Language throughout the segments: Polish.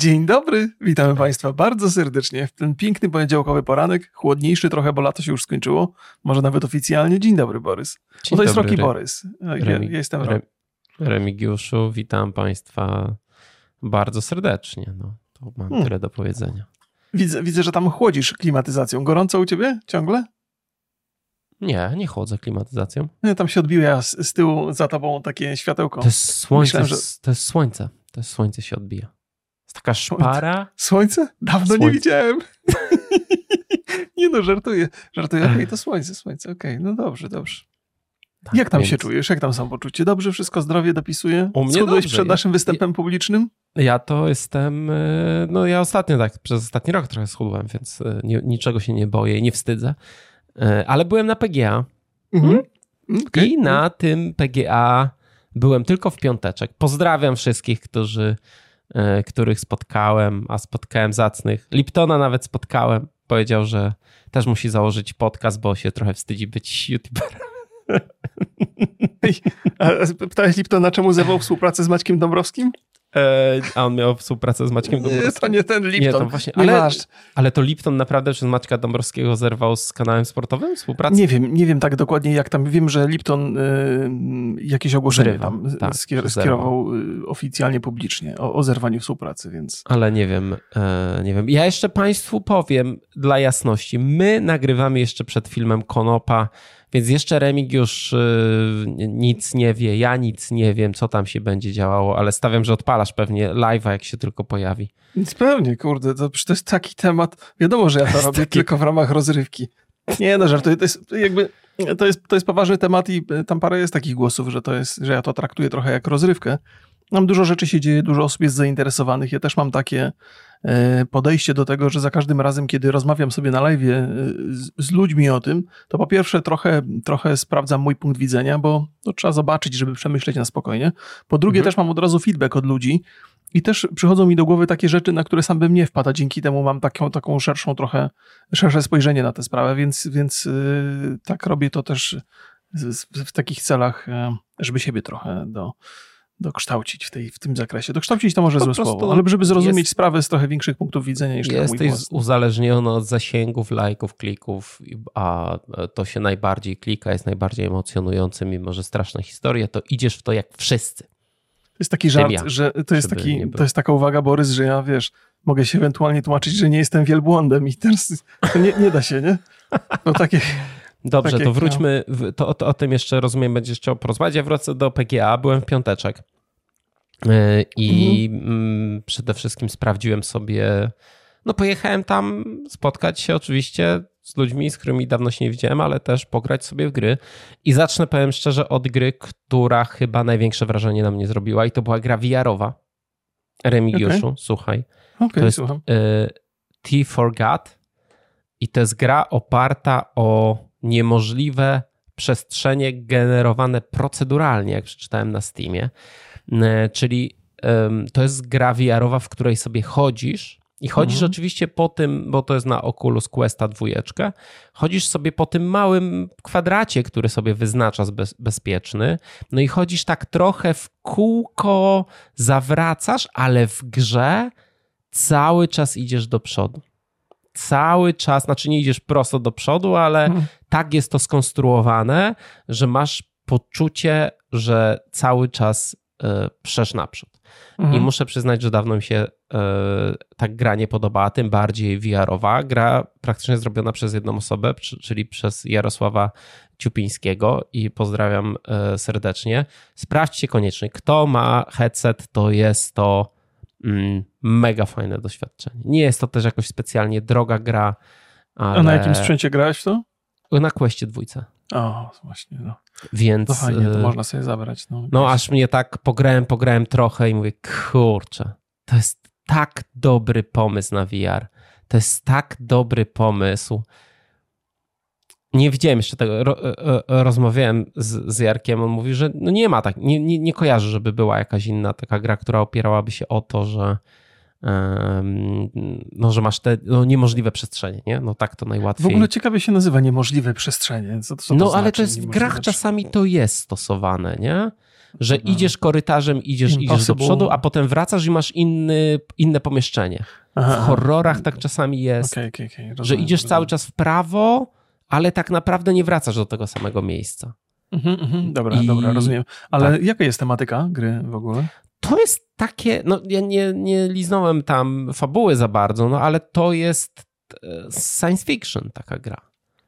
Dzień dobry, witamy Państwa bardzo serdecznie w ten piękny poniedziałkowy poranek, chłodniejszy trochę, bo lato się już skończyło, może nawet oficjalnie. Dzień dobry, Borys. Dzień to jest dobry, Roki Re- Borys. Ja, Remi- ja jestem Re-. Remigiuszu, witam Państwa bardzo serdecznie. No, to mam Hmm. tyle do powiedzenia. Widzę, widzę, że tam chłodzisz klimatyzacją. Gorąco u ciebie ciągle? Nie, nie chłodzę klimatyzacją. Tam się odbija z, z tyłu za tobą takie światełko. To jest słońce, Myślałem, że- to jest słońce. To jest słońce się odbija. Jest taka szpara. Słońce? Dawno nie Słońce. widziałem. nie no, żartuję. Żartuję. Okej, to słońce, słońce. Okej, no dobrze, dobrze. Tak, Jak tam więc się czujesz? Jak tam samopoczucie? Dobrze, wszystko zdrowie dopisuje? U mnie Schudłeś przed Ja- naszym występem publicznym? Ja to jestem, e, no ja ostatnio tak, przez ostatni rok trochę schudłem, więc e, nie, niczego się nie boję i nie wstydzę. E, Ale byłem na PGA Mhm. Okej. i na tym PGA byłem tylko w piąteczek. Pozdrawiam wszystkich, którzy, których spotkałem, a spotkałem zacnych. Liptona nawet spotkałem. Powiedział, że też musi założyć podcast, bo się trochę wstydzi być youtuberem. Pytałeś Liptona, czemu zerwał współpracę z Maćkiem Dąbrowskim? E, A on miał współpracę z Maćkiem Nie, Dąbrowskim. to nie ten Nie, Lipton. to właśnie, Nie ale, masz. ale to Lipton naprawdę przez Maćka Dąbrowskiego zerwał z kanałem sportowym współpracę? Nie wiem, nie wiem tak dokładnie jak tam. Wiem, że Lipton y, jakieś ogłoszenie Zrywa, tam tak, skier- skierował y, oficjalnie, publicznie o, o zerwaniu współpracy, więc Ale nie wiem, e, nie wiem. Ja jeszcze Państwu powiem dla jasności. My nagrywamy jeszcze przed filmem Konopa, więc jeszcze Remigiusz e, nic nie wie, ja nic nie wiem, co tam się będzie działało, ale stawiam, że odpalasz pewnie live'a, jak się tylko pojawi. Nic pewnie, kurde, to, to jest taki temat. Wiadomo, że ja to robię taki- tylko w ramach rozrywki. Nie no, żartuję, to jest jakby, to jest, to jest poważny temat i y, tam parę jest takich głosów, że to jest, że ja to traktuję trochę jak rozrywkę. Tam dużo rzeczy się dzieje, dużo osób jest zainteresowanych. Ja też mam takie e, podejście do tego, że za każdym razem, kiedy rozmawiam sobie na live e, z, z ludźmi o tym, to po pierwsze trochę, trochę sprawdzam mój punkt widzenia, bo to trzeba zobaczyć, żeby przemyśleć na spokojnie. Po drugie Mhm. też mam od razu feedback od ludzi, i też przychodzą mi do głowy takie rzeczy, na które sam bym nie wpadł, dzięki temu mam taką, taką szerszą trochę, szersze spojrzenie na tę sprawę, więc, więc yy, tak robię to też z, w takich celach, żeby siebie trochę do, dokształcić w, tej, w tym zakresie. Dokształcić to może Po złe słowo, ale żeby zrozumieć jest- sprawę z trochę większych punktów widzenia niż tylko mój Jesteś uzależniony od zasięgów, lajków, klików, a to się najbardziej klika, jest najbardziej emocjonujące, mimo że straszne historie, to idziesz w to jak wszyscy. To jest taki żart, ja, że to jest, taki, to jest taka uwaga, Borys, że ja, wiesz, mogę się ewentualnie tłumaczyć, że nie jestem wielbłądem i teraz to nie, nie da się, nie? No takie... Dobrze, Tak to wróćmy, w- to, to o tym jeszcze rozumiem, będziesz chciał porozmawiać. Ja wrócę do PGA, byłem w piąteczek Yy, i mm, przede wszystkim sprawdziłem sobie, no pojechałem tam spotkać się oczywiście z ludźmi, z którymi dawno się nie widziałem, ale też pograć sobie w gry. I zacznę, powiem szczerze, od gry, która chyba największe wrażenie na mnie zrobiła i to była gra VR-owa. Remigiuszu, słuchaj. Okej, To jest słucham. y, T for God i to jest gra oparta o niemożliwe przestrzenie generowane proceduralnie, jak przeczytałem na Steamie. Y, Czyli to jest gra VR-owa, w której sobie chodzisz i chodzisz Mhm. oczywiście po tym, bo to jest na Oculus Questa dwójeczkę, chodzisz sobie po tym małym kwadracie, który sobie wyznaczasz bez, bezpieczny, no i chodzisz tak trochę w kółko, zawracasz, ale w grze cały czas idziesz do przodu. Cały czas, znaczy nie idziesz prosto do przodu, ale Mhm. tak jest to skonstruowane, że masz poczucie, że cały czas y, przesz naprzód. I Mhm. muszę przyznać, że dawno mi się e, tak gra nie podobała, tym bardziej VR-owa. Gra praktycznie zrobiona przez jedną osobę, czy- czyli przez Jarosława Ciupińskiego i pozdrawiam e, serdecznie. Sprawdźcie koniecznie, kto ma headset, to jest to mega fajne doświadczenie. Nie jest to też jakoś specjalnie droga gra, ale A na jakim sprzęcie grałeś w to? Na Questie dwójce. O, właśnie, no. Więc To fajnie, to e, można sobie zabrać. No, No aż mnie tak pograłem, pograłem trochę i mówię, kurczę, to jest tak dobry pomysł na VR. To jest tak dobry pomysł. Nie widziałem jeszcze tego. Ro, e, e, rozmawiałem z, z Jarkiem, on mówi, że no nie ma tak, nie, nie, nie kojarzy, żeby była jakaś inna taka gra, która opierałaby się o to, że no, że masz te no, niemożliwe przestrzenie, nie? No tak to W najłatwiej. ogóle ciekawie się nazywa niemożliwe przestrzenie. Co, co to no znaczy, ale to jest w grach czasami to jest stosowane, nie? że No. idziesz korytarzem, idziesz, idziesz do przodu, a potem wracasz i masz inny, inne pomieszczenie. Aha, W horrorach tak czasami jest, okej, okej. że rozumiem, idziesz cały rozumiem. czas w prawo, ale tak naprawdę nie wracasz do tego samego miejsca. Mhm, mhm, dobra, I- dobra, rozumiem. Ale tak. jaka jest tematyka gry w ogóle? To jest takie, no ja nie, nie liznąłem tam fabuły za bardzo, no ale to jest e, science fiction taka gra.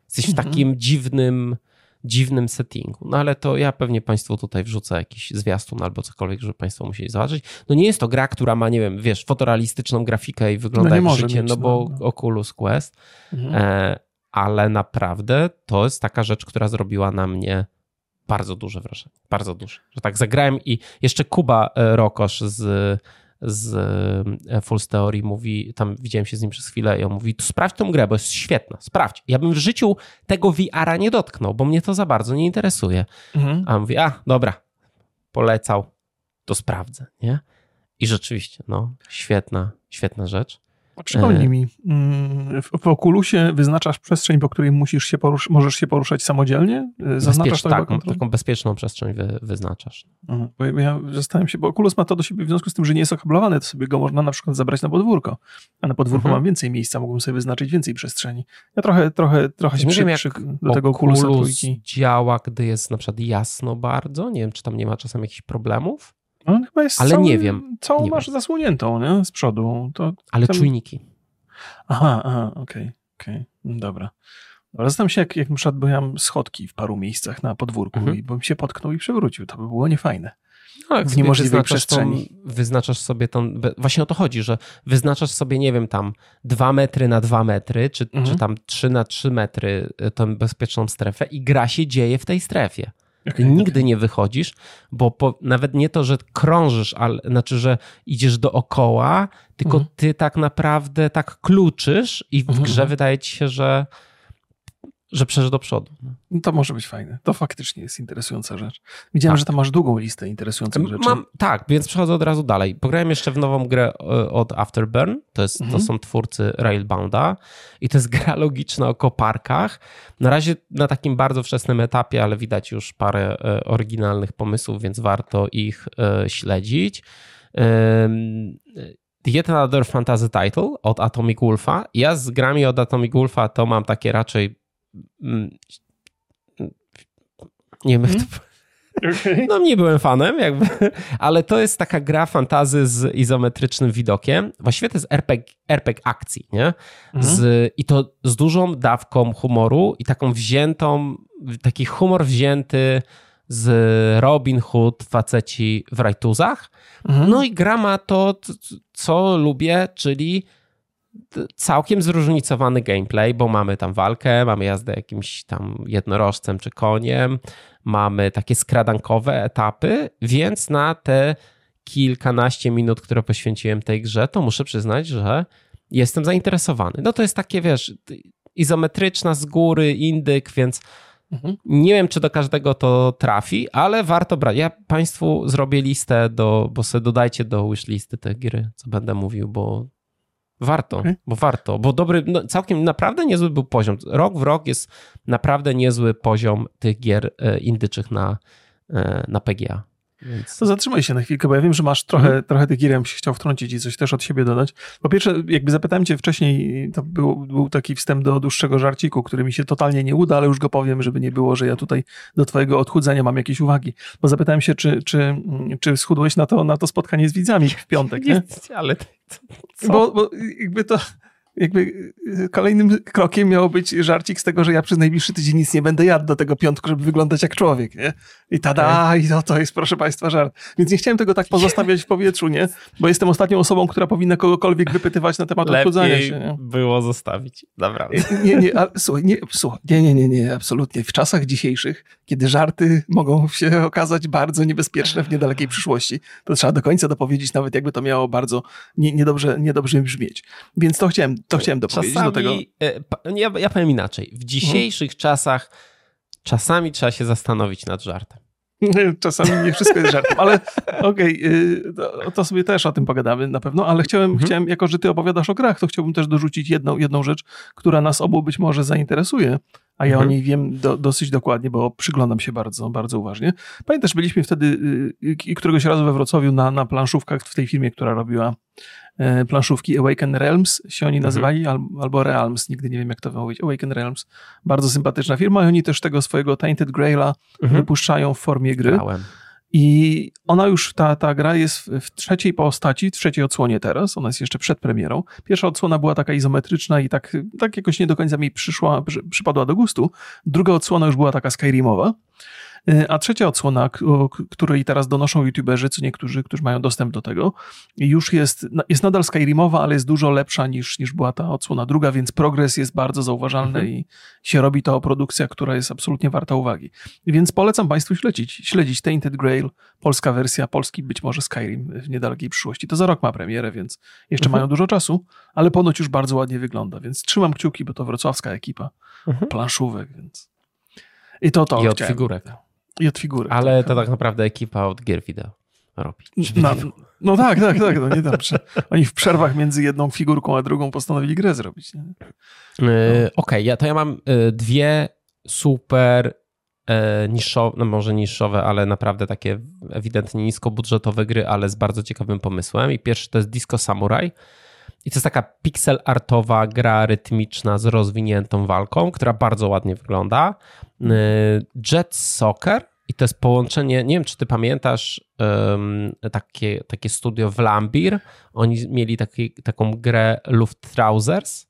Jesteś w Mhm. takim dziwnym, dziwnym settingu. No ale to ja pewnie Państwu tutaj wrzucę jakiś zwiastun albo cokolwiek, żeby Państwo musieli zobaczyć. No nie jest to gra, która ma, nie wiem, wiesz, fotorealistyczną grafikę i wygląda No jak życie, mieć, no bo no, no. Oculus Quest, Mhm. e, ale naprawdę to jest taka rzecz, która zrobiła na mnie bardzo duże wrażenie. Bardzo duże. Że tak zagrałem i jeszcze Kuba e, Rokosz z, z e, Full Theory mówi, tam widziałem się z nim przez chwilę i on mówi, sprawdź tą grę, bo jest świetna, sprawdź. Ja bym w życiu tego VR-a nie dotknął, bo mnie to za bardzo nie interesuje. Mhm. A on mówi, a dobra, polecał, to sprawdzę, nie? I rzeczywiście, no, świetna, świetna rzecz. Przypomnij E. mi, mm, w, Oculusie wyznaczasz przestrzeń, po której musisz się porusz- możesz się poruszać samodzielnie? E, Zaznaczasz Bezpiecz- tak, taką bezpieczną przestrzeń wy, wyznaczasz. Mhm. Bo ja zastanawiam się, bo Oculus ma to do siebie w związku z tym, że nie jest okablowany, to sobie go można na przykład zabrać na podwórko. A na podwórku Mhm. mam więcej miejsca, mógłbym sobie wyznaczyć więcej przestrzeni. Ja trochę, trochę, trochę się przy, przy, do tego Oculusa trójki. działa, gdy jest na przykład jasno bardzo. Nie wiem, czy tam nie ma czasem jakichś problemów, On chyba jest Ale nie wiem, Całą nie masz zasłoniętą, nie? Z przodu. To, ale Tam- czujniki. Aha, aha, okej, okej, dobra. Dobra, Zastanawiam się, jak, jak przykład byłem schodki w paru miejscach na podwórku Mhm. i bym się potknął i przewrócił. To by było niefajne. No, jak w niemożliwej przestrzeni. Tą, wyznaczasz sobie tą. Właśnie o to chodzi, że wyznaczasz sobie, nie wiem, tam 2 metry na 2 metry, czy, Mhm. czy tam 3 na 3 metry, y, tą bezpieczną strefę, i gra się dzieje w tej strefie. Ty Okej, nigdy nie wychodzisz, bo po, nawet nie to, że krążysz, ale znaczy, że idziesz dookoła, tylko Mhm. ty tak naprawdę tak kluczysz i w Mhm, grze wydaje ci się, że, że przesz do przodu. No to może być fajne. To faktycznie jest interesująca rzecz. Widziałem, Tak. że tam masz długą listę interesujących rzeczy. Mam, tak, więc przechodzę od razu dalej. Pograłem jeszcze w nową grę e, od Afterburn. To, jest, Mhm. to są twórcy Railbounda i to jest gra logiczna o koparkach. Na razie na takim bardzo wczesnym etapie, ale widać już parę e, oryginalnych pomysłów, więc warto ich e, śledzić. Yet Another Fantasy Title od Atomic Wolfa. Ja z grami od Atomic Wolfa to mam takie raczej nie wiem, jak to Okej. no nie byłem fanem, jakby, ale to jest taka gra fantazy z izometrycznym widokiem. Właściwie to jest RPG, RPG akcji, nie? Mhm. Z, I to z dużą dawką humoru i taką wziętą, taki humor wzięty z Robin Hood, faceci w rajtuzach. Mhm. No i gra ma to, co lubię, czyli całkiem zróżnicowany gameplay, bo mamy tam walkę, mamy jazdę jakimś tam jednorożcem czy koniem, mamy takie skradankowe etapy, więc na te kilkanaście minut, które poświęciłem tej grze, to muszę przyznać, że jestem zainteresowany. No to jest takie, wiesz, izometryczna z góry, indyk, więc Mhm. nie wiem, czy do każdego to trafi, ale warto brać. Ja Państwu zrobię listę, do, bo sobie dodajcie do wishlisty te gry, co będę mówił, bo warto, Okej. bo warto, bo dobry, no, całkiem naprawdę niezły był poziom. Rok w rok jest naprawdę niezły poziom tych gier e, indyczych na, e, na PGA. Więc... To zatrzymaj się na chwilkę, bo ja wiem, że masz trochę, Mhm. trochę tych gier, ja bym się chciał wtrącić i coś też od siebie dodać. Po pierwsze, jakby zapytałem cię wcześniej, to był, był taki wstęp do dłuższego żarciku, który mi się totalnie nie uda, ale już go powiem, żeby nie było, że ja tutaj do twojego odchudzenia mam jakieś uwagi. Bo zapytałem się, czy, czy, mm, czy schudłeś na to, na to spotkanie z widzami w piątek, nie? Nie, ale co? Bo, bo jakby to... Jakby y, kolejnym krokiem miało być żarcik z tego, że ja przez najbliższy tydzień nic nie będę jadł do tego piątku, żeby wyglądać jak człowiek, nie? I tada, i no to jest, proszę państwa, żart. Więc nie chciałem tego tak pozostawiać w powietrzu, nie? Bo jestem ostatnią osobą, która powinna kogokolwiek wypytywać na temat odchudzania lepiej się, nie? było zostawić. Dobra. Nie, nie, a, słuchaj, nie, słuchaj, nie, nie, nie, nie, absolutnie. W czasach dzisiejszych, kiedy żarty mogą się okazać bardzo niebezpieczne w niedalekiej przyszłości, to trzeba do końca dopowiedzieć, nawet jakby to miało bardzo nie, niedobrze, niedobrze brzmieć. Więc to chciałem, to chciałem dopowiedzieć Czasami, do tego. e, pa- ja, ja powiem inaczej. W dzisiejszych czasach czasami trzeba się zastanowić nad żartem. Czasami nie wszystko jest żartem, ale okej, okay, to, sobie też o tym pogadamy na pewno, ale chciałem, mhm. chciałem, jako że ty opowiadasz o grach, to chciałbym też dorzucić jedną, jedną rzecz, która nas obu być może zainteresuje, a ja mhm. o niej wiem do, dosyć dokładnie, bo przyglądam się bardzo, bardzo uważnie. Pamiętasz, byliśmy wtedy y, któregoś razu we Wrocławiu na, na planszówkach w tej firmie, która robiła planszówki Awaken Realms się oni mhm. nazywali, albo Realms, nigdy nie wiem jak to wymówić, Awaken Realms. Bardzo sympatyczna firma i oni też tego swojego Tainted Graila mhm. wypuszczają w formie gry. Grałem. I ona już, ta, ta gra jest w, w, trzeciej postaci, w trzeciej odsłonie teraz, ona jest jeszcze przed premierą. Pierwsza odsłona była taka izometryczna i tak, tak jakoś nie do końca mi przyszła, przy, przypadła do gustu. Druga odsłona już była taka Skyrimowa. Y, a trzecia odsłona, o której teraz donoszą youtuberzy, co niektórzy, którzy mają dostęp do tego, już jest, jest nadal Skyrimowa, ale jest dużo lepsza niż, niż była ta odsłona druga, więc progres jest bardzo zauważalny mhm. i się robi to produkcja, która jest absolutnie warta uwagi. Więc polecam Państwu śledzić, śledzić Tainted Grail, polska wersja, polski być może Skyrim w niedalekiej przyszłości. To za rok ma premierę, więc jeszcze mhm. mają dużo czasu, ale ponoć już bardzo ładnie wygląda, więc trzymam kciuki, bo to wrocławska ekipa mhm. planszówek, więc... I to to I od figurek. I od figury. Ale tak. to tak naprawdę ekipa od gier wideo robi. No, no, tak, tak, tak. No nie dobrze. Oni w przerwach między jedną figurką a drugą postanowili grę zrobić. Yy, Okej, okay, ja, to ja mam y, dwie super e, niszowe, no może niszowe, ale naprawdę takie ewidentnie niskobudżetowe gry, ale z bardzo ciekawym pomysłem. I pierwszy to jest Disco Samurai. I to jest taka pixel artowa gra rytmiczna z rozwiniętą walką, która bardzo ładnie wygląda. Jet Soccer i to jest połączenie, nie wiem czy ty pamiętasz um, takie, takie studio w Lambir, oni mieli taki, taką grę Trousers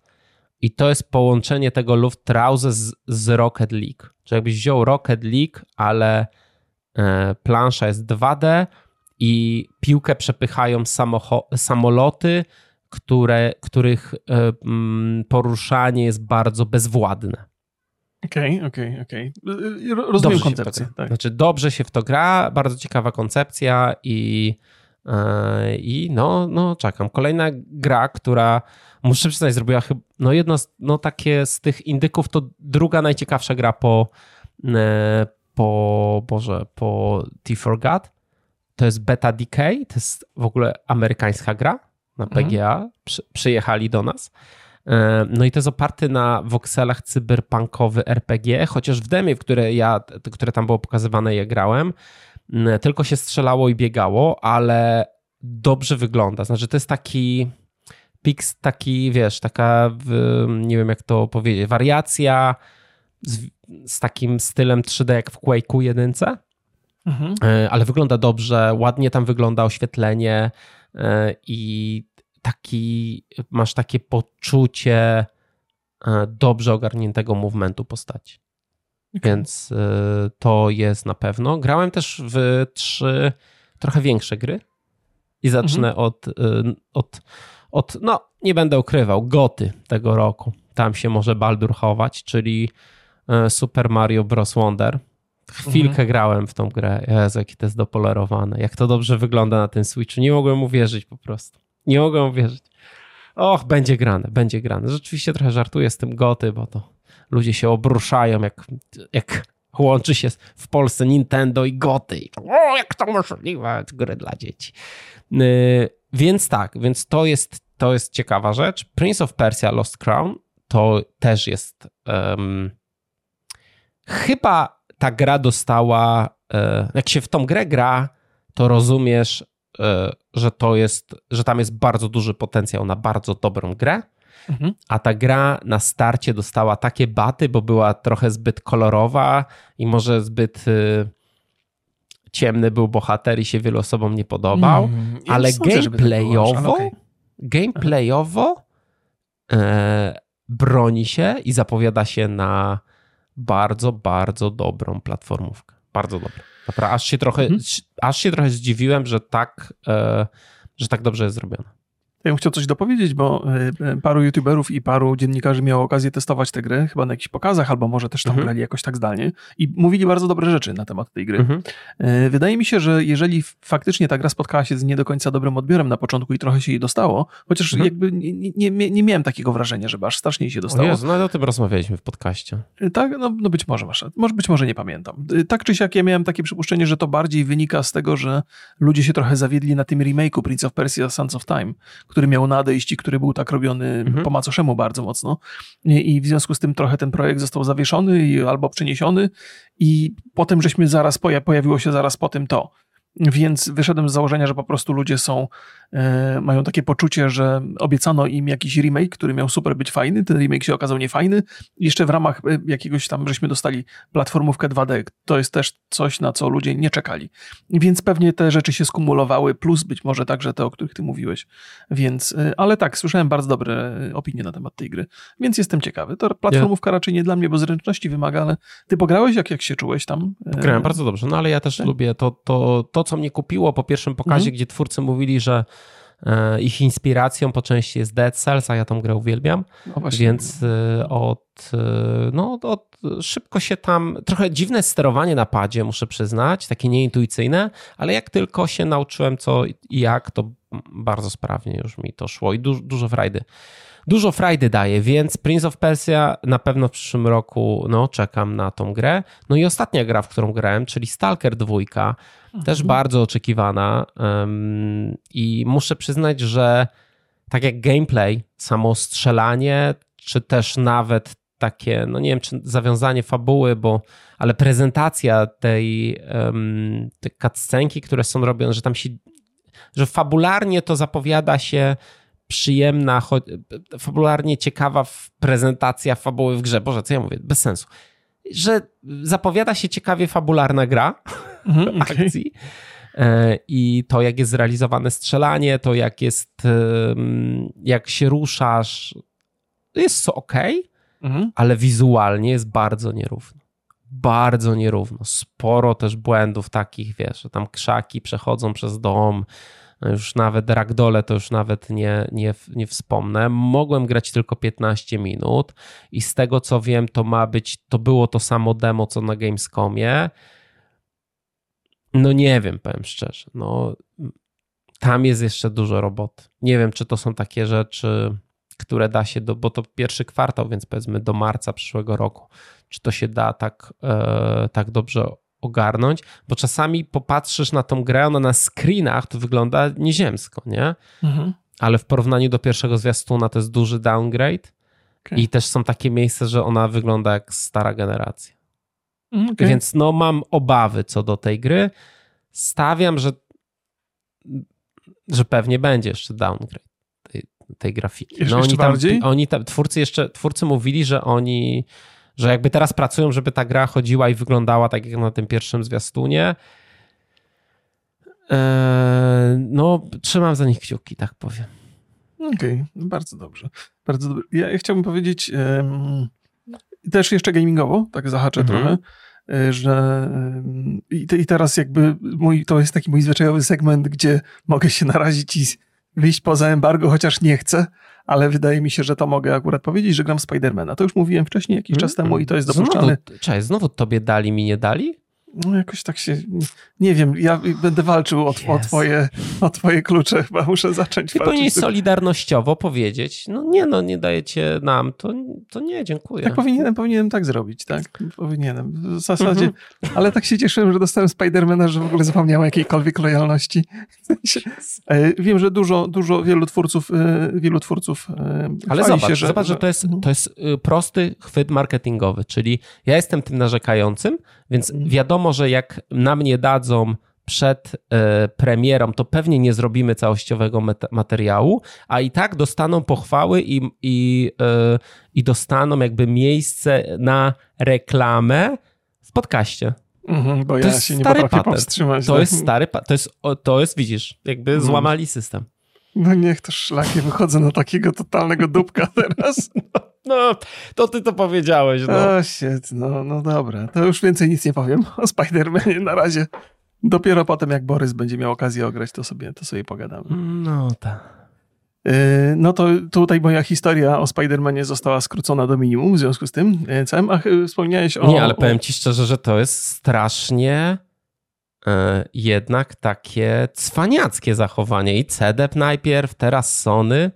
i to jest połączenie tego Trousers z, z Rocket League. Czyli jakbyś wziął Rocket League, ale e, plansza jest 2D i piłkę przepychają samoloty, które, których e, poruszanie jest bardzo bezwładne. Okej, okay, okej, okay, okej. Okay. Rozumiem dobrze koncepcję. Tak. Znaczy, dobrze się w to gra, bardzo ciekawa koncepcja i, yy, i no, no, czekam. Kolejna gra, która muszę przyznać, zrobiła chyba, no jedno z, no takie z tych indyków, to druga najciekawsza gra po, yy, po, Boże, po T4God. To jest Beta Decay, to jest w ogóle amerykańska gra na PGA. Mhm. Przy, przyjechali do nas. E, no i to jest oparte na wokselach cyberpunkowy RPG, chociaż w demie, w które ja, które tam było pokazywane, je grałem, tylko się strzelało i biegało, ale dobrze wygląda. Znaczy, to jest taki pix, taki, wiesz, taka, nie wiem jak to powiedzieć, wariacja z, z takim stylem 3D jak w Quake'u jedynce, mhm. E, ale wygląda dobrze, ładnie tam wygląda oświetlenie e, i taki, masz takie poczucie e, dobrze ogarniętego movementu postaci. Okay. Więc e, to jest na pewno. Grałem też w trzy trochę większe gry i zacznę mhm. od, e, od, od, no nie będę ukrywał, goty tego roku. Tam się może Baldur chować, czyli Super Mario Bros. Wonder. Chwilkę mhm. grałem w tą grę. Jezu, jakie to jest dopolerowane. Jak to dobrze wygląda na tym Switchu. Nie mogłem uwierzyć po prostu. Nie mogę uwierzyć. Och, będzie grane, będzie grane. Rzeczywiście trochę żartuję z tym goty, bo to ludzie się obruszają, jak, jak łączy się w Polsce Nintendo i goty. O, jak to możliwe, gry dla dzieci. Yy, więc tak, więc to jest, to jest ciekawa rzecz. Prince of Persia Lost Crown to też jest um, chyba ta gra dostała, e, jak się w tą grę gra, to rozumiesz, że to jest, że tam jest bardzo duży potencjał na bardzo dobrą grę, mhm. a ta gra na starcie dostała takie baty, bo była trochę zbyt kolorowa i może zbyt y, ciemny był bohater i się wielu osobom nie podobał, mm, ale gameplayowo, okay. gameplayowo e, broni się i zapowiada się na bardzo, bardzo dobrą platformówkę. Bardzo dobrą. Dobra, aż się trochę, mhm. aż się trochę zdziwiłem, że tak, e, że tak dobrze jest zrobione. Ja bym chciał coś dopowiedzieć, bo y, paru youtuberów i paru dziennikarzy miało okazję testować tę grę, chyba na jakichś pokazach, albo może też tam Mhm. grali jakoś tak zdalnie i mówili bardzo dobre rzeczy na temat tej gry. Mhm. E, Wydaje mi się, że jeżeli faktycznie ta gra spotkała się z nie do końca dobrym odbiorem na początku i trochę się jej dostało, chociaż Mhm. jakby nie, nie, nie, miałem takiego wrażenia, żeby aż strasznie jej się O dostało. Jezu, no o tym rozmawialiśmy w podcaście. Tak, no, no być może masz, może być może nie pamiętam. Tak czy siak ja miałem takie przypuszczenie, że to bardziej wynika z tego, że ludzie się trochę zawiedli na tym remake'u Prince of Persia Sands of Time, który miał nadejść i który był tak robiony Mhm. po macoszemu bardzo mocno. I, w związku z tym trochę ten projekt został zawieszony i, albo przeniesiony i potem żeśmy zaraz, poja- pojawiło się zaraz po tym to. Więc wyszedłem z założenia, że po prostu ludzie są, mają takie poczucie, że obiecano im jakiś remake, który miał super być fajny, ten remake się okazał niefajny. Jeszcze w ramach e, jakiegoś tam, żeśmy dostali platformówkę 2D. To jest też coś, na co ludzie nie czekali. Więc pewnie te rzeczy się skumulowały, plus być może także te, o których ty mówiłeś. Więc, e, ale tak, słyszałem bardzo dobre e, opinie na temat tej gry. Więc jestem ciekawy. To platformówka raczej nie dla mnie, bo zręczności wymaga, ale ty pograłeś? Jak, jak się czułeś tam? E, Grałem bardzo dobrze, no ale ja też tak. lubię to, to, to, co mnie kupiło po pierwszym pokazie, Mhm. gdzie twórcy mówili, że e, ich inspiracją po części jest Dead Cells, a ja tą grę uwielbiam, No więc e, od, e, no, od, szybko się tam, trochę dziwne sterowanie na padzie, muszę przyznać, takie nieintuicyjne, ale jak tylko się nauczyłem co i jak, to bardzo sprawnie już mi to szło i du, dużo frajdy. Dużo frajdy daje, więc Prince of Persia na pewno w przyszłym roku no, czekam na tą grę. No i ostatnia gra, w którą grałem, czyli Stalker 2, też bardzo oczekiwana i muszę przyznać, że tak jak gameplay, samo strzelanie, czy też nawet takie, no nie wiem, czy zawiązanie fabuły, bo, ale prezentacja tej, um, tej cutscenki, które są robione, że tam się, że fabularnie to zapowiada się przyjemna, cho- fabularnie ciekawa prezentacja fabuły w grze. Boże, co ja mówię? Bez sensu. Że zapowiada się ciekawie fabularna gra, Mhm, akcji. E, I to, jak jest zrealizowane strzelanie, to jak jest, jak się ruszasz, jest co ok, Mhm. ale wizualnie jest bardzo nierówno. Bardzo nierówno. Sporo też błędów takich, wiesz, że tam krzaki przechodzą przez dom, no już nawet ragdole to już nawet nie, nie, nie wspomnę. Mogłem grać tylko 15 minut i z tego co wiem, to ma być, to było to samo demo co na Gamescomie. No nie wiem, powiem szczerze. No, tam jest jeszcze dużo roboty. Nie wiem, czy to są takie rzeczy, które da się, do, bo to pierwszy kwartał, więc powiedzmy do marca przyszłego roku, czy to się da tak, e, tak dobrze ogarnąć, bo czasami popatrzysz na tą grę, ona na screenach to wygląda nieziemsko, nie? Mhm. Ale w porównaniu do pierwszego zwiastuna to jest duży downgrade Okej. i też są takie miejsca, że ona wygląda jak stara generacja. Okej. Więc no mam obawy co do tej gry. Stawiam, że, że pewnie będzie jeszcze downgrade tej, tej grafiki. No oni tam, oni tam, twórcy jeszcze, twórcy mówili, że oni, że jakby teraz pracują, żeby ta gra chodziła i wyglądała tak jak na tym pierwszym zwiastunie. Eee, no, trzymam za nich kciuki, tak powiem. Okej, bardzo dobrze. Bardzo dobrze. Ja, ja chciałbym powiedzieć też jeszcze gamingowo, tak zahaczę Mhm. trochę, e, że em, i, te- i teraz jakby mój, to jest taki mój zwyczajowy segment, gdzie mogę się narazić i wyjść poza embargo, chociaż nie chcę, ale wydaje mi się, że to mogę akurat powiedzieć, że gram Spidermana. To już mówiłem wcześniej jakiś czas temu i to jest dopuszczalne. Znowu, cześć, znowu tobie dali, mi nie dali? No jakoś tak się, nie wiem, ja będę walczył o, o, twoje, o twoje klucze, chyba muszę zacząć Ty walczyć. solidarnościowo powiedzieć, no nie no, nie dajecie nam, to, to nie, dziękuję. Tak powinienem, powinienem tak zrobić, tak? Powinienem. W zasadzie, Mhm. ale tak się cieszyłem, że dostałem Spidermana, że w ogóle zapomniałem jakiejkolwiek lojalności. E, Wiem, że dużo, dużo, wielu twórców, e, wielu twórców e, Ale zobacz, się, że, zobacz, że to jest, to jest y, prosty chwyt marketingowy, czyli ja jestem tym narzekającym, więc Mhm. Wiadomo, że jak na mnie dadzą przed e, premierą, to pewnie nie zrobimy całościowego materiału, a i tak dostaną pochwały i, i, e, i dostaną jakby miejsce na reklamę w podcaście. Mhm, bo to ja jest się nie potrafię patent. powstrzymać. To tak? jest stary, to jest, to jest widzisz, jakby Mhm. złamali system. No niech to szlakie wychodzę na takiego totalnego dupka teraz. No, to ty to powiedziałeś, no. O shit, no, no dobra. To już więcej nic nie powiem o Spidermanie na razie. Dopiero potem, jak Borys będzie miał okazję ograć, to sobie, to sobie pogadamy. No tak. No to tutaj moja historia o Spider-Manie została skrócona do minimum w związku z tym całym. Ach, wspomniałeś o... Nie, ale powiem ci szczerze, że to jest strasznie e, jednak takie cwaniackie zachowanie. I CDEP najpierw, teraz Sony.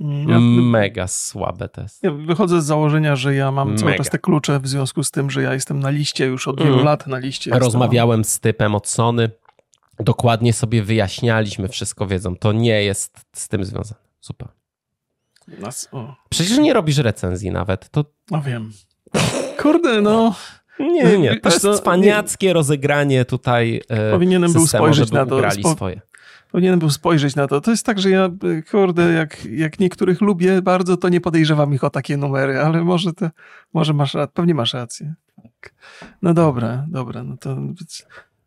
Mm, ja, Mega słabe to jest. Ja wychodzę z założenia, że ja mam Mega. cały czas te klucze w związku z tym, że ja jestem na liście już od wielu mm. lat na liście. Rozmawiałem z typem od Sony. Dokładnie sobie wyjaśnialiśmy, wszystko wiedzą. To nie jest z tym związane. Super. Nas, Przecież nie robisz recenzji nawet. To... No wiem. Kurde, no. Nie, nie, to jest co, cwaniackie nie. rozegranie tutaj e, Powinienem systemu, był spojrzeć na to. Spo... swoje. Powinienem był spojrzeć na to. To jest tak, że ja, kurde, jak, jak niektórych lubię bardzo, to nie podejrzewam ich o takie numery, ale może może masz rację, pewnie masz rację. Tak. No dobra, dobra, no to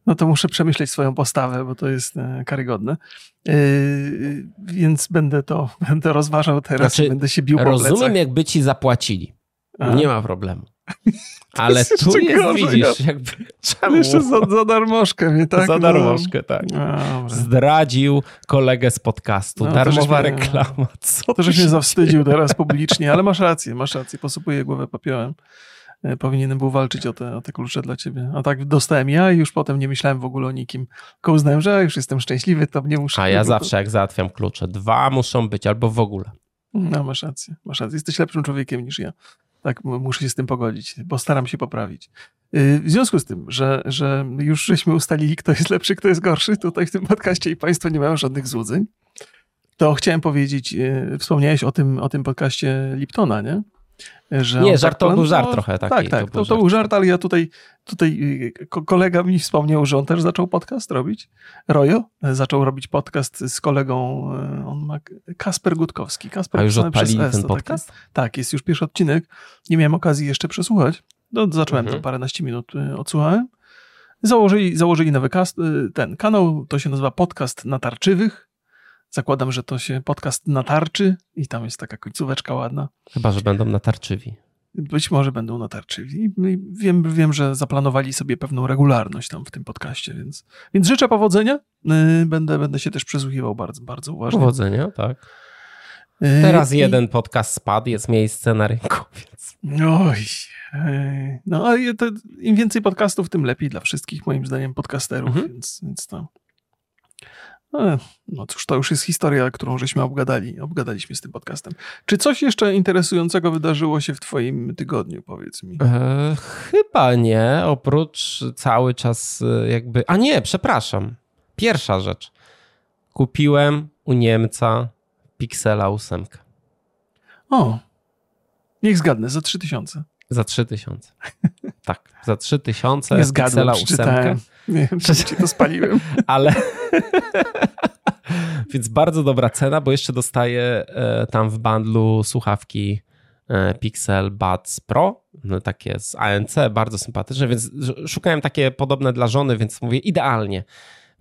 no to muszę przemyśleć swoją postawę, bo to jest e, karygodne. Yy, więc będę to będę rozważał teraz, znaczy, będę się bił po Rozumiem, plecach. jakby ci zapłacili. A. Nie ma problemu. Ale jest tu jest, gorzej, widzisz, jakby czemu? Jeszcze za, za darmożkę mnie, tak? Za no. darmożkę, tak. Dobra. Zdradził kolegę z podcastu. No, Darmowa mnie, reklama. Co to, żeś mnie zawstydził teraz publicznie, ale masz rację, masz rację. Posypuję głowę popiołem. E, powinienem był walczyć o te, o te klucze dla ciebie. A tak dostałem ja i już potem nie myślałem w ogóle o nikim. Tylko uznałem, że już jestem szczęśliwy, to nie muszę. A ja zawsze jak załatwiam klucze, dwa muszą być albo w ogóle. No masz rację, masz rację. Jesteś lepszym człowiekiem niż ja. Tak, muszę się z tym pogodzić, bo staram się poprawić. Y, w związku z tym, że, że już żeśmy ustalili, kto jest lepszy, kto jest gorszy tutaj w tym podcaście i Państwo nie mają żadnych złudzeń, to chciałem powiedzieć, y, wspomniałeś o tym, o tym podcaście Liptona, nie? Że nie, żart to był żart no, trochę taki. Tak, tak, to, był, to, to był żart, ale ja tutaj, tutaj y, kolega mi wspomniał, że on też zaczął podcast robić. Rojo zaczął robić podcast z kolegą, y, on ma Kasper Gutkowski. Kasper A już odpalili ten podcast? Taki, tak, jest już pierwszy odcinek. Nie miałem okazji jeszcze przesłuchać. No, zacząłem mhm. to paręnaście minut, odsłuchałem. Założyli, założyli nowy cast, ten kanał, to się nazywa Podcast Natarczywych. Zakładam, że to się podcast natarczy i tam jest taka końcóweczka ładna. Chyba, że będą natarczywi. Być może będą natarczywi. Wiem, wiem, że zaplanowali sobie pewną regularność tam w tym podcaście, więc, więc życzę powodzenia. Y, będę, będę się też przesłuchiwał bardzo, bardzo uważnie. Powodzenia, tak. Y, Teraz I... jeden podcast spadł, jest miejsce na rynku, więc... Oj, no a im więcej podcastów, tym lepiej dla wszystkich, moim zdaniem, podcasterów, mhm. więc, więc to... E, no cóż, to już jest historia, którą żeśmy obgadali, obgadaliśmy z tym podcastem. Czy coś jeszcze interesującego wydarzyło się w twoim tygodniu, powiedz mi? E, chyba nie, oprócz cały czas e, jakby... A nie, przepraszam. Pierwsza rzecz. Kupiłem u Niemca Pixela 8. O, niech zgadnę, za 3000. Za 3000. tak, za 3000 Nie zgadłem, 8. Nie wiem, czy ci to spaliłem. Ale... Więc bardzo dobra cena, bo jeszcze dostaję e, tam w bundlu słuchawki e, Pixel Buds Pro, no takie z ANC, bardzo sympatyczne, więc szukałem takie podobne dla żony, więc mówię idealnie.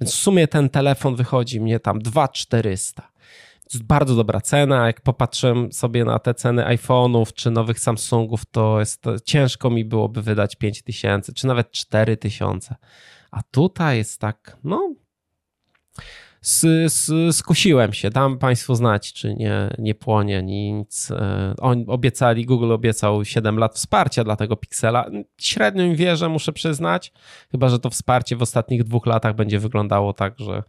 Więc w sumie ten telefon wychodzi mnie tam 2400. To jest bardzo dobra cena. Jak popatrzę sobie na te ceny iPhone'ów czy nowych Samsungów, to jest ciężko mi byłoby wydać 5000 czy nawet 4000. A tutaj jest tak, no. skusiłem się, dam Państwu znać, czy nie, nie płonie nic. E, oni obiecali, Google obiecał 7 lat wsparcia dla tego Pixela. Średnio im wierzę, muszę przyznać, chyba że to wsparcie w ostatnich dwóch latach będzie wyglądało tak, że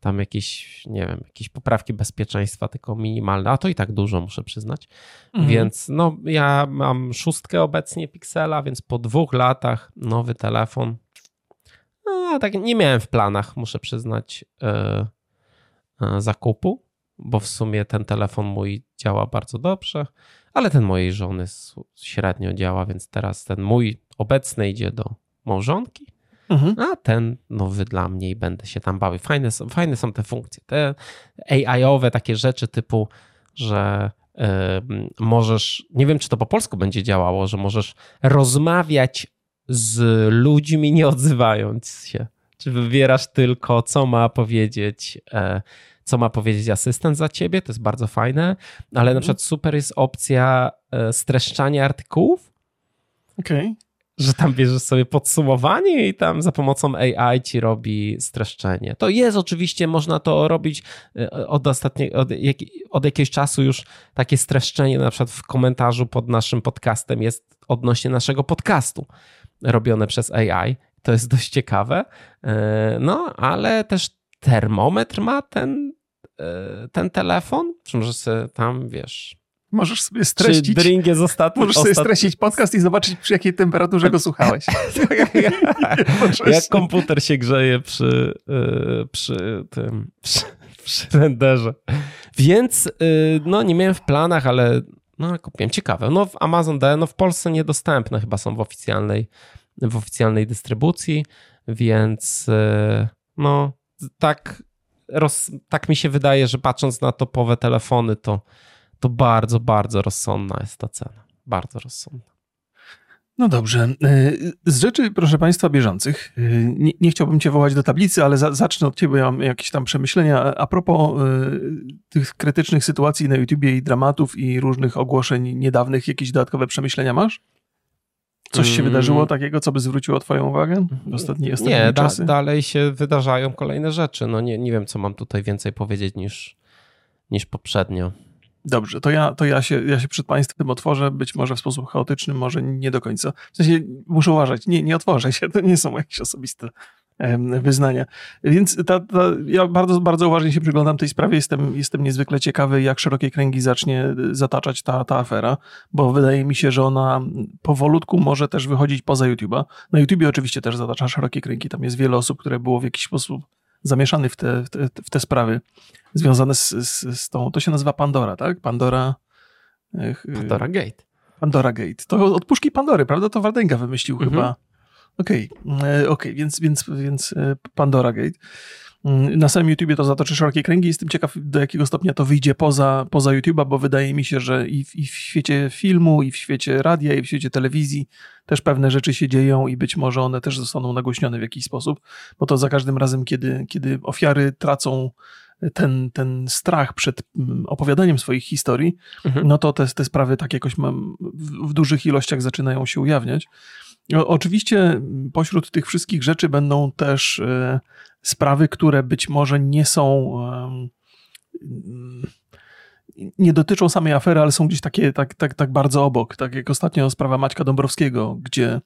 tam jakieś, nie wiem, jakieś poprawki bezpieczeństwa, tylko minimalne, a to i tak dużo, muszę przyznać. Mhm. Więc no, ja mam szóstkę obecnie Pixela, więc po dwóch latach nowy telefon no, tak nie miałem w planach, muszę przyznać, yy, yy, zakupu, bo w sumie ten telefon mój działa bardzo dobrze, ale ten mojej żony średnio działa, więc teraz ten mój obecny idzie do małżonki, mhm. a ten nowy dla mnie i będę się tam bawił. Fajne, fajne są te funkcje. Te AI-owe takie rzeczy typu, że yy, możesz, nie wiem czy to po polsku będzie działało, że możesz rozmawiać z ludźmi nie odzywając się. Czy wybierasz tylko, co ma powiedzieć, e, co ma powiedzieć asystent za ciebie, to jest bardzo fajne, ale na mhm. przykład super jest opcja e, streszczania artykułów. Okej. Okay. Że tam bierzesz sobie podsumowanie i tam za pomocą AI ci robi streszczenie. To jest oczywiście, można to robić e, od, ostatnie, od, jak, od jakiegoś czasu już takie streszczenie na przykład w komentarzu pod naszym podcastem jest odnośnie naszego podcastu robione przez AI. To jest dość ciekawe. E, no, ale też termometr ma ten, e, ten telefon, czy może sobie tam, wiesz, Możesz sobie streścić. Czy drink jest ostatni? Możesz sobie streścić podcast i zobaczyć, przy jakiej temperaturze go słuchałeś. Jak komputer się grzeje przy, y, przy tym, przy, przy renderze. Więc y, no nie miałem w planach, ale no kupiłem. Ciekawe. No w Amazon D, no w Polsce niedostępne chyba są w oficjalnej, w oficjalnej dystrybucji, więc y, no tak, roz, tak mi się wydaje, że patrząc na topowe telefony, to to bardzo, bardzo rozsądna jest ta cena. Bardzo rozsądna. No dobrze. E, z rzeczy, proszę Państwa, bieżących, e, nie, nie chciałbym Cię wołać do tablicy, ale za, zacznę od Ciebie, bo ja mam jakieś tam przemyślenia. A propos y, tych krytycznych sytuacji na YouTubie i dramatów i różnych ogłoszeń niedawnych, jakieś dodatkowe przemyślenia masz? Coś się mm. wydarzyło takiego, co by zwróciło Twoją uwagę w ostatnie, ostatnie nie, czasy? Nie, da, dalej się wydarzają kolejne rzeczy. No nie, nie wiem, co mam tutaj więcej powiedzieć niż, niż poprzednio. Dobrze, to ja, to ja, się, ja się przed Państwem otworzę, być może w sposób chaotyczny, może nie do końca. W sensie muszę uważać, nie, nie otworzę się, to nie są jakieś osobiste wyznania. Więc ta, ta, ja bardzo, bardzo uważnie się przyglądam tej sprawie. Jestem, jestem niezwykle ciekawy, jak szerokie kręgi zacznie zataczać ta, ta afera, bo wydaje mi się, że ona powolutku może też wychodzić poza YouTube'a. Na YouTubie oczywiście też zatacza szerokie kręgi. Tam jest wiele osób, które było w jakiś sposób zamieszany w te, w te, w te sprawy związane z, z, z, tą, to się nazywa Pandora, tak? Pandora... Pandora Gate. Pandora Gate. To od puszki Pandory, prawda? To Wardęga wymyślił mhm. chyba. Okej, okay. E, okej, okay. więc, więc, więc e, Pandora Gate. Mm, na samym YouTubie to zatoczy szerokie kręgi. Jestem ciekaw, do jakiego stopnia to wyjdzie poza, poza YouTube'a, bo wydaje mi się, że i w, i w świecie filmu, i w świecie radia, i w świecie telewizji też pewne rzeczy się dzieją i być może one też zostaną nagłośnione w jakiś sposób, bo to za każdym razem, kiedy, kiedy ofiary tracą ten, ten strach przed mm, opowiadaniem swoich historii, mhm. no to te, te sprawy tak jakoś mam, w, w dużych ilościach zaczynają się ujawniać. O, oczywiście pośród tych wszystkich rzeczy będą też e, sprawy, które być może nie są. Nie dotyczą samej afery, ale są gdzieś takie tak, tak, tak bardzo obok. Tak jak ostatnio sprawa Maćka Dąbrowskiego, gdzie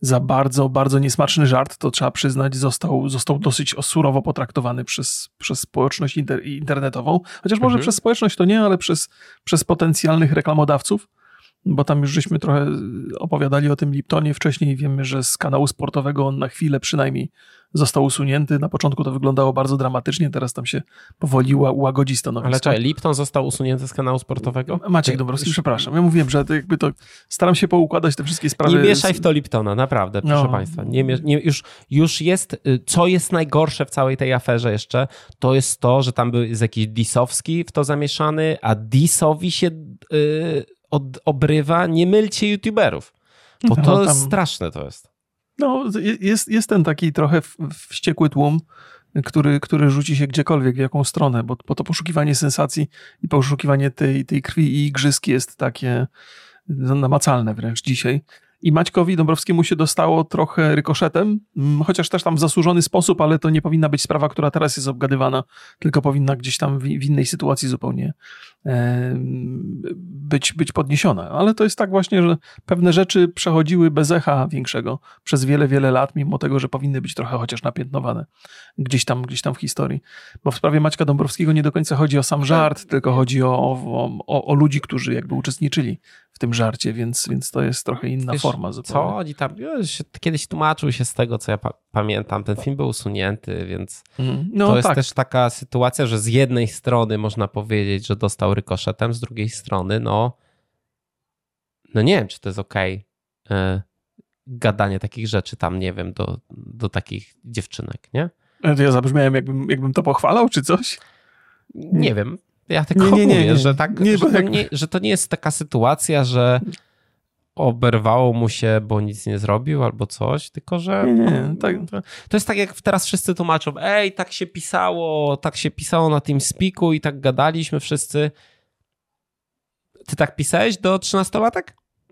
za bardzo, bardzo niesmaczny żart, to trzeba przyznać, został, został dosyć surowo potraktowany przez, przez społeczność inter, internetową. Chociaż może mhm. przez społeczność to nie, ale przez, przez potencjalnych reklamodawców bo tam już żeśmy trochę opowiadali o tym Liptonie wcześniej. Wiemy, że z kanału sportowego on na chwilę przynajmniej został usunięty. Na początku to wyglądało bardzo dramatycznie, teraz tam się powoli łagodzi stanowisko. Ale czekaj, Lipton został usunięty z kanału sportowego? Maciek Dąbrowski, przepraszam. Ja mówiłem, że to jakby to staram się poukładać te wszystkie sprawy. Nie mieszaj w to Liptona, naprawdę, proszę no. Państwa. Nie, nie, już, już jest, y, co jest najgorsze w całej tej aferze jeszcze, to jest to, że tam był jakiś Disowski w to zamieszany, a Disowi się... Yy, od, obrywa, nie mylcie youtuberów, bo no, to tam, jest straszne to jest. No, jest, jest ten taki trochę wściekły tłum, który, który rzuci się gdziekolwiek, w jaką stronę, bo, bo to poszukiwanie sensacji i poszukiwanie tej, tej krwi i igrzyski jest takie no, namacalne wręcz dzisiaj. I Maćkowi Dąbrowskiemu się dostało trochę rykoszetem, mm, chociaż też tam w zasłużony sposób, ale to nie powinna być sprawa, która teraz jest obgadywana, tylko powinna gdzieś tam w, w innej sytuacji zupełnie e, być, być podniesiona. Ale to jest tak właśnie, że pewne rzeczy przechodziły bez echa większego przez wiele, wiele lat, mimo tego, że powinny być trochę chociaż napiętnowane gdzieś tam, gdzieś tam w historii. Bo w sprawie Maćka Dąbrowskiego nie do końca chodzi o sam żart, tylko chodzi o, o, o, o ludzi, którzy jakby uczestniczyli w tym żarcie, więc, więc to jest trochę inna Wiesz, forma zupełnie. Co oni tam, kiedyś tłumaczył się z tego, co ja pa pamiętam, ten film był usunięty, więc mm, no, to jest tak. też taka sytuacja, że z jednej strony można powiedzieć, że dostał rykoszetem, z drugiej strony, no no nie wiem, czy to jest okej okay. gadanie takich rzeczy tam, nie wiem, do, do takich dziewczynek, nie? To ja zabrzmiałem, jakbym, jakbym to pochwalał, czy coś? Nie wiem. Ja tylko nie, nie, nie, mówię, że, tak, nie, że, to nie, że to nie jest taka sytuacja, że oberwało mu się, bo nic nie zrobił albo coś, tylko że nie, nie, tak, to jest tak jak teraz wszyscy tłumaczą, ej, tak się pisało, tak się pisało na tym spiku i tak gadaliśmy wszyscy. Ty tak pisałeś do 13-latek?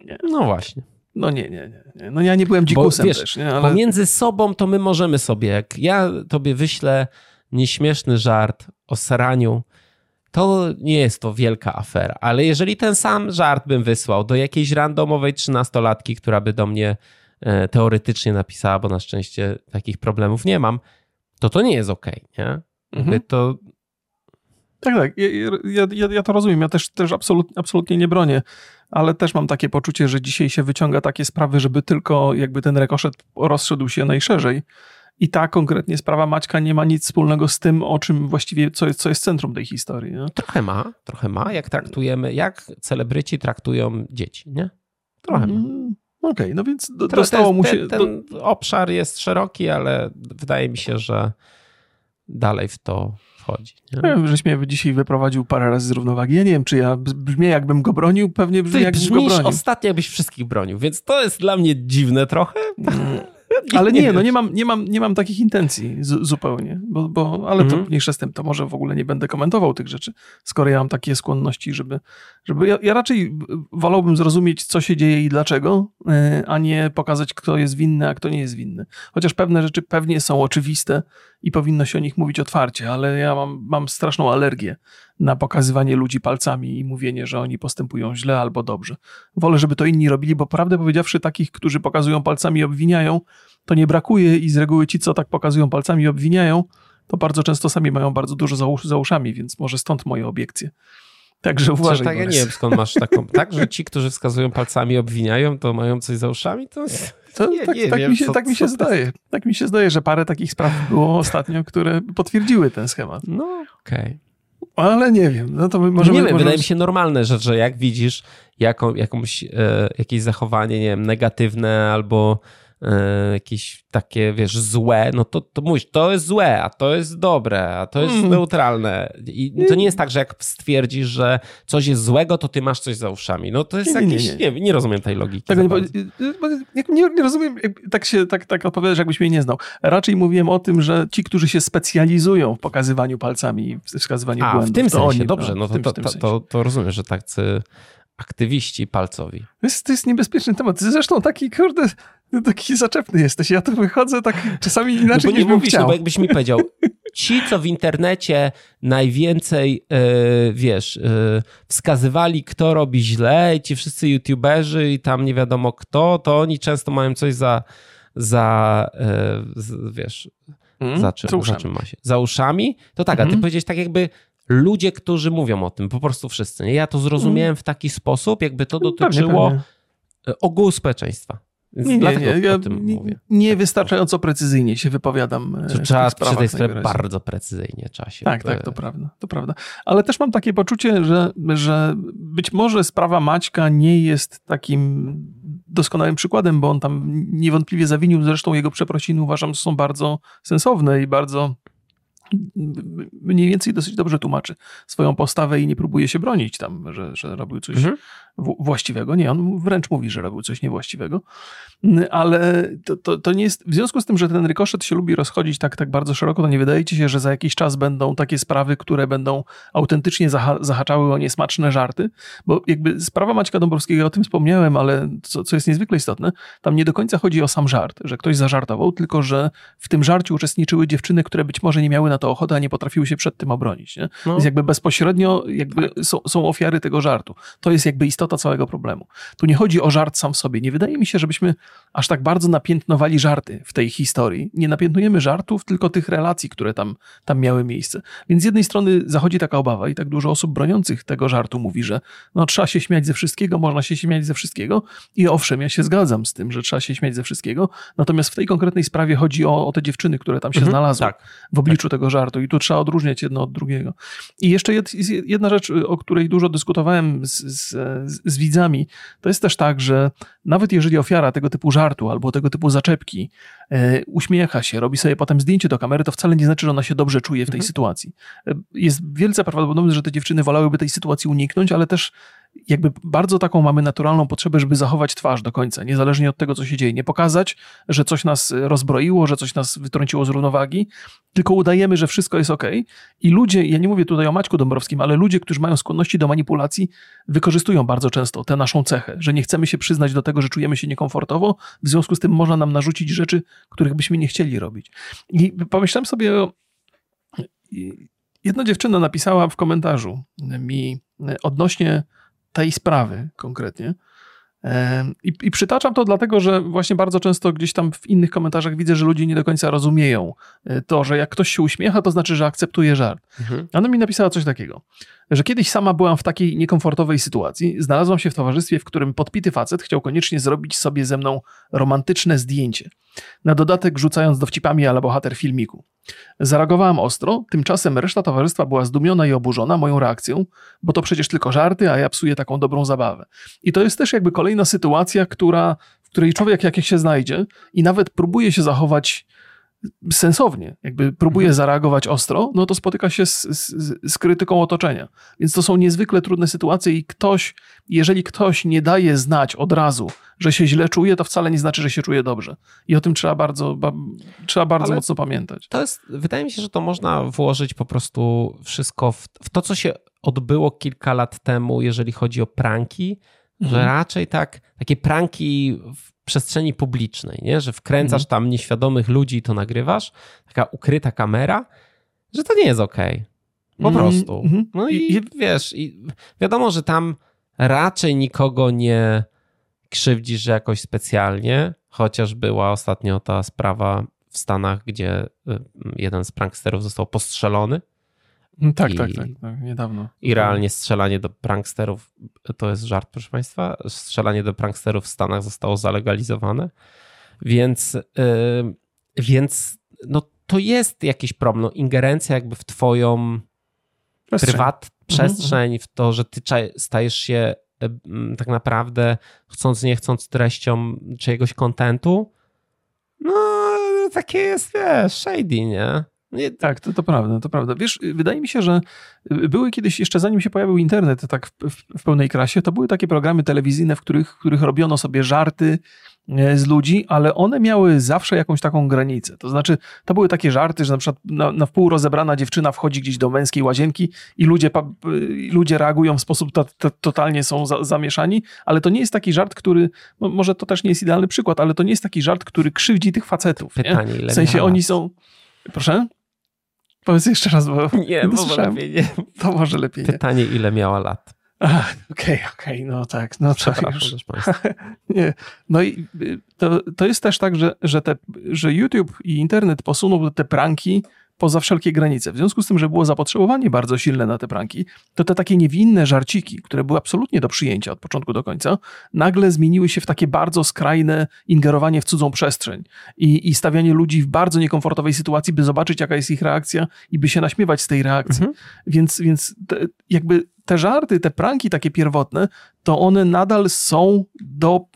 Nie. No właśnie. No nie, nie, nie. No ja nie byłem dzikusem Bo, wiesz, też, nie? Ale... Pomiędzy sobą to my możemy sobie, jak ja tobie wyślę nieśmieszny żart o saraniu, to nie jest to wielka afera. Ale jeżeli ten sam żart bym wysłał do jakiejś randomowej trzynastolatki, która by do mnie e, teoretycznie napisała, bo na szczęście takich problemów nie mam, to to nie jest okej, nie? Jakby Mhm. to Tak, tak. Ja, ja, ja, ja to rozumiem. Ja też, też absolut, absolutnie nie bronię, ale też mam takie poczucie, że dzisiaj się wyciąga takie sprawy, żeby tylko jakby ten rekoszet rozszedł się najszerzej. I ta konkretnie sprawa Maćka nie ma nic wspólnego z tym, o czym właściwie, co jest, co jest centrum tej historii. Nie? trochę ma, trochę ma, jak traktujemy, jak celebryci traktują dzieci, nie? Trochę ma. Mm, Okej, no więc do, To- dostało to mu się... Ten, do, ten obszar jest szeroki, ale wydaje mi się, że dalej w to wchodzi. Nie? nie wiem, żeś mnie dzisiaj wyprowadził parę razy z równowagi. Ja nie wiem, czy ja brzmię jakbym go bronił, pewnie brzmi Ty jakbym go bronił. ostatnio, jakbyś wszystkich bronił, więc to jest dla mnie dziwne trochę. Ale nie, no nie mam, nie mam, nie mam takich intencji z, zupełnie, bo, bo, ale to Mhm. mniejsza z tym, to może w ogóle nie będę komentował tych rzeczy, skoro ja mam takie skłonności, żeby, żeby ja, ja raczej wolałbym zrozumieć, co się dzieje i dlaczego, yy, a nie pokazać, kto jest winny, a kto nie jest winny. Chociaż pewne rzeczy pewnie są oczywiste i powinno się o nich mówić otwarcie, ale ja mam, mam straszną alergię na pokazywanie ludzi palcami i mówienie, że oni postępują źle albo dobrze. Wolę, żeby to inni robili, bo prawdę powiedziawszy, takich, którzy pokazują palcami i obwiniają, to nie brakuje i z reguły ci, co tak pokazują palcami i obwiniają, to bardzo często sami mają bardzo dużo za, za uszami, więc może stąd moje obiekcje. Także Przecież uważaj. tak, ja nie wiem skąd masz taką. Tak, że ci, którzy wskazują palcami, obwiniają, to mają coś za uszami? To jest... To, nie- tak, nie tak, wiem, mi się, co- tak mi się co zdaje. Tak mi się zdaje, że parę takich spraw było ostatnio, które potwierdziły ten schemat. No, okej. Ale nie wiem, no to my Może możemy... nie wiem, możemy... wydaje mi się normalne, że, że jak widzisz jaką, jakąś, e, jakieś zachowanie, nie wiem, negatywne albo jakieś takie, wiesz, złe, no to, to mówisz, to jest złe, a to jest dobre, a to jest Mm. neutralne. I to nie jest tak, że jak stwierdzisz, że coś jest złego, to ty masz coś za uszami. No to jest Nie, nie, nie, jakieś, nie. nie, nie, rozumiem tej logiki. Nie, bardzo. bo jak nie, nie rozumiem, tak się tak, tak odpowiadasz, jakbyś mnie nie znał. Raczej mówiłem o tym, że ci, którzy się specjalizują w pokazywaniu palcami i w wskazywaniu A, błędów, w tym sensie, oni, dobrze, no w to, to, to, to, rozumiem, że tacy aktywiści palcowi. To jest, to jest niebezpieczny temat. Zresztą taki, kurde, taki zaczepny jesteś. Ja tu wychodzę tak czasami inaczej no bo niż nie bym mówisz, no chciał. bo jakbyś mi powiedział, ci, co w internecie najwięcej, e, wiesz, e, wskazywali, kto robi źle i ci wszyscy youtuberzy i tam nie wiadomo kto, to oni często mają coś za, za e, z, wiesz, Mm, za czym, za czym ma się? Za uszami? To tak, a ty Mhm. powiedziałeś tak jakby ludzie, którzy mówią o tym, po prostu wszyscy. Nie? Ja to zrozumiałem w taki sposób, jakby to Mhm. Pewnie, dotyczyło pewnie. e, ogółu społeczeństwa. Więc Nie, nie, nie, ja nie, mówię. niewystarczająco precyzyjnie się wypowiadam. e, To trzeba przy tej sprawie bardzo precyzyjnie się. Tak, tak, to prawda, to prawda. Ale też mam takie poczucie, że, że być może sprawa Maćka nie jest takim doskonałym przykładem, bo on tam niewątpliwie zawinił, zresztą jego przeprosiny uważam są bardzo sensowne i bardzo mniej więcej dosyć dobrze tłumaczy swoją postawę i nie próbuje się bronić tam, że, że robił coś Mhm. Właściwego. Nie, on wręcz mówi, że robił coś niewłaściwego. Ale to, to, to nie jest. W związku z tym, że ten rykoszet się lubi rozchodzić tak, tak bardzo szeroko, to nie wydaje ci się, że za jakiś czas będą takie sprawy, które będą autentycznie zaha zahaczały o niesmaczne żarty? Bo jakby sprawa Maćka Dąbrowskiego, o tym wspomniałem, ale co, co jest niezwykle istotne, tam nie do końca chodzi o sam żart, że ktoś zażartował, tylko że w tym żarciu uczestniczyły dziewczyny, które być może nie miały na to ochoty, a nie potrafiły się przed tym obronić. Nie? No. Więc jakby bezpośrednio jakby są, są ofiary tego żartu. To jest jakby istota całego problemu. Tu nie chodzi o żart sam w sobie. Nie wydaje mi się, żebyśmy aż tak bardzo napiętnowali żarty w tej historii. Nie napiętnujemy żartów, tylko tych relacji, które tam, tam miały miejsce. Więc z jednej strony zachodzi taka obawa i tak dużo osób broniących tego żartu mówi, że no, trzeba się śmiać ze wszystkiego, można się śmiać ze wszystkiego. I owszem, ja się zgadzam z tym, że trzeba się śmiać ze wszystkiego. Natomiast w tej konkretnej sprawie chodzi o, o te dziewczyny, które tam się Mhm, znalazły tak. w obliczu tego żartu i tu trzeba odróżniać jedno od drugiego. I jeszcze jedna rzecz, o której dużo dyskutowałem z, z, z, widzami, to jest też tak, że nawet jeżeli ofiara tego typu żartu albo tego typu zaczepki uśmiecha się, robi sobie potem zdjęcie do kamery, to wcale nie znaczy, że ona się dobrze czuje w tej Mhm. sytuacji. E, Jest wielce prawdopodobne, że te dziewczyny wolałyby tej sytuacji uniknąć, ale też jakby bardzo taką mamy naturalną potrzebę, żeby zachować twarz do końca, niezależnie od tego, co się dzieje. Nie pokazać, że coś nas rozbroiło, że coś nas wytrąciło z równowagi, tylko udajemy, że wszystko jest ok. I ludzie, ja nie mówię tutaj o Maćku Dąbrowskim, ale ludzie, którzy mają skłonności do manipulacji, wykorzystują bardzo często tę naszą cechę, że nie chcemy się przyznać do tego, że czujemy się niekomfortowo, w związku z tym można nam narzucić rzeczy, których byśmy nie chcieli robić. I pomyślałem sobie o Jedna dziewczyna napisała w komentarzu mi odnośnie tej sprawy konkretnie. I, I, przytaczam to dlatego, że właśnie bardzo często gdzieś tam w innych komentarzach widzę, że ludzie nie do końca rozumieją e, to, że jak ktoś się uśmiecha, to znaczy, że akceptuje żart. Mhm. Ona mi napisała coś takiego, że kiedyś sama byłam w takiej niekomfortowej sytuacji, znalazłam się w towarzystwie, w którym podpity facet chciał koniecznie zrobić sobie ze mną romantyczne zdjęcie. Na dodatek rzucając dowcipami ale bohater filmiku. Zareagowałem ostro, tymczasem reszta towarzystwa była zdumiona i oburzona moją reakcją, bo to przecież tylko żarty, a ja psuję taką dobrą zabawę. I to jest też jakby kolejna sytuacja, która, w której człowiek jak się znajdzie i nawet próbuje się zachować sensownie, jakby próbuje mhm. zareagować ostro, no to spotyka się z, z, z, krytyką otoczenia. Więc to są niezwykle trudne sytuacje i ktoś, jeżeli ktoś nie daje znać od razu, że się źle czuje, to wcale nie znaczy, że się czuje dobrze. I o tym trzeba bardzo, ba, trzeba bardzo mocno pamiętać. To jest, wydaje mi się, że to można włożyć po prostu wszystko w, w to, co się odbyło kilka lat temu, jeżeli chodzi o pranki, mhm. że raczej tak, takie pranki w przestrzeni publicznej, nie? że wkręcasz mhm. tam nieświadomych ludzi i to nagrywasz, taka ukryta kamera, że to nie jest okej. Okay. Po mhm. prostu. Mhm. No i, I wiesz, i wiadomo, że tam raczej nikogo nie krzywdzisz jakoś specjalnie, chociaż była ostatnio ta sprawa w Stanach, gdzie y, jeden z pranksterów został postrzelony tak, I, tak, tak, tak, niedawno. I realnie strzelanie do pranksterów, to jest żart, proszę Państwa, strzelanie do pranksterów w Stanach zostało zalegalizowane, więc, yy, więc no, to jest jakiś problem, no, ingerencja jakby w Twoją przestrzeń. prywat, mhm, przestrzeń, w to, że Ty stajesz się yy, tak naprawdę, chcąc nie chcąc, treścią czyjegoś kontentu, no takie jest, wiesz, shady, nie? Nie, tak, to, to prawda, to prawda. Wiesz, wydaje mi się, że były kiedyś, jeszcze zanim się pojawił internet tak w, w, w pełnej krasie, to były takie programy telewizyjne, w których, w których robiono sobie żarty e, z ludzi, ale one miały zawsze jakąś taką granicę. To znaczy, to były takie żarty, że na przykład na, na wpół rozebrana dziewczyna wchodzi gdzieś do męskiej łazienki i ludzie, ludzie reagują w sposób to, to, totalnie są za, zamieszani, ale to nie jest taki żart, który, może to też nie jest idealny przykład, ale to nie jest taki żart, który krzywdzi tych facetów. Pytanie, nie? W sensie oni są... Proszę? Powiedz jeszcze raz, bo nie, może lepiej nie. To może lepiej Pytanie, nie. ile miała lat? Okej, okej, okay, okay, no tak, no tak już. nie. No i y, to, to jest też tak, że, że, te, że YouTube i internet posunął te pranki poza wszelkie granice. W związku z tym, że było zapotrzebowanie bardzo silne na te pranki, to te takie niewinne żarciki, które były absolutnie do przyjęcia od początku do końca, nagle zmieniły się w takie bardzo skrajne ingerowanie w cudzą przestrzeń i, i stawianie ludzi w bardzo niekomfortowej sytuacji, by zobaczyć, jaka jest ich reakcja i by się naśmiewać z tej reakcji. Mhm. Więc, więc te, jakby te żarty, te pranki takie pierwotne, to one nadal są do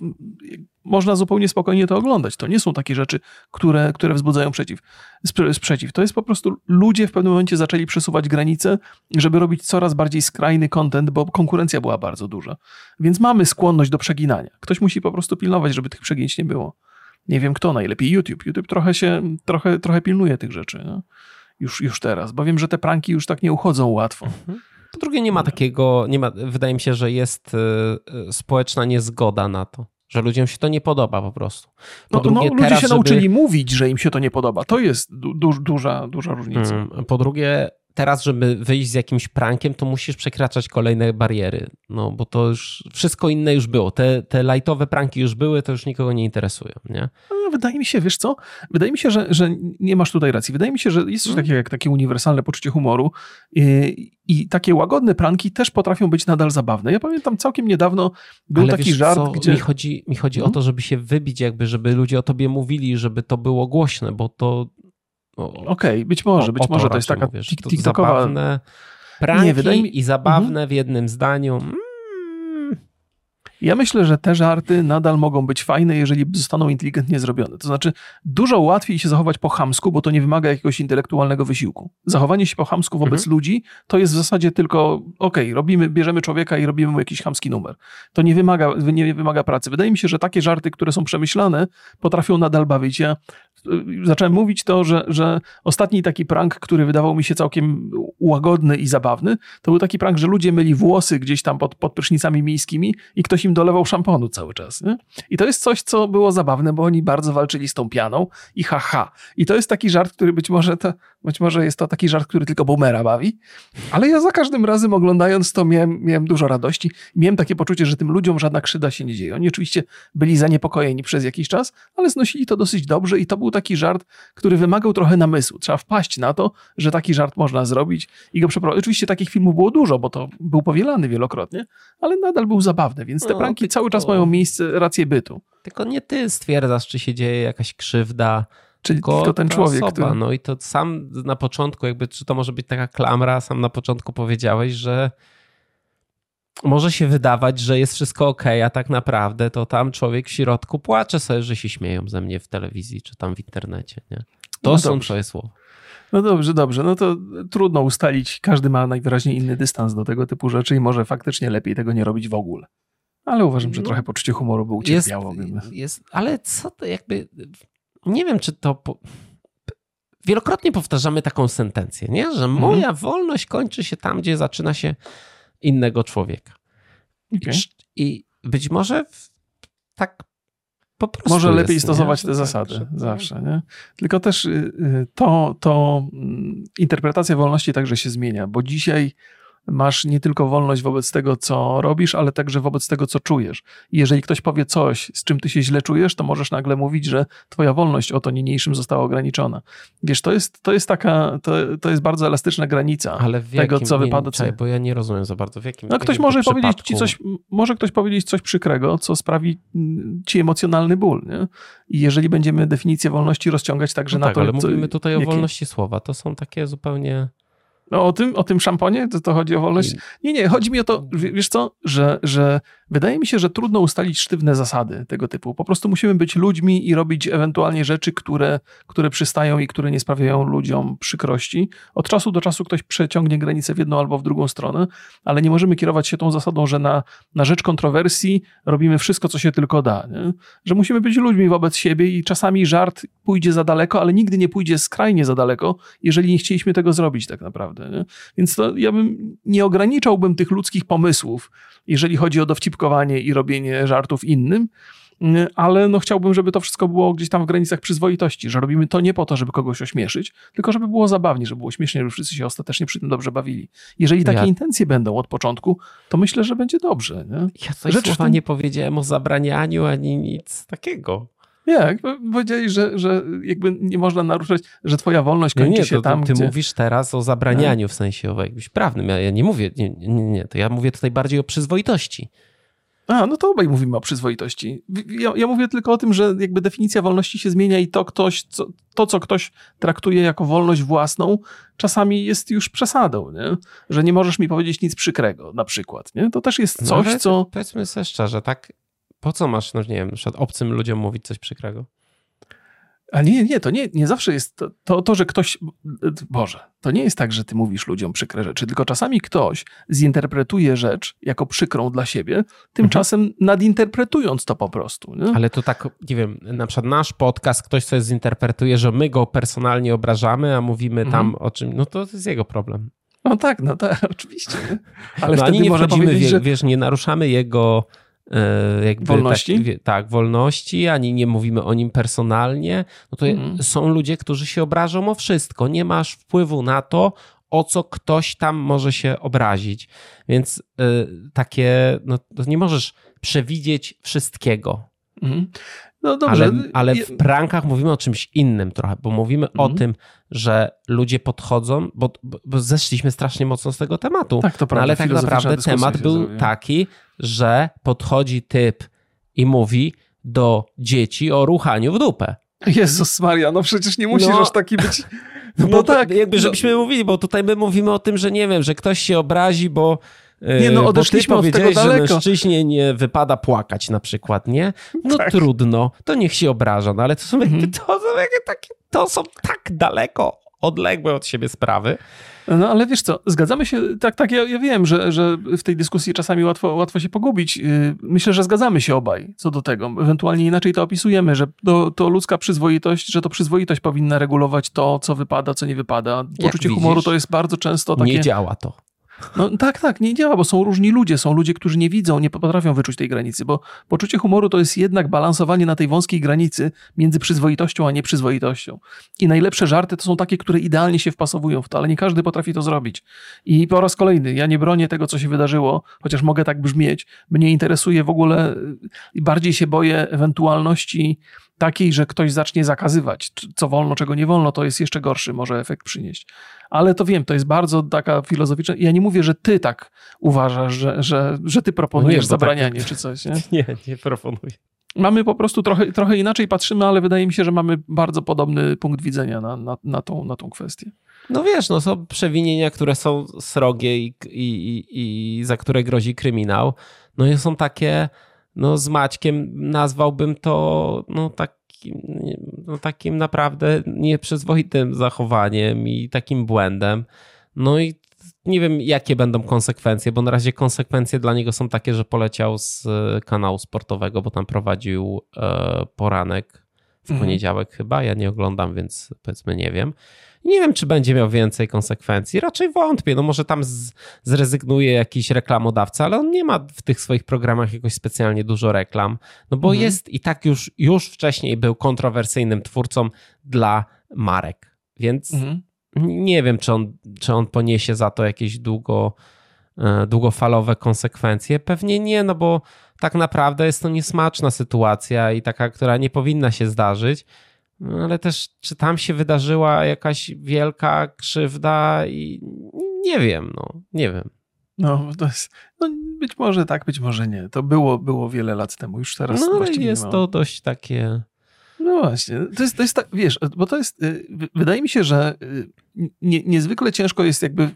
można zupełnie spokojnie to oglądać. To nie są takie rzeczy, które, które wzbudzają przeciw, sprzeciw. To jest po prostu ludzie w pewnym momencie zaczęli przesuwać granice, żeby robić coraz bardziej skrajny content, bo konkurencja była bardzo duża. Więc mamy skłonność do przeginania. Ktoś musi po prostu pilnować, żeby tych przegięć nie było. Nie wiem kto, najlepiej YouTube. YouTube trochę się, trochę, trochę pilnuje tych rzeczy. No? Już, już teraz, bo wiem, że te pranki już tak nie uchodzą łatwo. Mhm. Po drugie, nie ma takiego, nie ma, wydaje mi się, że jest y, y, społeczna niezgoda na to że ludziom się to nie podoba po prostu. Po no, drugie, no, ludzie teraz, się nauczyli żeby... mówić, że im się to nie podoba. To jest du duża, duża różnica. Hmm. Po drugie, teraz, żeby wyjść z jakimś prankiem, to musisz przekraczać kolejne bariery. No bo to już wszystko inne już było. Te, te lightowe pranki już były, to już nikogo nie interesują, nie? No, wydaje mi się, wiesz co? Wydaje mi się, że, że nie masz tutaj racji. Wydaje mi się, że jest coś hmm. takiego jak takie uniwersalne poczucie humoru i, i takie łagodne pranki też potrafią być nadal zabawne. Ja pamiętam całkiem niedawno był Ale taki żart, co? gdzie... Mi chodzi, mi chodzi hmm? o to, żeby się wybić jakby, żeby ludzie o tobie mówili, żeby to było głośne, bo to Okej, okay, być może, być może to jest taka mówisz, TikTokowa... Zabawne pranki nie, mi... i zabawne mhm. w jednym zdaniu. Ja myślę, że te żarty nadal mogą być fajne, jeżeli zostaną inteligentnie zrobione. To znaczy, dużo łatwiej się zachować po chamsku, bo to nie wymaga jakiegoś intelektualnego wysiłku. Zachowanie się po chamsku wobec mhm. ludzi to jest w zasadzie tylko, okej, okay, robimy, bierzemy człowieka i robimy mu jakiś chamski numer. To nie wymaga, nie wymaga pracy. Wydaje mi się, że takie żarty, które są przemyślane, potrafią nadal bawić. Ja zacząłem mówić to, że, że ostatni taki prank, który wydawał mi się całkiem łagodny i zabawny, to był taki prank, że ludzie myli włosy gdzieś tam pod, pod prysznicami miejskimi i ktoś im dolewał szamponu cały czas. Nie? I to jest coś, co było zabawne, bo oni bardzo walczyli z tą pianą i haha. I to jest taki żart, który być może to, być może jest to taki żart, który tylko boomera bawi, ale ja za każdym razem oglądając to miałem, miałem dużo radości. Miałem takie poczucie, że tym ludziom żadna krzywda się nie dzieje. Oni oczywiście byli zaniepokojeni przez jakiś czas, ale znosili to dosyć dobrze i to był taki żart, który wymagał trochę namysłu. Trzeba wpaść na to, że taki żart można zrobić i go przeprowadzić. Oczywiście takich filmów było dużo, bo to był powielany wielokrotnie, ale nadal był zabawny, więc te pranki tylko... cały czas mają miejsce, rację bytu. Tylko nie ty stwierdzasz, czy się dzieje jakaś krzywda, Czyli tylko, tylko ten człowiek. Osoba, który... No i to sam na początku, jakby, czy to może być taka klamra, sam na początku powiedziałeś, że może się wydawać, że jest wszystko ok, a tak naprawdę to tam człowiek w środku płacze sobie, że się śmieją ze mnie w telewizji czy tam w internecie. Nie? To no są dobrze. twoje słowa. No dobrze, dobrze. No to trudno ustalić. Każdy ma najwyraźniej inny dystans do tego typu rzeczy i może faktycznie lepiej tego nie robić w ogóle. Ale uważam, że no, trochę poczucie humoru by ucierpiało. Jest, jest, ale co to jakby nie wiem, czy to. Po... Wielokrotnie powtarzamy taką sentencję, nie? że mhm. moja wolność kończy się tam, gdzie zaczyna się innego człowieka. Okay. I, I, być może tak po prostu. Może lepiej jest, stosować nie? te tak, zasady zawsze. Nie? Tylko też y, y, to, to mm, interpretacja wolności także się zmienia, bo dzisiaj masz nie tylko wolność wobec tego, co robisz, ale także wobec tego, co czujesz. I jeżeli ktoś powie coś, z czym ty się źle czujesz, to możesz nagle mówić, że twoja wolność o to niniejszym została ograniczona. Wiesz, to jest, to jest taka, to, to jest bardzo elastyczna granica tego, co wypada. Nie, bo ja nie rozumiem za bardzo, w jakim No ktoś może powiedzieć ci coś, może ktoś powiedzieć coś przykrego, co sprawi mm, ci emocjonalny ból, nie? I jeżeli będziemy definicję wolności rozciągać także no na tak, to... ale co, mówimy tutaj o wolności słowa, to są takie zupełnie... No o tym, o tym szamponie? To, to chodzi o wolność? Nie, nie, chodzi mi o to, wiesz co, że, że wydaje mi się, że trudno ustalić sztywne zasady tego typu. Po prostu musimy być ludźmi i robić ewentualnie rzeczy, które, które przystają i które nie sprawiają ludziom przykrości. Od czasu do czasu ktoś przeciągnie granicę w jedną albo w drugą stronę, ale nie możemy kierować się tą zasadą, że na, na rzecz kontrowersji robimy wszystko, co się tylko da. Nie? Że musimy być ludźmi wobec siebie i czasami żart pójdzie za daleko, ale nigdy nie pójdzie skrajnie za daleko, jeżeli nie chcieliśmy tego zrobić tak naprawdę. Nie? Więc to ja bym nie ograniczałbym tych ludzkich pomysłów, jeżeli chodzi o dowcipkowanie i robienie żartów innym, ale no chciałbym, żeby to wszystko było gdzieś tam w granicach przyzwoitości, że robimy to nie po to, żeby kogoś ośmieszyć, tylko żeby było zabawnie, żeby było śmiesznie, żeby wszyscy się ostatecznie przy tym dobrze bawili. Jeżeli takie ja... intencje będą od początku, to myślę, że będzie dobrze. Nie? Ja coś Rzecz słowa tym... nie powiedziałem o zabranianiu ani nic takiego. Jak? Powiedzieli, że, że jakby nie można naruszać, że twoja wolność kończy nie, nie, się to, tam, Ty gdzie... mówisz teraz o zabranianiu no. w sensie o jakimś prawnym. Ja, ja nie mówię, nie, nie, nie, to ja mówię tutaj bardziej o przyzwoitości. A, no to obaj mówimy o przyzwoitości. Ja, ja, mówię tylko o tym, że jakby definicja wolności się zmienia i to, ktoś, co, to, co ktoś traktuje jako wolność własną, czasami jest już przesadą, nie? że nie możesz mi powiedzieć nic przykrego, na przykład. Nie? To też jest no coś, no, co... Powiedzmy sobie szczerze, tak po co masz, no nie wiem, przykład obcym ludziom mówić coś przykrego? A nie, nie, to nie, nie zawsze jest to, to, to, że ktoś, Boże, to nie jest tak, że ty mówisz ludziom przykre rzeczy, tylko czasami ktoś zinterpretuje rzecz jako przykrą dla siebie, tymczasem mhm. nadinterpretując to po prostu. Nie? Ale to tak, nie wiem, na przykład nasz podcast ktoś coś zinterpretuje, że my go personalnie obrażamy, a mówimy mhm. tam o czym, no to jest jego problem. No tak, no tak, oczywiście. Nie? Ale no, wtedy nie może powiedzieć, że... wiesz, nie naruszamy jego jakby wolności? Tak, tak, wolności, ani nie mówimy o nim personalnie, no to mhm. są ludzie, którzy się obrażą o wszystko. Nie masz wpływu na to, o co ktoś tam może się obrazić. Więc y, takie, no nie możesz przewidzieć wszystkiego. Mhm. No dobrze. Ale, ale, w prankach mówimy o czymś innym trochę, bo mówimy mhm. o tym, że ludzie podchodzą, bo, bo, zeszliśmy strasznie mocno z tego tematu. Tak, to no, prawda. ale tak naprawdę temat był taki, że podchodzi typ i mówi do dzieci o ruchaniu w dupę. Jezus Maria, no przecież nie musisz no, aż taki być... No, no tak. Jakby żebyśmy no. mówili, bo tutaj my mówimy o tym, że nie wiem, że ktoś się obrazi, bo Nie, no odeszliśmy od tego daleko. że mężczyźnie nie wypada płakać na przykład, nie? No Tak. trudno, to niech się obraża, no ale to są, Mhm. to, są takie, to są tak daleko odległe od siebie sprawy. No ale wiesz co, zgadzamy się, tak, tak, ja, ja wiem, że, że w tej dyskusji czasami łatwo, łatwo się pogubić. Yy, Myślę, że zgadzamy się obaj co do tego. Ewentualnie inaczej to opisujemy, że to, to ludzka przyzwoitość, że to przyzwoitość powinna regulować to, co wypada, co nie wypada. Poczucie humoru to jest bardzo często takie... Nie działa to. No tak, tak, nie działa, bo są różni ludzie, są ludzie, którzy nie widzą, nie potrafią wyczuć tej granicy, bo poczucie humoru to jest jednak balansowanie na tej wąskiej granicy między przyzwoitością a nieprzyzwoitością. I najlepsze żarty to są takie, które idealnie się wpasowują w to, ale nie każdy potrafi to zrobić. I po raz kolejny, ja nie bronię tego, co się wydarzyło, chociaż mogę tak brzmieć. Mnie interesuje w ogóle, i bardziej się boję ewentualności takiej, że ktoś zacznie zakazywać, co wolno, czego nie wolno, to jest jeszcze gorszy może efekt przynieść. Ale to wiem, to jest bardzo taka filozoficzna. Ja nie mówię, że ty tak uważasz, że, że, że ty proponujesz No nie, bo zabranianie tak- czy coś. Nie? Nie, nie proponuję. Mamy po prostu trochę, trochę inaczej patrzymy, ale wydaje mi się, że mamy bardzo podobny punkt widzenia na, na, na, tą, na tą kwestię. No wiesz, no są przewinienia, które są srogie i, i, i, i za które grozi kryminał. No i są takie, no z Maćkiem nazwałbym to no takim, no takim naprawdę nieprzyzwoitym zachowaniem i takim błędem. No i nie wiem, jakie będą konsekwencje, bo na razie konsekwencje dla niego są takie, że poleciał z e, kanału sportowego, bo tam prowadził e, poranek w Mhm. poniedziałek chyba. Ja nie oglądam, więc powiedzmy nie wiem. Nie wiem, czy będzie miał więcej konsekwencji. Raczej wątpię. No może tam z, zrezygnuje jakiś reklamodawca, ale on nie ma w tych swoich programach jakoś specjalnie dużo reklam. No bo Mhm. jest i tak już, już wcześniej był kontrowersyjnym twórcą dla marek. Więc Mhm. nie wiem, czy on, czy on poniesie za to jakieś długo, e, długofalowe konsekwencje. Pewnie nie, no bo tak naprawdę jest to niesmaczna sytuacja i taka, która nie powinna się zdarzyć. No, ale też, czy tam się wydarzyła jakaś wielka krzywda i nie wiem, no, nie wiem. No, to jest, no, być może tak, być może nie. To było, było wiele lat temu, już teraz No właściwie jest to dość takie... No właśnie, to jest, to jest tak, wiesz, bo to jest, y, wydaje mi się, że y, nie, niezwykle ciężko jest jakby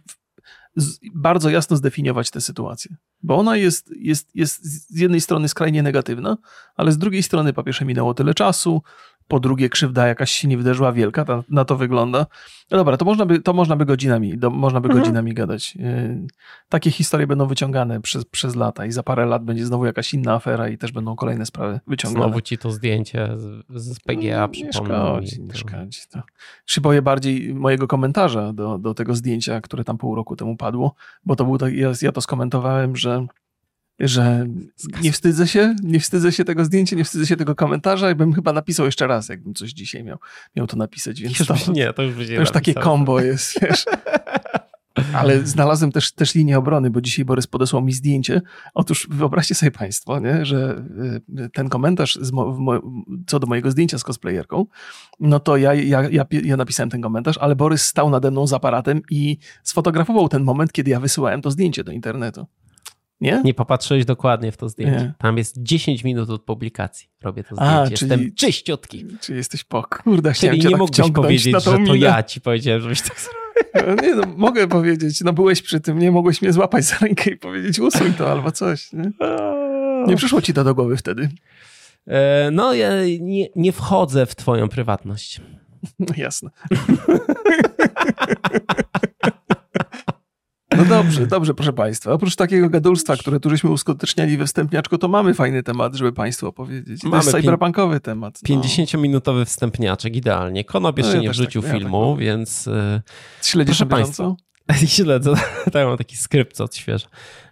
bardzo jasno zdefiniować tę sytuację, bo ona jest, jest, jest z jednej strony skrajnie negatywna, ale z drugiej strony po pierwsze minęło tyle czasu, po drugie krzywda jakaś się nie wydarzyła wielka, ta, na to wygląda. No dobra, to można by, to można by godzinami, do, można by Mhm. godzinami gadać. Y, takie historie będą wyciągane przez, przez lata i za parę lat będzie znowu jakaś inna afera i też będą kolejne sprawy wyciągane. Znowu ci to zdjęcie z, z PGA No. Nie mi szkodzi, nie szkodzi. To. Się boję bardziej mojego komentarza do, do tego zdjęcia, które tam pół roku temu padło, bo to był tak, ja, ja to skomentowałem, że, że nie wstydzę się, nie wstydzę się tego zdjęcia, nie wstydzę się tego komentarza i bym chyba napisał jeszcze raz, jakbym coś dzisiaj miał, miał to napisać, więc Już to, nie, to już będzie to już takie kombo jest, wiesz. Ale znalazłem też, też linię obrony, bo dzisiaj Borys podesłał mi zdjęcie. Otóż wyobraźcie sobie Państwo, nie, że y, ten komentarz mo, mo, co do mojego zdjęcia z cosplayerką, no to ja, ja, ja, ja napisałem ten komentarz, ale Borys stał nade mną z aparatem i sfotografował ten moment, kiedy ja wysyłałem to zdjęcie do internetu. Nie? Nie popatrzyłeś dokładnie w to zdjęcie. Nie. Tam jest 10 minut od publikacji. Robię to A, zdjęcie. czyli- Jestem czyściutki. Czy jesteś po... Kurde, chciałem Czyli cię nie tak mógłbyś powiedzieć, że tą to minę. ja ci powiedziałem, żebyś tak zrobił. Nie no, mogę powiedzieć, no byłeś przy tym, nie mogłeś mnie złapać za rękę i powiedzieć usuń to albo coś. Nie, nie przyszło ci to do głowy wtedy. E, No, ja nie, nie wchodzę w twoją prywatność. No jasne. No dobrze, dobrze, proszę Państwa. Oprócz takiego gadulstwa, które tu żeśmy uskuteczniali we wstępniaczku, to mamy fajny temat, żeby Państwu opowiedzieć. To Mamy jest cyberpunkowy temat. No. 50-minutowy wstępniaczek, idealnie. Konop No, jeszcze ja nie też wrzucił tak- ja tak filmu, więc e, Śledzisz Proszę bieżąco? śledzę. Tak, mam taki skrypt, co odświeża.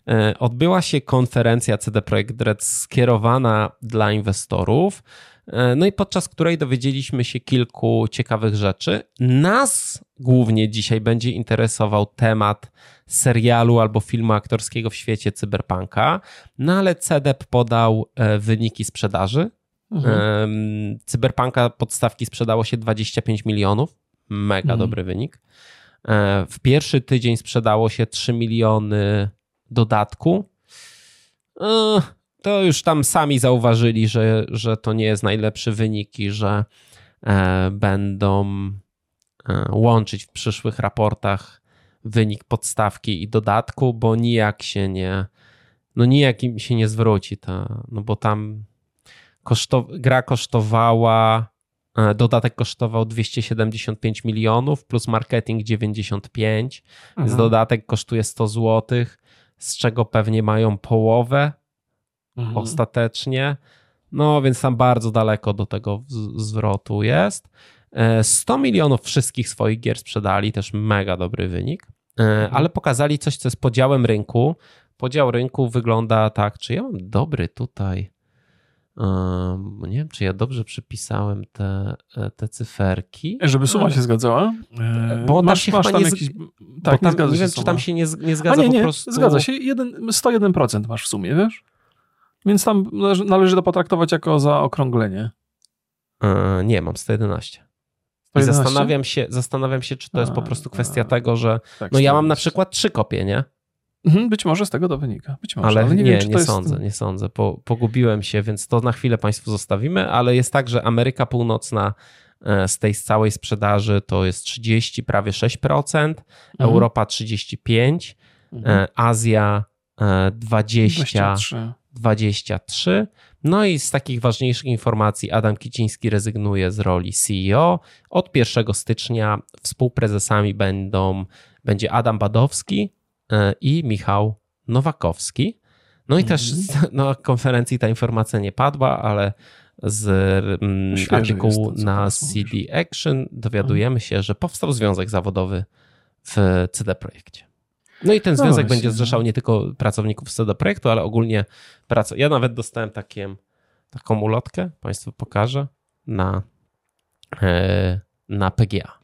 E, Odbyła się konferencja CD Projekt Red skierowana dla inwestorów, e, no i podczas której dowiedzieliśmy się kilku ciekawych rzeczy. Nas głównie dzisiaj będzie interesował temat serialu albo filmu aktorskiego w świecie cyberpunka, no ale CDEP podał e, wyniki sprzedaży. Mhm. Cyberpunka podstawki sprzedało się 25 milionów. Mega Mhm. dobry wynik. E, W pierwszy tydzień sprzedało się 3 miliony dodatku. E, To już tam sami zauważyli, że, że to nie jest najlepszy wynik i że będą łączyć w przyszłych raportach wynik podstawki i dodatku, bo nijak się nie, no nijak im się nie zwróci, ta, no bo tam kosztow, gra kosztowała, e, dodatek kosztował 275 milionów plus marketing 95, mhm. więc dodatek kosztuje 100 zł, z czego pewnie mają połowę mhm. ostatecznie. No więc tam bardzo daleko do tego zwrotu jest. 100 e, milionów wszystkich swoich gier sprzedali, też mega dobry wynik, e, mhm. ale pokazali coś, co jest podziałem rynku. Podział rynku wygląda tak, czy ja mam dobry tutaj. Um, nie wiem, czy ja dobrze przypisałem te, e, te cyferki. Żeby suma się zgadzała. Bo masz, się masz tam nie jakiś... Tak, tam, nie, nie wiem, czy tam się nie, nie zgadza A nie, nie, po prostu. Zgadza się. Jeden, 101% masz w sumie, wiesz? Więc tam należy, należy to potraktować jako zaokrąglenie. Nie, mam 111. 111. I zastanawiam się, zastanawiam się, czy to jest po prostu kwestia tego, że tak, no ja mam na przykład trzy kopie, nie? Mhm, być może z tego to wynika. Być może, ale, ale nie, nie, wiem, nie sądzę, jest... nie sądzę. Po, pogubiłem się, więc to na chwilę Państwu zostawimy, ale jest tak, że Ameryka Północna e, z tej całej sprzedaży to jest 30, prawie 6%, mhm. Europa 35%, mhm. E, Azja 20, 23. 23. No i z takich ważniejszych informacji Adam Kiciński rezygnuje z roli CEO. Od 1 stycznia współprezesami będą, będzie Adam Badowski e, i Michał Nowakowski. No i też mhm. na konferencji ta informacja nie padła, ale z mm, artykułu to, na CD Action dowiadujemy się, że powstał związek zawodowy w CD Projekcie. No i ten no związek no będzie zrzeszał nie tylko pracowników CD Projektu, ale ogólnie pracę. Ja nawet dostałem takie, taką ulotkę, Państwu pokażę, na, e, na PGA.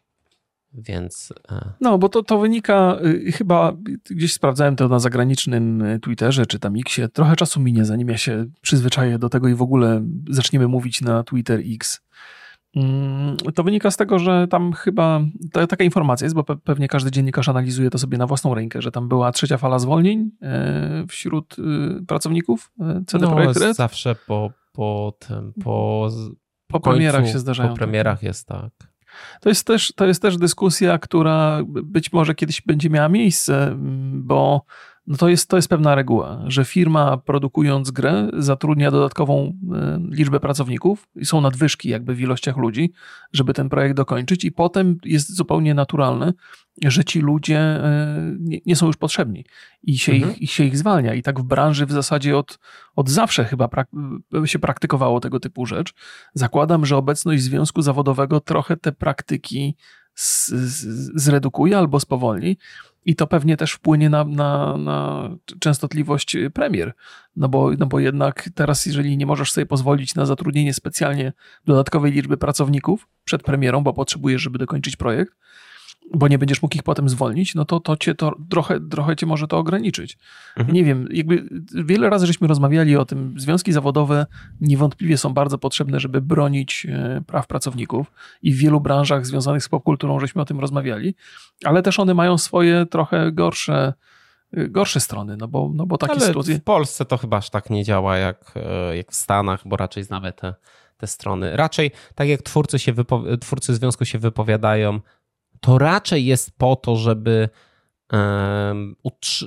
Więc. E, no, bo to, to wynika, y, chyba gdzieś sprawdzałem to na zagranicznym y, Twitterze czy tam Xie. Trochę czasu minie, zanim ja się przyzwyczaję do tego i w ogóle zaczniemy mówić na Twitter X. Mm, to wynika z tego, że tam chyba taka informacja jest, bo pewnie każdy dziennikarz analizuje to sobie na własną rękę, że tam była trzecia fala zwolnień e, wśród y, pracowników e, CD no, Projekt Red. zawsze po, po tym, po, po premierach się zdarzają. Po premierach takie. jest tak. To jest, też, to jest też dyskusja, która być może kiedyś będzie miała miejsce, bo no to, jest, to jest pewna reguła, że firma produkując grę zatrudnia dodatkową e, liczbę pracowników i są nadwyżki jakby w ilościach ludzi, żeby ten projekt dokończyć i potem jest zupełnie naturalne, że ci ludzie e, nie, nie są już potrzebni i się, mhm. ich, i się ich zwalnia. I tak w branży w zasadzie od, od zawsze chyba prak się praktykowało tego typu rzecz. Zakładam, że obecność związku zawodowego trochę te praktyki zredukuje albo spowolni. I to pewnie też wpłynie na, na, na częstotliwość premier. No bo, no bo jednak teraz, jeżeli nie możesz sobie pozwolić na zatrudnienie specjalnie dodatkowej liczby pracowników przed premierą, bo potrzebujesz, żeby dokończyć projekt, bo nie będziesz mógł ich potem zwolnić, no to, to cię to trochę, trochę cię może to ograniczyć. Mhm. Nie wiem, jakby wiele razy żeśmy rozmawiali o tym, związki zawodowe niewątpliwie są bardzo potrzebne, żeby bronić e, praw pracowników i w wielu branżach związanych z popkulturą żeśmy o tym rozmawiali, ale też one mają swoje trochę gorsze e, gorsze strony, no bo, no bo takie Ale sytuacje... w Polsce to chyba aż tak nie działa jak, e, jak w Stanach, bo raczej znamy te, te strony. Raczej tak jak twórcy, się twórcy związku się wypowiadają, to raczej jest po to, żeby,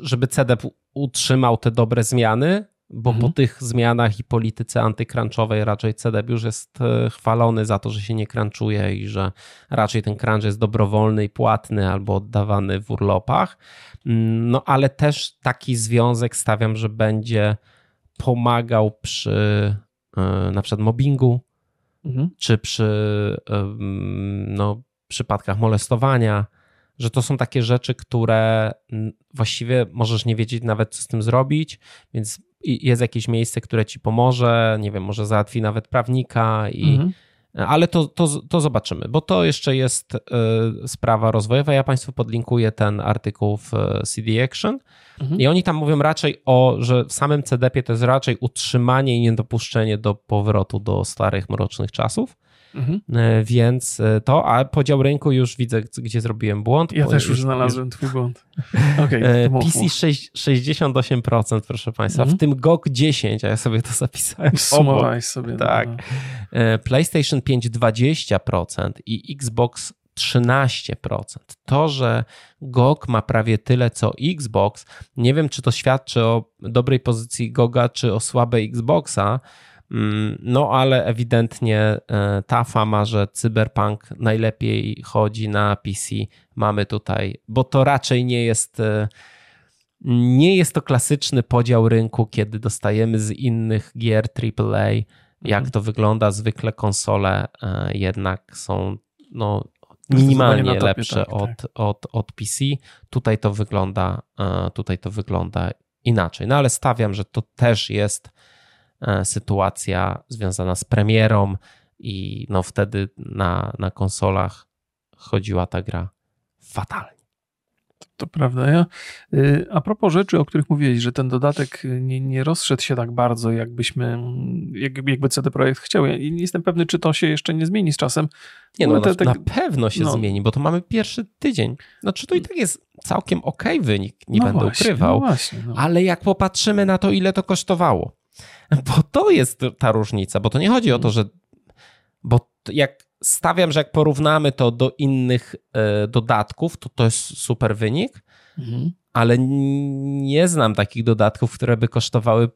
żeby CDEP utrzymał te dobre zmiany, bo mhm. po tych zmianach i polityce antykranczowej raczej CDEP już jest e, chwalony za to, że się nie crunchuje i że raczej ten crunch jest dobrowolny i płatny albo oddawany w urlopach. No ale też taki związek stawiam, że będzie pomagał przy e, na przykład mobbingu, mhm. czy przy no, przypadkach molestowania, że to są takie rzeczy, które właściwie możesz nie wiedzieć nawet, co z tym zrobić, więc jest jakieś miejsce, które ci pomoże, nie wiem, może załatwi nawet prawnika i. Mhm. Ale to, to, to zobaczymy, bo to jeszcze jest y, sprawa rozwojowa. Ja Państwu podlinkuję ten artykuł w e, CD Action mhm. i oni tam mówią raczej o, że w samym CDP to jest raczej utrzymanie i niedopuszczenie do powrotu do starych, mrocznych czasów. Mhm. E, więc e, to, a podział rynku już widzę, gdzie zrobiłem błąd. Ja też już znalazłem twój błąd. Okay, PC 6, 68%, proszę Państwa, mhm. w tym GOG 10, a ja sobie to zapisałem. Sumowałeś sobie. No. Tak. No. PlayStation 5 20% i Xbox 13%. To, że GOG ma prawie tyle co Xbox, nie wiem, czy to świadczy o dobrej pozycji GOGa, czy o słabej Xboxa, no ale ewidentnie e, ta fama, że Cyberpunk najlepiej chodzi na PC, mamy tutaj, bo to raczej nie jest e, nie jest to klasyczny podział rynku, kiedy dostajemy z innych gier AAA, jak mhm. to wygląda. Zwykle konsole e, jednak są no, minimalnie topie, lepsze tak, od, tak. Od, od PC. Tutaj to wygląda, tutaj to wygląda inaczej. No ale stawiam, że to też jest sytuacja związana z premierą i no wtedy na, na konsolach chodziła ta gra fatalnie. To prawda. Ja, y, a propos rzeczy, o których mówiłeś, że ten dodatek nie, nie rozszedł się tak bardzo, jakbyśmy, jakby, jakby CD Projekt chciał. Ja nie jestem pewny, czy to się jeszcze nie zmieni z czasem. Nie, no, te, te, na, pewno się no. zmieni, bo to mamy pierwszy tydzień. Znaczy to i tak jest całkiem ok wynik, nie no będę właśnie, ukrywał. No właśnie, no. ale jak popatrzymy na to, ile to kosztowało, bo to jest ta różnica, bo to nie chodzi o to, że bo jak stawiam, że jak porównamy to do innych e, dodatków, to to jest super wynik, mhm. ale nie znam takich dodatków, które by kosztowały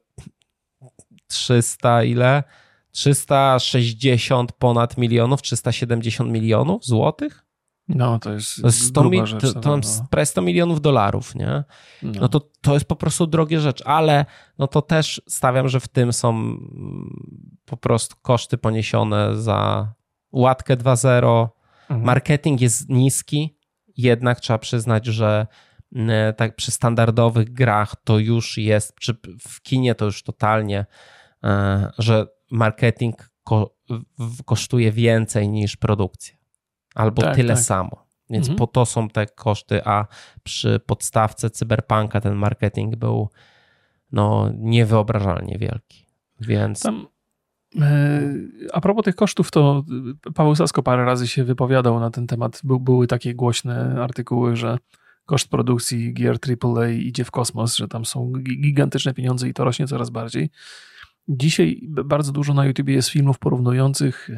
300 ile? 360 ponad milionów, 370 milionów złotych? No, to jest 100, mi, rzecz, to, to no. 100 milionów dolarów, nie? No. no, to, to jest po prostu drogie rzecz, ale no to też stawiam, że w tym są mm, po prostu koszty poniesione za łatkę 2.0. Mhm. Marketing jest niski, jednak trzeba przyznać, że mm, tak przy standardowych grach to już jest, czy w kinie to już totalnie, e, że marketing ko kosztuje więcej niż produkcja. Albo tak, tyle tak. samo. Więc mhm. po to są te koszty, a przy podstawce cyberpunka ten marketing był no, niewyobrażalnie wielki. Więc. Tam E, a propos tych kosztów, to Paweł Sasko parę razy się wypowiadał na ten temat. By, były takie głośne artykuły, że koszt produkcji gier AAA idzie w kosmos, że tam są gigantyczne pieniądze i to rośnie coraz bardziej. Dzisiaj bardzo dużo na YouTube jest filmów porównujących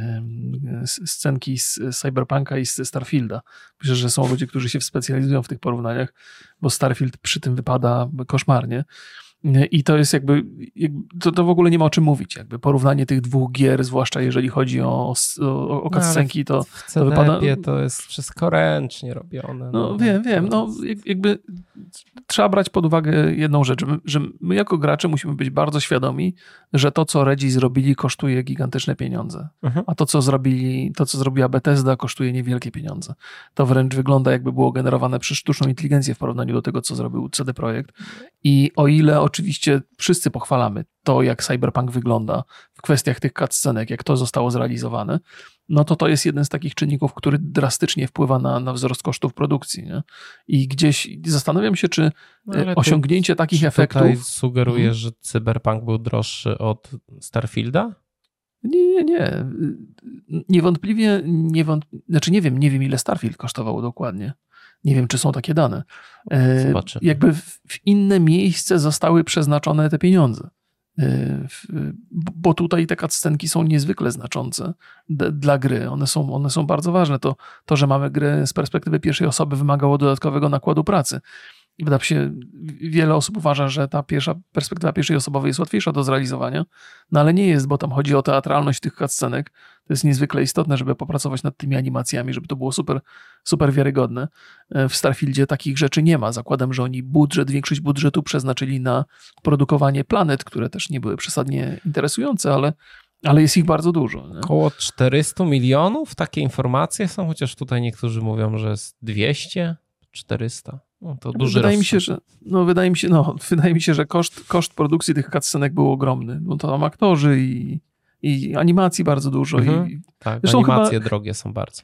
scenki z Cyberpunka i z Starfielda. Myślę, że są ludzie, którzy się specjalizują w tych porównaniach, bo Starfield przy tym wypada koszmarnie. I to jest jakby, to, to w ogóle nie ma o czym mówić. Jakby porównanie tych dwóch gier, zwłaszcza jeżeli chodzi o, o, o no, to, w to wypada. to jest wszystko ręcznie robione. No, no wiem, wiem. No, jakby trzeba brać pod uwagę jedną rzecz, że my jako gracze musimy być bardzo świadomi, że to, co Redzi zrobili, kosztuje gigantyczne pieniądze. Mhm. A to, co zrobili, to, co zrobiła Bethesda, kosztuje niewielkie pieniądze. To wręcz wygląda, jakby było generowane przez sztuczną inteligencję w porównaniu do tego, co zrobił CD Projekt. I o ile oczywiście wszyscy pochwalamy to, jak Cyberpunk wygląda w kwestiach tych cutscenek, jak to zostało zrealizowane, no to to jest jeden z takich czynników, który drastycznie wpływa na, na wzrost kosztów produkcji. Nie? I gdzieś zastanawiam się, czy no, e, osiągnięcie takich czy efektów... Tutaj sugerujesz, hmm. że Cyberpunk był droższy od Starfielda? Nie, nie, nie. Niewątpliwie, niewątp... znaczy nie wiem, nie wiem ile Starfield kosztował dokładnie. Nie wiem, czy są takie dane. E, Zobaczymy. Jakby w, w inne miejsce zostały przeznaczone te pieniądze. E, bo tutaj te cutscenki są niezwykle znaczące dla gry. One są, one są bardzo ważne. To, to, że mamy grę z perspektywy pierwszej osoby wymagało dodatkowego nakładu pracy. Wydaje się, wiele osób uważa, że ta pierwsza perspektywa pierwszej osobowej jest łatwiejsza do zrealizowania, no ale nie jest, bo tam chodzi o teatralność tych cutscenek. To jest niezwykle istotne, żeby popracować nad tymi animacjami, żeby to było super, super wiarygodne. E, w Starfieldzie takich rzeczy nie ma. Zakładam, że oni budżet, większość budżetu przeznaczyli na produkowanie planet, które też nie były przesadnie interesujące, ale ale jest ich bardzo dużo. Nie? Około 400 milionów takie informacje są, chociaż tutaj niektórzy mówią, że jest 200, 400. No, to duży wydaje mi się, że no, wydaje mi się, no, wydaje mi się, że koszt, koszt produkcji tych cutscenek był ogromny. Bo to tam aktorzy i, i animacji bardzo dużo. Mhm. I, tak, animacje chyba, drogie są bardzo.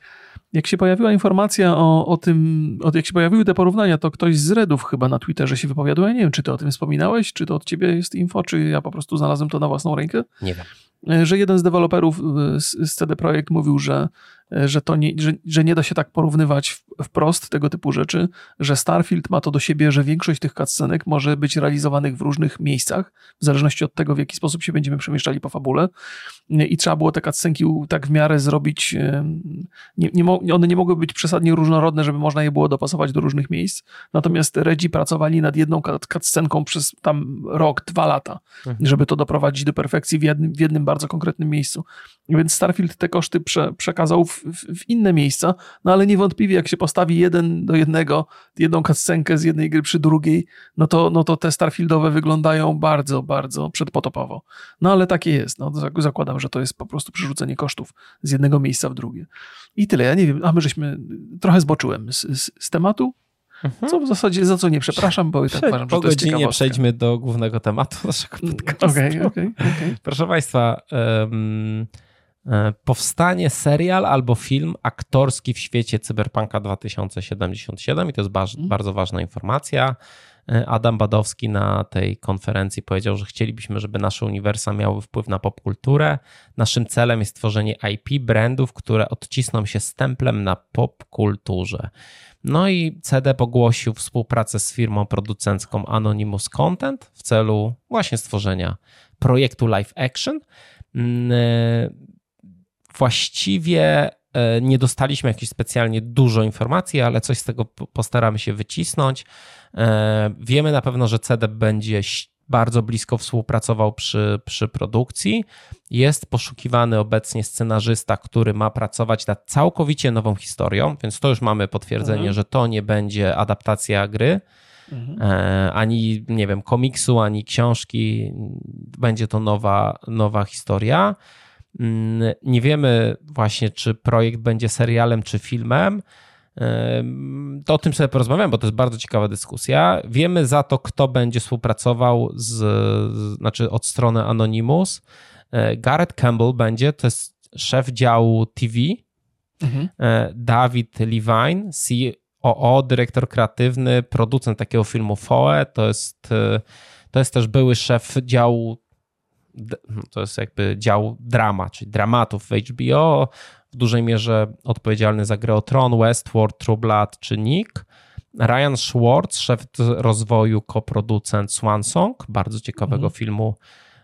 Jak się pojawiła informacja o, o tym, o, jak się pojawiły te porównania, to ktoś z Redów chyba na Twitterze się wypowiadał. Ja nie wiem, czy ty o tym wspominałeś, czy to od ciebie jest info, czy ja po prostu znalazłem to na własną rękę. Nie wiem. E, że jeden z deweloperów e, z CD Projekt mówił, że e, że, to nie, że, że nie da się tak porównywać wprost tego typu rzeczy, że Starfield ma to do siebie, że większość tych cutscenek może być realizowanych w różnych miejscach, w zależności od tego, w jaki sposób się będziemy przemieszczali po fabule i trzeba było te cutscenki tak w miarę zrobić, nie, nie, one nie mogły być przesadnie różnorodne, żeby można je było dopasować do różnych miejsc, natomiast Redzi pracowali nad jedną cutscenką przez tam rok, dwa lata, mhm. żeby to doprowadzić do perfekcji w jednym, w jednym bardzo konkretnym miejscu. Więc Starfield te koszty prze, przekazał w, w, w, inne miejsca, no ale niewątpliwie jak się postawi jeden do jednego, jedną cutscenkę z jednej gry przy drugiej, no to, no to te Starfieldowe wyglądają bardzo, bardzo przedpotopowo. No ale takie jest. No, zakładam, że to jest po prostu przerzucenie kosztów z jednego miejsca w drugie. I tyle. Ja nie wiem, a my żeśmy trochę zboczyłem z, z, z tematu. Mhm. Co w zasadzie za co nie przepraszam, bo i tak uważam, po że to jest godzinie przejdźmy do głównego tematu naszego mm, podcastu. Okay, okay, okay. Proszę Państwa, um, powstanie serial albo film aktorski w świecie Cyberpunka 2077 i to jest ba mhm. bardzo ważna informacja. E, Adam Badowski na tej konferencji powiedział, że chcielibyśmy, żeby nasze uniwersa miały wpływ na popkulturę. Naszym celem jest tworzenie IP brandów, które odcisną się stemplem na popkulturze. No i CD ogłosił współpracę z firmą producencką Anonymous Content w celu właśnie stworzenia projektu live action. Mm, e, właściwie e, nie dostaliśmy jakichś specjalnie dużo informacji, ale coś z tego postaramy się wycisnąć. E, wiemy na pewno, że CD będzie bardzo blisko współpracował przy, przy produkcji. Jest poszukiwany obecnie scenarzysta, który ma pracować nad całkowicie nową historią, więc to już mamy potwierdzenie, mhm. że to nie będzie adaptacja gry. Mhm. E, ani, nie wiem, komiksu, ani książki. Będzie to nowa, nowa historia. Mm, nie wiemy właśnie, czy projekt będzie serialem, czy filmem to o tym sobie porozmawiam, bo to jest bardzo ciekawa dyskusja. Wiemy za to, kto będzie współpracował z, znaczy od strony Anonymous. E, Garrett Campbell będzie, to jest szef działu TV. Mhm. E, Dawid Levine, COO, dyrektor kreatywny, producent takiego filmu FOE. To jest, e, to jest też były szef działu to jest jakby dział drama, czyli dramatów w HBO dużej mierze odpowiedzialny za grę o Tron, Westworld, True Blood czy Nick. Ryan Schwartz, szef rozwoju, koproducent Swan Song, bardzo ciekawego mhm. filmu,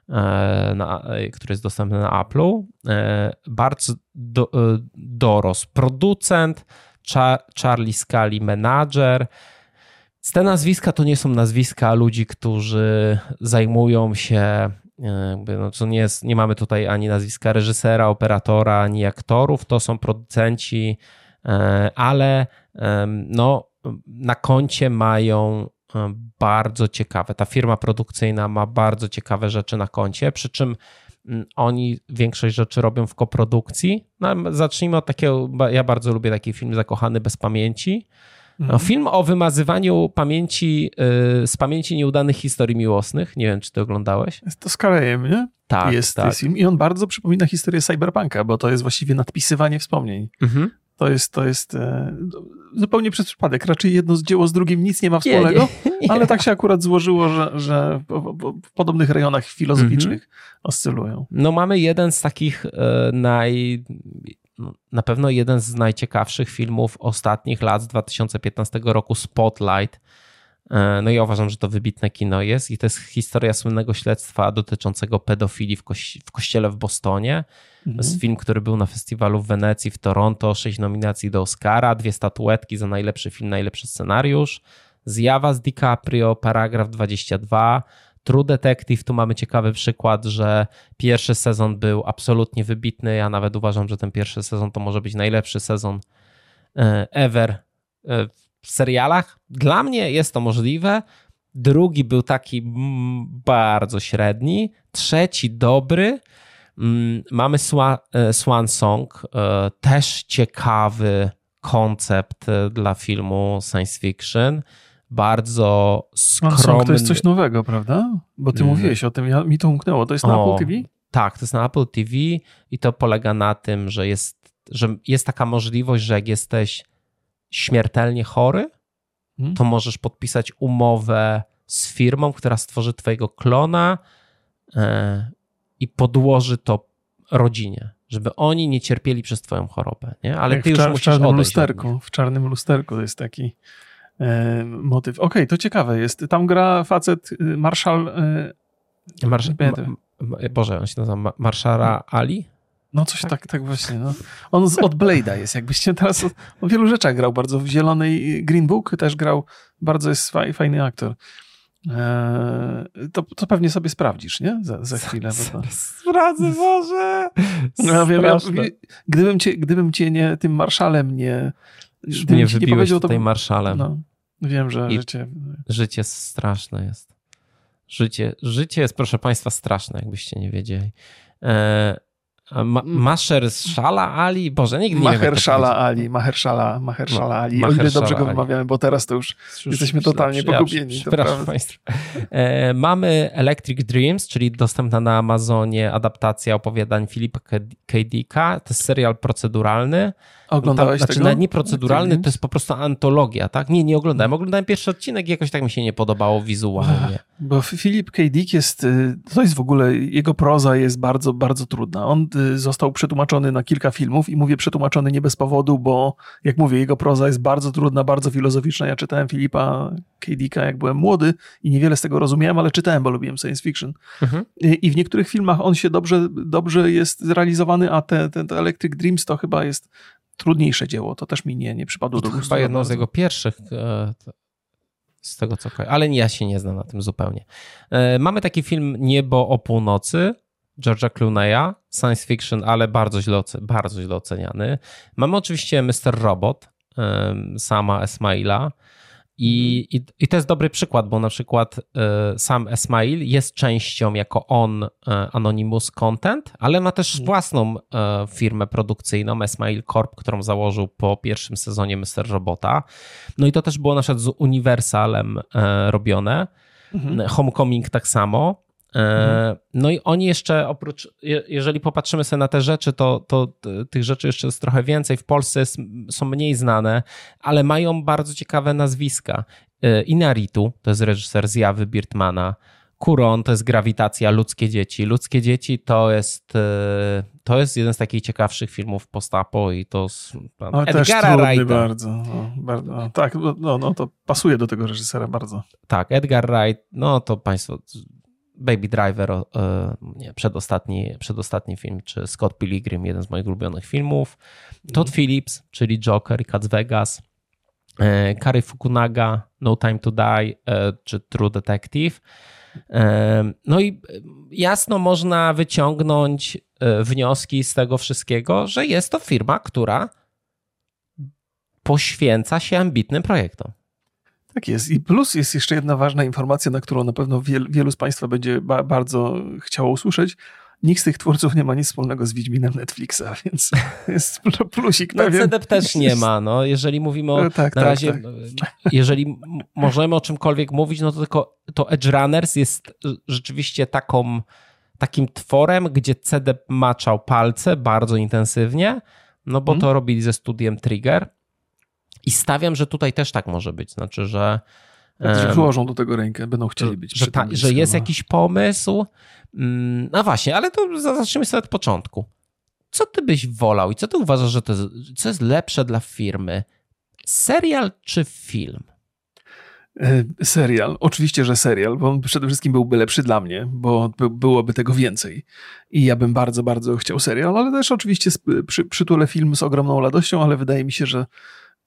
e, na, e, który jest dostępny na Apple'u. E, Bart Do, Doros, producent, Charlie Scali, menadżer. Te nazwiska to nie są nazwiska ludzi, którzy zajmują się jakby, no, to nie, jest, nie mamy tutaj ani nazwiska reżysera, operatora, ani aktorów, to są producenci, e, ale no, na koncie mają e, bardzo ciekawe. Ta firma produkcyjna ma bardzo ciekawe rzeczy na koncie, przy czym mm, oni większość rzeczy robią w koprodukcji. No, zacznijmy od takiego, ja bardzo lubię taki film Zakochany bez pamięci. No, mhm. film o wymazywaniu pamięci, yy, z pamięci nieudanych historii miłosnych. Nie wiem, czy ty oglądałeś. Jest to z Karejem, nie? Tak, jest tak. film i on bardzo przypomina historię Cyberpunka, bo to jest właściwie nadpisywanie wspomnień. Mhm. To jest, to jest e, zupełnie przez przypadek. Raczej jedno z dzieło z drugim nic nie ma wspólnego, nie, nie, nie. ale tak się akurat złożyło, że, że w podobnych rejonach filozoficznych mhm. oscylują. No mamy jeden z takich e, naj no, na pewno jeden z najciekawszych filmów ostatnich lat z 2015 roku, Spotlight. E, no i ja uważam, że to wybitne kino jest i to jest historia słynnego śledztwa dotyczącego pedofilii w, kości w kościele w Bostonie. Mhm. To jest mhm. film, który był na festiwalu w Wenecji, w Toronto, sześć nominacji do Oscara, dwie statuetki za najlepszy film, najlepszy scenariusz. Zjawa z DiCaprio, paragraf 22, True Detective, tu mamy ciekawy przykład, że pierwszy sezon był absolutnie wybitny. Ja nawet uważam, że ten pierwszy sezon to może być najlepszy sezon e, ever e, w serialach. Dla mnie jest to możliwe. Drugi był taki bardzo średni. Trzeci dobry. Mm, mamy e, Swan Song, też ciekawy koncept dla filmu science fiction bardzo skromny. Song to jest coś nowego, prawda? Bo ty mm. mówiłeś o tym, ja, mi to umknęło. To jest na o, Apple TV? Tak, to jest na Apple TV i to polega na tym, że jest, że jest taka możliwość, że jak jesteś śmiertelnie chory, hmm. to możesz podpisać umowę z firmą, która stworzy twojego klona e, i podłoży to rodzinie żeby oni nie cierpieli przez twoją chorobę, nie? Ale Jak ty już czar- w musisz czarnym lusterku. W czarnym lusterku to jest taki motyw. Okej, to ciekawe jest. Tam gra facet y, Marszal. E, Marsz... Ma... Boże, on się nazywa Ma- Marszara Ali? no coś tak, tak, właśnie. No. On z, od Blade'a jest. Jakbyście teraz o, o wielu rzeczach grał bardzo. W zielonej Green Book też grał. Bardzo jest faj, fajny aktor. E, to, to pewnie sobie sprawdzisz, nie? Za, za chwilę. Bo to... Sprawdzę, Boże! No, ja wiem, ja, gdybym, cię, gdybym cię nie tym marszalem nie. Już Gdybym mnie nie wybiłeś to tutaj bym- marszalem. No, wiem, że I- życie. Życie straszne jest. Życie, życie jest, proszę Państwa, straszne, jakbyście nie wiedzieli. E, ma, Masher Szala Ali? Boże, nigdy nie wiem. jak to Mahershala powiedzieć. Ali, Mahershala, Mahershala Ma- Ali. O ile dobrze go Ali. wymawiamy, bo teraz to już Już Jesteśmy totalnie źle, pogubieni, to Przepraszam. Państwa. E, mamy Electric Dreams, czyli dostępna na Amazonie adaptacja opowiadań Filipa. K. Dicka. To jest serial proceduralny. Oglądałeś Tam, znaczy, tego? nawet nie proceduralny, to jest po prostu antologia, tak? Nie, nie oglądałem. Oglądałem pierwszy odcinek i jakoś tak mi się nie podobało wizualnie. Bo Philip K. Dick jest, y, to jest w ogóle, jego proza jest bardzo, bardzo trudna. On y, został przetłumaczony na kilka filmów i mówię przetłumaczony nie bez powodu, bo jak mówię, jego proza jest bardzo trudna, bardzo filozoficzna. Ja czytałem Filipa K. Dicka, jak byłem młody i niewiele z tego rozumiałem, ale czytałem, bo lubiłem science fiction. Mhm. I i w niektórych filmach on się dobrze, dobrze jest zrealizowany, a te, te, te Electric Dreams to chyba jest trudniejsze dzieło. To też mi nie, nie przypadło do gustu. chyba jedno z jego pierwszych, e, z tego co kojarzę, ale ja się nie znam na tym zupełnie. E, Mamy taki film Niebo o północy, George'a Clooney'a, science fiction, ale bardzo źle, bardzo źle oceniany. Mamy oczywiście Mr. Robot, em, sama Esmaila. I, i, I to jest dobry przykład, bo na przykład e, sam Esmail jest częścią jako on e, Anonymous Content, ale ma też własną e, firmę produkcyjną Esmail Corp, którą założył po pierwszym sezonie Mr. Robota. No i to też było na przykład z Universalem robione. Mhm. Homecoming tak samo. E, No i oni jeszcze oprócz, je- jeżeli popatrzymy sobie na te rzeczy, to, to tych rzeczy jeszcze jest trochę więcej. W Polsce jest, są mniej znane, ale mają bardzo ciekawe nazwiska. E, Inaritu, to jest reżyser zjawy Birtmana. Kuron to jest grawitacja, ludzkie dzieci. Ludzkie dzieci to jest, e, to jest jeden z takich ciekawszych filmów postapo i to z Ale Edgara Wrighta. bardzo. No, bardzo. No, tak, no, no to pasuje do tego reżysera bardzo. Tak, Edgar Wright, no to państwo, Baby Driver, e, nie, przedostatni, przedostatni film, czy Scott Pilgrim, jeden z moich ulubionych filmów, Todd Phillips, czyli Joker i Cats Vegas, e, Kary Fukunaga, No Time to Die, e, czy True Detective. No i jasno można wyciągnąć wnioski z tego wszystkiego, że jest to firma, która poświęca się ambitnym projektom. Tak jest. I plus jest jeszcze jedna ważna informacja, na którą na pewno wiel, wielu z Państwa będzie ba, bardzo chciało usłyszeć. Nikt z tych twórców nie ma nic wspólnego z Wiedźminem Netflixa, więc jest pl- plusik No pewien. CDEP też nie ma, no jeżeli mówimy o, No tak, na tak, razie, tak. jeżeli m- możemy o czymkolwiek mówić, no to tylko to Edge Runners jest rzeczywiście taką, takim tworem, gdzie CDEP maczał palce bardzo intensywnie, no bo Mhm. to robili ze studiem Trigger i stawiam, że tutaj też tak może być, znaczy, że Że do tego rękę, będą chcieli być. że, ta, że jest no. jakiś pomysł. Mm, No właśnie, ale to za- zacznijmy sobie od początku. Co ty byś wolał i co ty uważasz, że to jest, co jest lepsze dla firmy? Serial czy film? E, Serial. Oczywiście, że serial, bo on przede wszystkim byłby lepszy dla mnie, bo by, byłoby tego więcej. I ja bym bardzo, bardzo chciał serial, ale też oczywiście przy, przytulę film z ogromną radością, ale wydaje mi się, że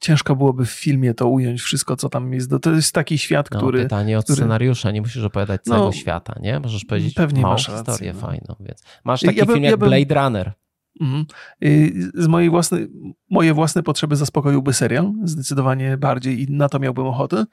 ciężko byłoby w filmie to ująć wszystko, co tam jest. To jest taki świat, No, który... pytanie od który- scenariusza, nie musisz opowiadać No, całego świata, nie? Możesz powiedzieć pewnie masz rację, historię no. fajną. Więc masz Ja taki bym- film ja jak bym- Blade Runner. Mhm. Z mojej własnej, moje własne potrzeby zaspokoiłby serial, zdecydowanie bardziej i na to miałbym ochotę.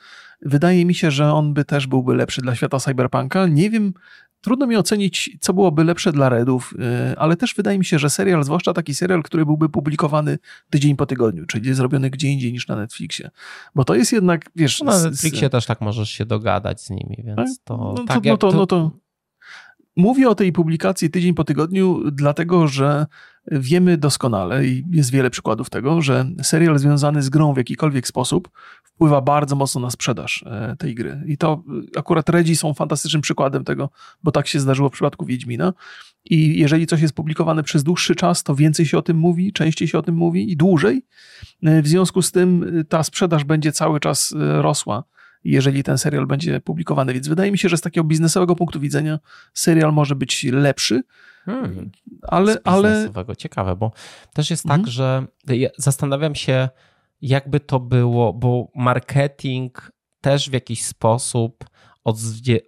Wydaje mi się, że on by też byłby lepszy dla świata cyberpunka. Nie wiem, trudno mi ocenić, co byłoby lepsze dla Redów, y, ale też wydaje mi się, że serial, zwłaszcza taki serial, który byłby publikowany tydzień po tygodniu, czyli zrobiony gdzie indziej niż na Netflixie. Bo to jest jednak, wiesz... No, na z- z- Netflixie też tak możesz się dogadać z nimi, więc to no, tak to, no, jak to, no to mówię o tej publikacji tydzień po tygodniu, dlatego że wiemy doskonale i jest wiele przykładów tego, że serial związany z grą w jakikolwiek sposób wpływa bardzo mocno na sprzedaż e, tej gry. I to e, akurat Redzi są fantastycznym przykładem tego, bo tak się zdarzyło w przypadku Wiedźmina. I jeżeli coś jest publikowane przez dłuższy czas, to więcej się o tym mówi, częściej się o tym mówi i dłużej. E, w związku z tym ta sprzedaż będzie cały czas rosła, jeżeli ten serial będzie publikowany. Więc wydaje mi się, że z takiego biznesowego punktu widzenia serial może być lepszy. Hmm. Ale, ale. Ciekawe, bo też jest tak, hmm. tak, że ja zastanawiam się, jakby to było, bo marketing też w jakiś sposób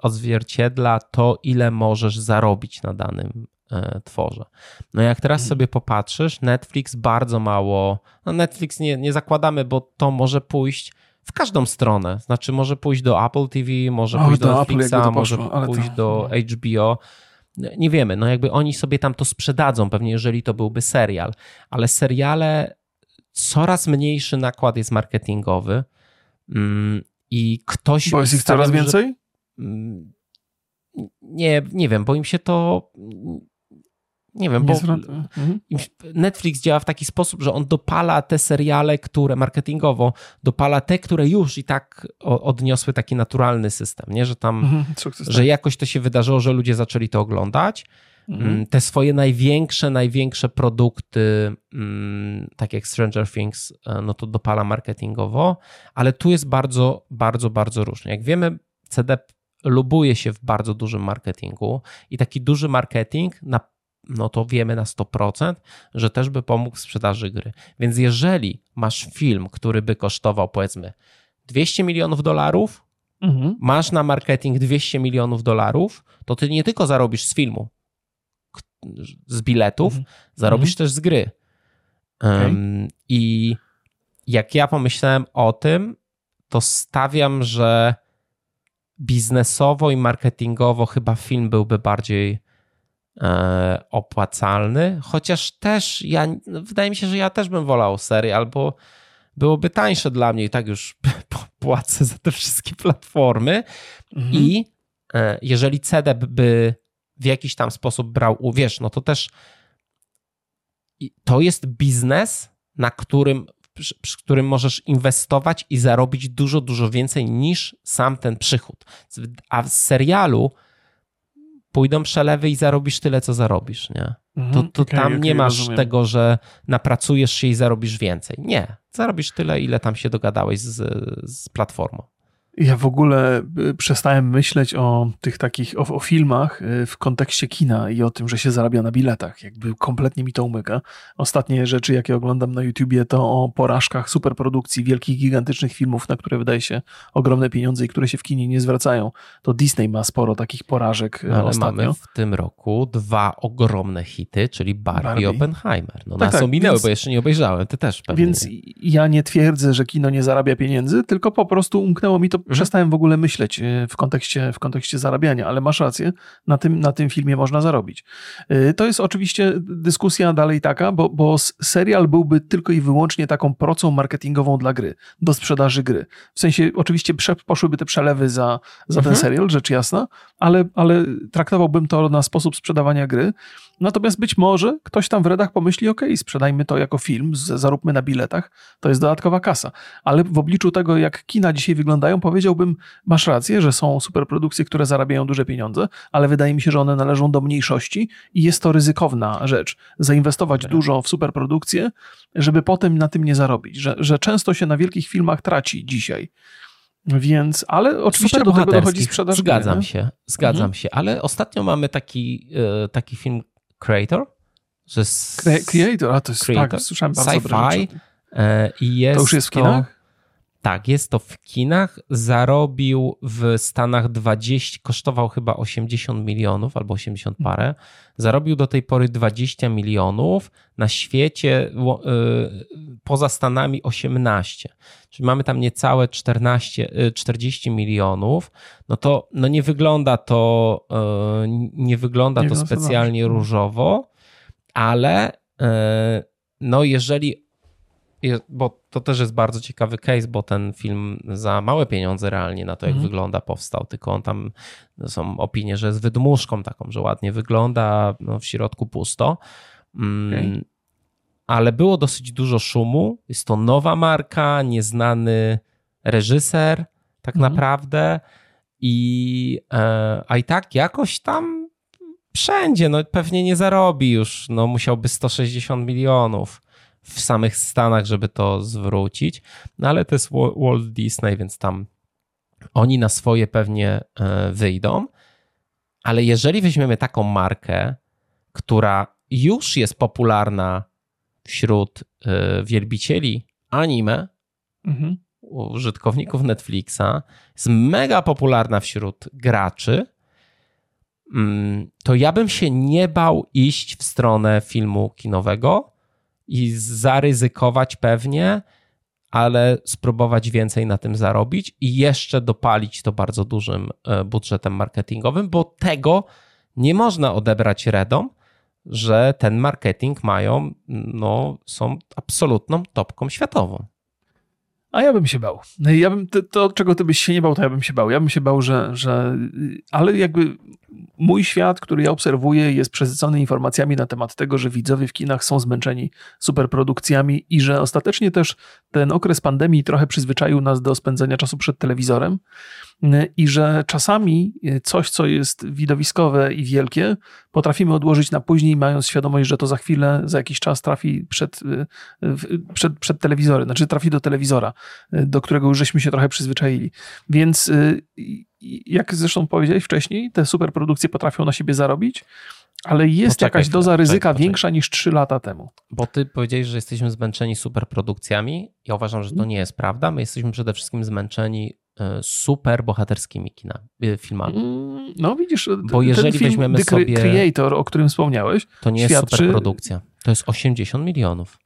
odzwierciedla to, ile możesz zarobić na danym e, tworze. No jak teraz mhm. sobie popatrzysz, Netflix bardzo mało, no Netflix nie, nie zakładamy, bo to może pójść w każdą stronę. Znaczy może pójść do Apple TV, może o, pójść do, do Netflixa, może pójść to... do HBO. Nie wiemy, no jakby oni sobie tam to sprzedadzą, pewnie jeżeli to byłby serial, ale seriale coraz mniejszy nakład jest marketingowy mm, i ktoś... Bo jest ich coraz więcej? Że, mm, nie, nie wiem, bo im się to nie wiem, bo mhm. Netflix działa w taki sposób, że on dopala te seriale, które marketingowo dopala te, które już i tak odniosły taki naturalny system, nie? Że tam, mhm, że tak. jakoś to się wydarzyło, że ludzie zaczęli to oglądać. Mhm. Mm, te swoje największe, największe produkty, mm, tak jak Stranger Things, e, no to dopala marketingowo, ale tu jest bardzo, bardzo, bardzo różnie. Jak wiemy, CD lubuje się w bardzo dużym marketingu i taki duży marketing na no to wiemy na 100%, że też by pomógł w sprzedaży gry. Więc jeżeli masz film, który by kosztował powiedzmy 200 milionów dolarów, mhm. masz na marketing 200 milionów dolarów, to ty nie tylko zarobisz z filmu, z biletów, mhm. zarobisz mhm. też z gry. Okay. Um, I jak ja pomyślałem o tym, to stawiam, że biznesowo i marketingowo chyba film byłby bardziej opłacalny, chociaż też ja, wydaje mi się, że ja też bym wolał serial, bo byłoby tańsze dla mnie i tak już płacę za te wszystkie platformy mhm. i e, jeżeli CDEP by w jakiś tam sposób brał, wiesz, no to też to jest biznes, na którym, przy, przy którym możesz inwestować i zarobić dużo, dużo więcej niż sam ten przychód. A w serialu pójdą przelewy i zarobisz tyle, co zarobisz, nie? Mhm, to, to okay, tam okay, nie masz rozumiem. tego, że napracujesz się i zarobisz więcej. Nie, zarobisz tyle, ile tam się dogadałeś z, z platformą. Ja w ogóle y, przestałem myśleć o tych takich, o, o, filmach y, w kontekście kina i o tym, że się zarabia na biletach. Jakby kompletnie mi to umyka. Ostatnie rzeczy, jakie oglądam na YouTubie, to o porażkach superprodukcji wielkich, gigantycznych filmów, na które wydaje się ogromne pieniądze i które się w kinie nie zwracają. To Disney ma sporo takich porażek y, Ale ostatnio. mamy w tym roku dwa ogromne hity, czyli Barbie, Barbie. i Oppenheimer. No tak, nas tak, ominęły, więc, bo jeszcze nie obejrzałem. Ty też pewnie. Więc ja nie twierdzę, że kino nie zarabia pieniędzy, tylko po prostu umknęło mi to. Przestałem w ogóle myśleć e, w kontekście, w kontekście zarabiania, ale masz rację, na tym, na tym filmie można zarobić. E, to jest oczywiście dyskusja dalej taka, bo, bo serial byłby tylko i wyłącznie taką procą marketingową dla gry, do sprzedaży gry. W sensie oczywiście poszłyby te przelewy za, za ten mhm. serial, rzecz jasna, ale, ale traktowałbym to na sposób sprzedawania gry. Natomiast być może ktoś tam w redach pomyśli, ok, sprzedajmy to jako film, zaróbmy na biletach, to jest dodatkowa kasa. Ale w obliczu tego, jak kina dzisiaj wyglądają, powiedziałbym, masz rację, że są superprodukcje, które zarabiają duże pieniądze, ale wydaje mi się, że one należą do mniejszości i jest to ryzykowna rzecz. Zainwestować okay. dużo w superprodukcję, żeby potem na tym nie zarobić. Że, że często się na wielkich filmach traci dzisiaj. Więc, ale oczywiście do tego dochodzi sprzedaż. Zgadzam gry, się, zgadzam mhm. się, ale ostatnio mamy taki, e, taki film Creator, że Creator, a to jest, tak, creator, tak, słyszałem bardzo sci-fi e, i jest to już jest w kinach? Tak, jest to w kinach. Zarobił w Stanach 20, kosztował chyba 80 milionów albo 80 parę. Zarobił do tej pory 20 milionów, na świecie y, poza Stanami 18. Czyli mamy tam niecałe 14, 40 y, milionów. No to no nie wygląda to, y, nie wygląda nie to specjalnie różowo, ale no jeżeli bo to też jest bardzo ciekawy case, bo ten film za małe pieniądze realnie na to, jak mhm. wygląda, powstał. Tylko on tam są opinie, że jest wydmuszką taką, że ładnie wygląda, no w środku pusto. Mm, okay. Ale było dosyć dużo szumu. Jest to nowa marka, nieznany reżyser tak Mhm. naprawdę i e, a i tak jakoś tam wszędzie, no pewnie nie zarobi już, no musiałby 160 milionów w samych Stanach, żeby to zwrócić, no ale to jest Wa- Walt Disney, więc tam oni na swoje pewnie e, wyjdą, ale jeżeli weźmiemy taką markę, która już jest popularna wśród e, wielbicieli anime, Mhm. użytkowników Netflixa, jest mega popularna wśród graczy, mm, to ja bym się nie bał iść w stronę filmu kinowego i zaryzykować pewnie, ale spróbować więcej na tym zarobić i jeszcze dopalić to bardzo dużym e, budżetem marketingowym, bo tego nie można odebrać Redom, że ten marketing mają, no, są absolutną topką światową. A ja bym się bał. Ja bym, to, to, czego ty byś się nie bał, to ja bym się bał. Ja bym się bał, że, że. Ale jakby mój świat, który ja obserwuję, jest przesycony informacjami na temat tego, że widzowie w kinach są zmęczeni superprodukcjami i że ostatecznie też ten okres pandemii trochę przyzwyczaił nas do spędzania czasu przed telewizorem i że czasami coś, co jest widowiskowe i wielkie, potrafimy odłożyć na później, mając świadomość, że to za chwilę, za jakiś czas trafi przed, w- przed, przed telewizory, znaczy trafi do telewizora, do którego już żeśmy się trochę przyzwyczaili. Więc y, jak zresztą powiedziałeś wcześniej, te superprodukcje potrafią na siebie zarobić, ale jest Poczekaj jakaś doza ryzyka poczekaj, poczekaj. większa niż 3 lata temu. Bo ty powiedziałeś, że jesteśmy zmęczeni superprodukcjami. Ja uważam, że to nie jest prawda. My jesteśmy przede wszystkim zmęczeni super bohaterskimi kina, e, filmami. Mm, No widzisz, Bo jeżeli ten film weźmiemy The sobie- Creator, o którym wspomniałeś, To nie jest Świadczy- superprodukcja. To jest 80 milionów.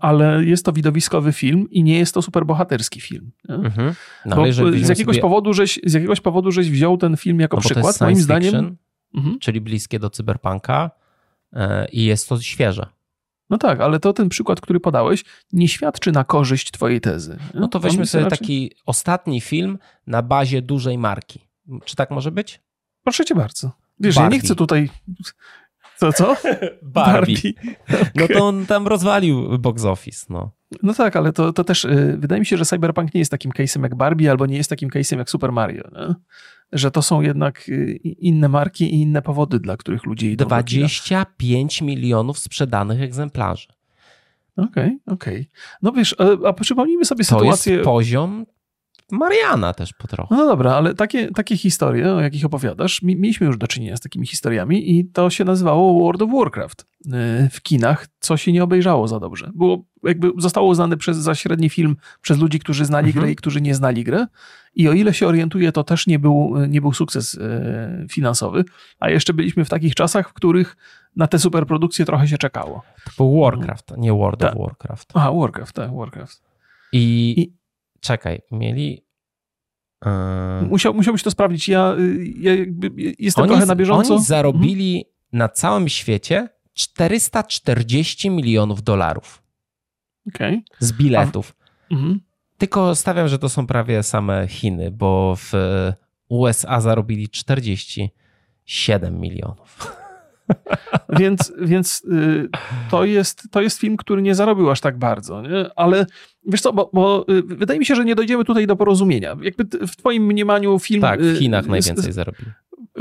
ale jest to widowiskowy film i nie jest to superbohaterski film. nie? Mhm. No, Bo z jakiegoś, sobie, powodu, żeś, z jakiegoś powodu żeś wziął ten film jako no przykład, moim science zdaniem. fiction, Mhm. czyli bliskie do cyberpunka e, i jest to świeże. No tak, ale to ten przykład, który podałeś, nie świadczy na korzyść twojej tezy. nie? No to weźmy sobie raczej- taki ostatni film na bazie dużej marki. Czy tak może być? Proszę cię bardzo. Wiesz, ja Barbie. nie chcę tutaj... Co, co? No to on tam rozwalił box office, no. No tak, ale to, to też y, wydaje mi się, że Cyberpunk nie jest takim case'em jak Barbie, albo nie jest takim case'em jak Super Mario. Nie? Że to są jednak y, inne marki i inne powody, dla których ludzie idą do kina. 25 milionów sprzedanych egzemplarzy. Okej, okej. No wiesz, a, a przypomnijmy sobie To sytuację... jest poziom Mariana też po trochu. No dobra, ale takie, takie historie, o jakich opowiadasz, mi, mieliśmy już do czynienia z takimi historiami i to się nazywało World of Warcraft yy, w kinach, co się nie obejrzało za dobrze. Było, jakby zostało uznane przez, za średni film przez ludzi, którzy znali Mhm. grę i którzy nie znali grę i o ile się orientuję, to też nie był, nie był sukces yy, finansowy, a jeszcze byliśmy w takich czasach, w których na te superprodukcje trochę się czekało. To był Warcraft, nie World Tak. of Warcraft. Aha, Warcraft, tak, Warcraft. I, I- czekaj, mieli... Yy, Musiał, musiałbyś to sprawdzić, ja, yy, ja jakby jestem oni, trochę na bieżąco. Mhm. Oni zarobili na całym świecie 440 milionów dolarów Okej. z biletów. Mhm. Tylko stawiam, że to są prawie same Chiny, bo w USA zarobili 47 milionów. Więc, więc y, to, jest, to jest film, który nie zarobił aż tak bardzo, nie? ale wiesz co, bo, bo y, wydaje mi się, że nie dojdziemy tutaj do porozumienia. Jakby t- w twoim mniemaniu film... Tak, w y, Chinach najwięcej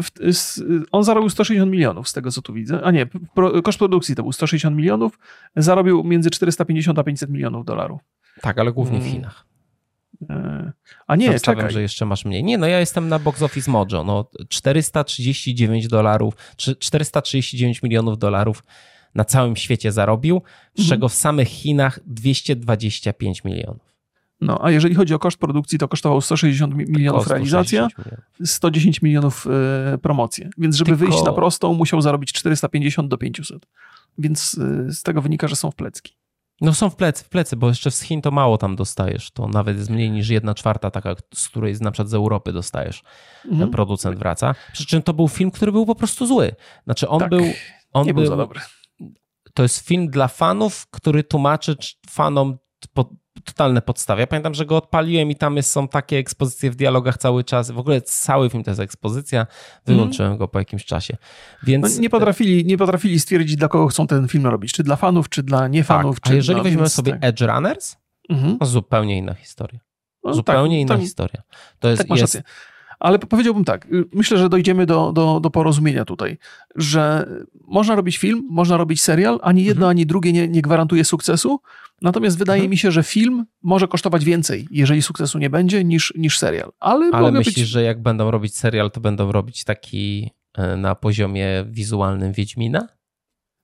w- s- on zarobił 160 milionów, z tego co tu widzę. A nie, pro, koszt produkcji to był 160 milionów, zarobił między 450 a 500 milionów dolarów. Tak, ale głównie w Mm. Chinach. E, A nie, Tam stawiam, czekaj. że jeszcze masz mniej. Nie, no ja jestem na box office Mojo. No 439 dolarów, czy 439 milionów dolarów na całym świecie zarobił, z Mhm. czego w samych Chinach 225 milionów. No, a jeżeli chodzi o koszt produkcji, to kosztował 160 mi- milionów realizacja, 60 milionów. 110 milionów e, promocje. Więc żeby Tylko- wyjść na prostą, musiał zarobić 450 do 500. Więc e, z tego wynika, że są w plecki. No są w plecy, w plecy, bo jeszcze z Chin to mało tam dostajesz. To nawet jest mniej niż jedna czwarta taka, z której na przykład z Europy dostajesz. Mhm. Ten producent wraca. Przy czym to był film, który był po prostu zły. Znaczy on Tak, był... On Nie był za dobry. to jest film dla fanów, który tłumaczy cz- fanom po, totalne podstawy. Ja pamiętam, że go odpaliłem i tam są takie ekspozycje w dialogach cały czas. W ogóle cały film to jest ekspozycja. Wyłączyłem go po jakimś czasie. No, Więc nie, potrafili, nie potrafili stwierdzić, dla kogo chcą ten film robić. Czy dla fanów, czy dla tak, niefanów. a czy jeżeli no, weźmiemy sobie tak. Edge Runners, Mhm. to zupełnie inna historia. No, Zupełnie inna historia. To jest, tak jest. Ale powiedziałbym tak, y, myślę, że dojdziemy do, do, do porozumienia tutaj, że można robić film, można robić serial, ani jedno, Mhm. ani drugie nie, nie gwarantuje sukcesu. Natomiast wydaje Mhm. mi się, że film może kosztować więcej, jeżeli sukcesu nie będzie, niż, niż serial. Ale, Ale myślisz, być... że jak będą robić serial, to będą robić taki e, na poziomie wizualnym Wiedźmina?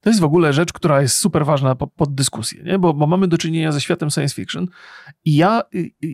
To jest w ogóle rzecz, która jest super ważna pod, pod dyskusję, nie? Bo, bo mamy do czynienia ze światem science fiction i ja,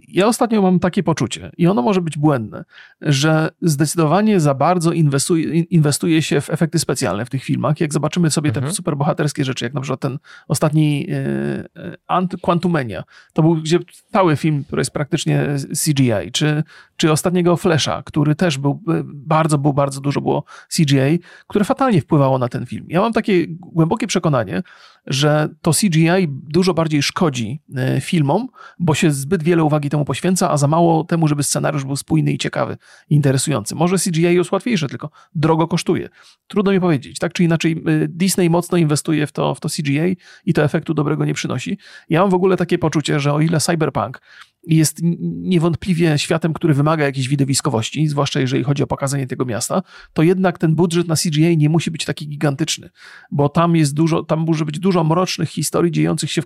ja ostatnio mam takie poczucie, i ono może być błędne, że zdecydowanie za bardzo inwestuje, in- inwestuje się w efekty specjalne w tych filmach. Jak zobaczymy sobie te Mhm. super bohaterskie rzeczy, jak na przykład ten ostatni y, y, Ant Quantumania, to był gdzie cały film, który jest praktycznie CGI, czy, czy ostatniego Flasha, który też był, y, bardzo, był, bardzo dużo było CGI, które fatalnie wpływało na ten film. Ja mam takie głębokie przekonanie, że to CGI dużo bardziej szkodzi e, filmom, bo się zbyt wiele uwagi temu poświęca, a za mało temu, żeby scenariusz był spójny i ciekawy, interesujący. Może CGI jest łatwiejsze, tylko drogo kosztuje. Trudno mi powiedzieć. Tak czy inaczej, e, Disney mocno inwestuje w to, w to CGI i to efektu dobrego nie przynosi. Ja mam w ogóle takie poczucie, że o ile Cyberpunk jest niewątpliwie światem, który wymaga jakiejś widowiskowości, zwłaszcza jeżeli chodzi o pokazanie tego miasta, to jednak ten budżet na CGI nie musi być taki gigantyczny, bo tam jest dużo, tam może być dużo mrocznych historii dziejących się w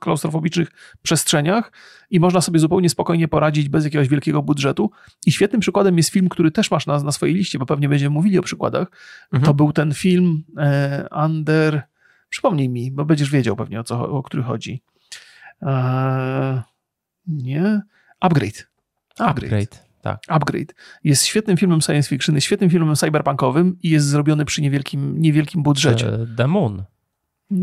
klaustrofobicznych przestrzeniach i można sobie zupełnie spokojnie poradzić bez jakiegoś wielkiego budżetu. I świetnym przykładem jest film, który też masz na, na swojej liście, bo pewnie będziemy mówili o przykładach. Mhm. To był ten film e, Under... Przypomnij mi, bo będziesz wiedział pewnie o co, o który chodzi. E, nie? Upgrade. Upgrade. Upgrade. Tak. Upgrade. Jest świetnym filmem science fiction, jest świetnym filmem cyberpunkowym i jest zrobiony przy niewielkim, niewielkim budżecie. E, The Moon.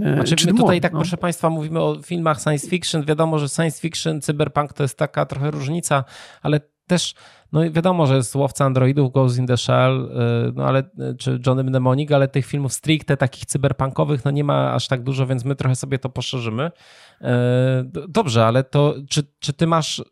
E, Znaczy, czy my tutaj Moon, tak, no. proszę Państwa, mówimy o filmach science fiction. Wiadomo, że science fiction, cyberpunk to jest taka trochę różnica, ale też, no wiadomo, że jest Łowca Androidów, Ghost in the Shell, y, no ale, y, czy Johnny Mnemonic, ale tych filmów stricte takich cyberpunkowych, no nie ma aż tak dużo, więc my trochę sobie to poszerzymy. Y, Dobrze, ale to, czy, czy ty masz,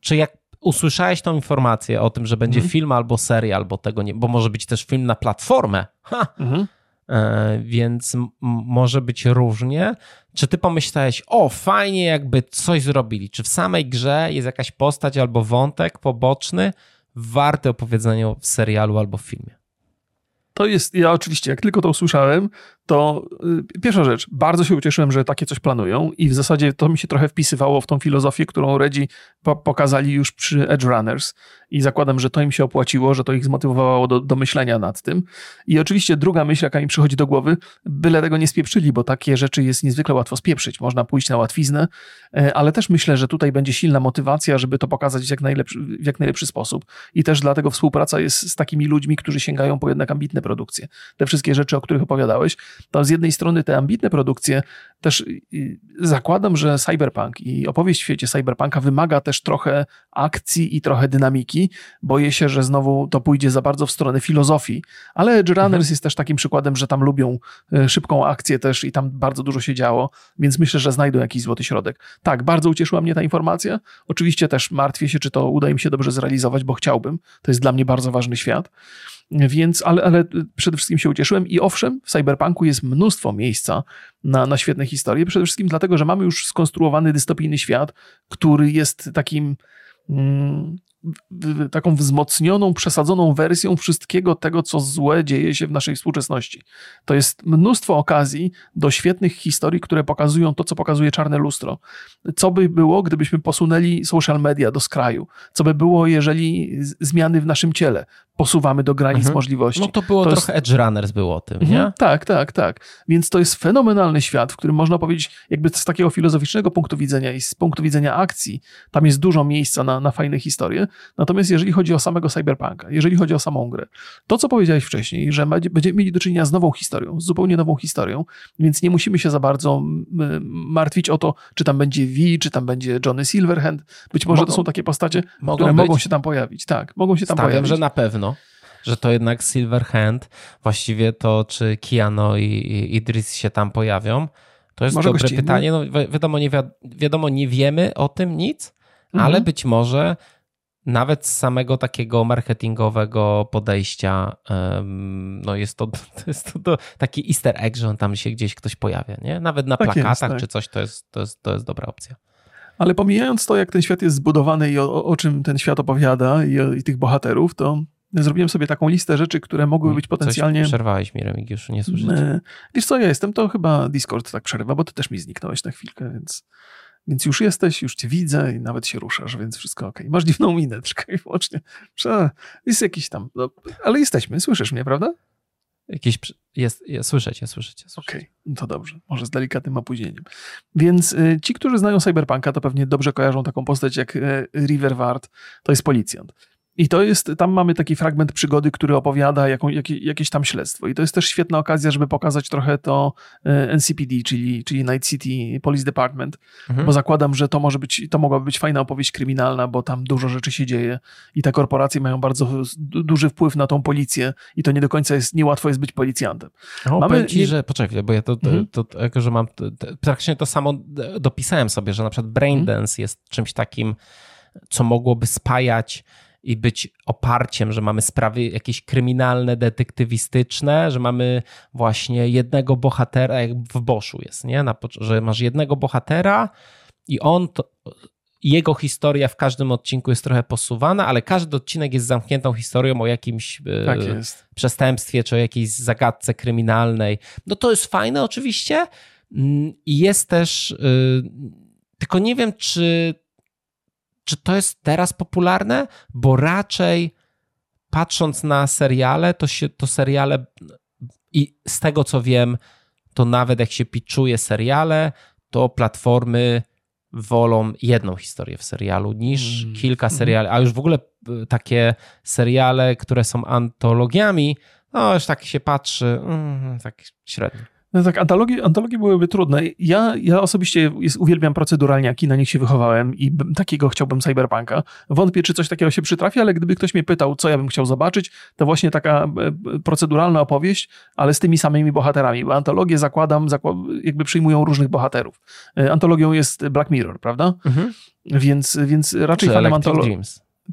czy jak usłyszałeś tą informację o tym, że będzie Mhm. film albo seria, albo tego nie, bo może być też film na platformę, ha! Mhm. E, więc może być różnie. Czy ty pomyślałeś, o fajnie jakby coś zrobili? Czy w samej grze jest jakaś postać albo wątek poboczny warty opowiedzenia w serialu albo w filmie? To jest, ja oczywiście, jak tylko to usłyszałem, to y, pierwsza rzecz, bardzo się ucieszyłem, że takie coś planują i w zasadzie to mi się trochę wpisywało w tą filozofię, którą Redzi po, pokazali już przy Edge Runners i zakładam, że to im się opłaciło, że to ich zmotywowało do, do myślenia nad tym. I oczywiście druga myśl, jaka mi przychodzi do głowy, byle tego nie spieprzyli, bo takie rzeczy jest niezwykle łatwo spieprzyć, można pójść na łatwiznę, e, ale też myślę, że tutaj będzie silna motywacja, żeby to pokazać w jak najlepszy, w jak najlepszy sposób i też dlatego współpraca jest z takimi ludźmi, którzy sięgają po jednak ambitne produkcje. Te wszystkie rzeczy, o których opowiadałeś, to z jednej strony te ambitne produkcje też zakładam, że cyberpunk i opowieść w świecie cyberpunka wymaga też trochę akcji i trochę dynamiki. Boję się, że znowu to pójdzie za bardzo w stronę filozofii, ale Edge Runners Mhm. jest też takim przykładem, że tam lubią y, szybką akcję też i tam bardzo dużo się działo, więc myślę, że znajdą jakiś złoty środek. Tak, bardzo ucieszyła mnie ta informacja. Oczywiście też martwię się, czy to uda im się dobrze zrealizować, bo chciałbym. To jest dla mnie bardzo ważny świat. Więc, ale, ale przede wszystkim się ucieszyłem i owszem, w Cyberpunku jest mnóstwo miejsca na, na świetne historie, przede wszystkim dlatego, że mamy już skonstruowany dystopijny świat, który jest takim mm, taką wzmocnioną, przesadzoną wersją wszystkiego tego, co złe dzieje się w naszej współczesności. To jest mnóstwo okazji do świetnych historii, które pokazują to, co pokazuje czarne lustro. Co by było, gdybyśmy posunęli social media do skraju? Co by było, jeżeli zmiany w naszym ciele posuwamy do granic Mhm. możliwości? No to było To trochę Edge Runners było o tym, Mhm, nie? Tak, tak, tak. Więc to jest fenomenalny świat, w którym można powiedzieć, jakby z takiego filozoficznego punktu widzenia i z punktu widzenia akcji, tam jest dużo miejsca na, na fajne historie. Natomiast jeżeli chodzi o samego cyberpunka, jeżeli chodzi o samą grę, to co powiedziałeś wcześniej, że będzie- będziemy mieli do czynienia z nową historią, z zupełnie nową historią, więc nie musimy się za bardzo martwić o to, czy tam będzie V, czy tam będzie Johnny Silverhand. Być może to Mogą- są takie postacie, Mogą które być. mogą się tam pojawić. Tak, mogą się tam Stawiam, pojawić. że na pewno. Że to jednak Silverhand, właściwie to czy Kiano i, i Idris się tam pojawią, to jest Może dobre gościnnie. pytanie. No, wi- wiadomo, nie, wi- wiadomo, nie wiemy o tym nic, Mhm. ale być może nawet z samego takiego marketingowego podejścia no jest to, jest to, to taki easter egg, że on tam się gdzieś ktoś pojawia, nie? Nawet na Tak jest, plakatach tak. czy coś, to jest, to, jest, to jest dobra opcja. Ale pomijając to, jak ten świat jest zbudowany i o, o czym ten świat opowiada i, o, i tych bohaterów, to zrobiłem sobie taką listę rzeczy, które mogły być potencjalnie... Coś przerwałeś mi, Remigiuszu, nie słyszycie. E, wiesz co, ja jestem, to chyba Discord tak przerywa, bo ty też mi zniknąłeś na chwilkę, więc, więc już jesteś, już cię widzę i nawet się ruszasz, więc wszystko ok. Masz dziwną minę, tylko i wyłącznie. Jest jakiś tam, no, ale jesteśmy, słyszysz mnie, prawda? Jakieś, jest, jest, słyszę cię, słyszę cię. Okej, okay, no to dobrze, może z delikatnym opóźnieniem. Więc y, ci, którzy znają Cyberpunka, to pewnie dobrze kojarzą taką postać jak y, River Ward, to jest policjant. I to jest, tam mamy taki fragment przygody, który opowiada jaką, jakie, jakieś tam śledztwo. I to jest też świetna okazja, żeby pokazać trochę to e, NCPD, czyli, czyli Night City Police Department, mhm. bo zakładam, że to może być, to mogłaby być fajna opowieść kryminalna, bo tam dużo rzeczy się dzieje i te korporacje mają bardzo duży wpływ na tą policję i to nie do końca jest, niełatwo jest być policjantem. O, mamy ci, że, poczekaj, bo ja to, mhm. to, to, jako, że mam, praktycznie to samo dopisałem sobie, że na przykład Braindance mhm. jest czymś takim, co mogłoby spajać i być oparciem, że mamy sprawy jakieś kryminalne, detektywistyczne, że mamy właśnie jednego bohatera, jak w Boszu jest, nie? Na, że masz jednego bohatera i on, to, jego historia w każdym odcinku jest trochę posuwana, ale każdy odcinek jest zamkniętą historią o jakimś e, tak przestępstwie czy o jakiejś zagadce kryminalnej. No to jest fajne oczywiście mm, i jest też, y, tylko nie wiem, czy czy to jest teraz popularne? Bo raczej patrząc na seriale, to, się, to seriale i z tego co wiem, to nawet jak się pitchuje seriale, to platformy wolą jedną historię w serialu niż mm. kilka mhm. seriali, a już w ogóle y, takie seriale, które są antologiami, no już tak się patrzy, mm, tak średnio. No tak, antologie, antologie byłyby trudne. Ja, ja osobiście jest, uwielbiam proceduralniaki, na nich się wychowałem i takiego chciałbym cyberpunka. Wątpię, czy coś takiego się przytrafi, ale gdyby ktoś mnie pytał, co ja bym chciał zobaczyć, to właśnie taka e, proceduralna opowieść, ale z tymi samymi bohaterami, bo antologie zakładam, zakład, jakby przyjmują różnych bohaterów. E, antologią jest Black Mirror, prawda? Mhm. Więc, więc raczej fanem antologii.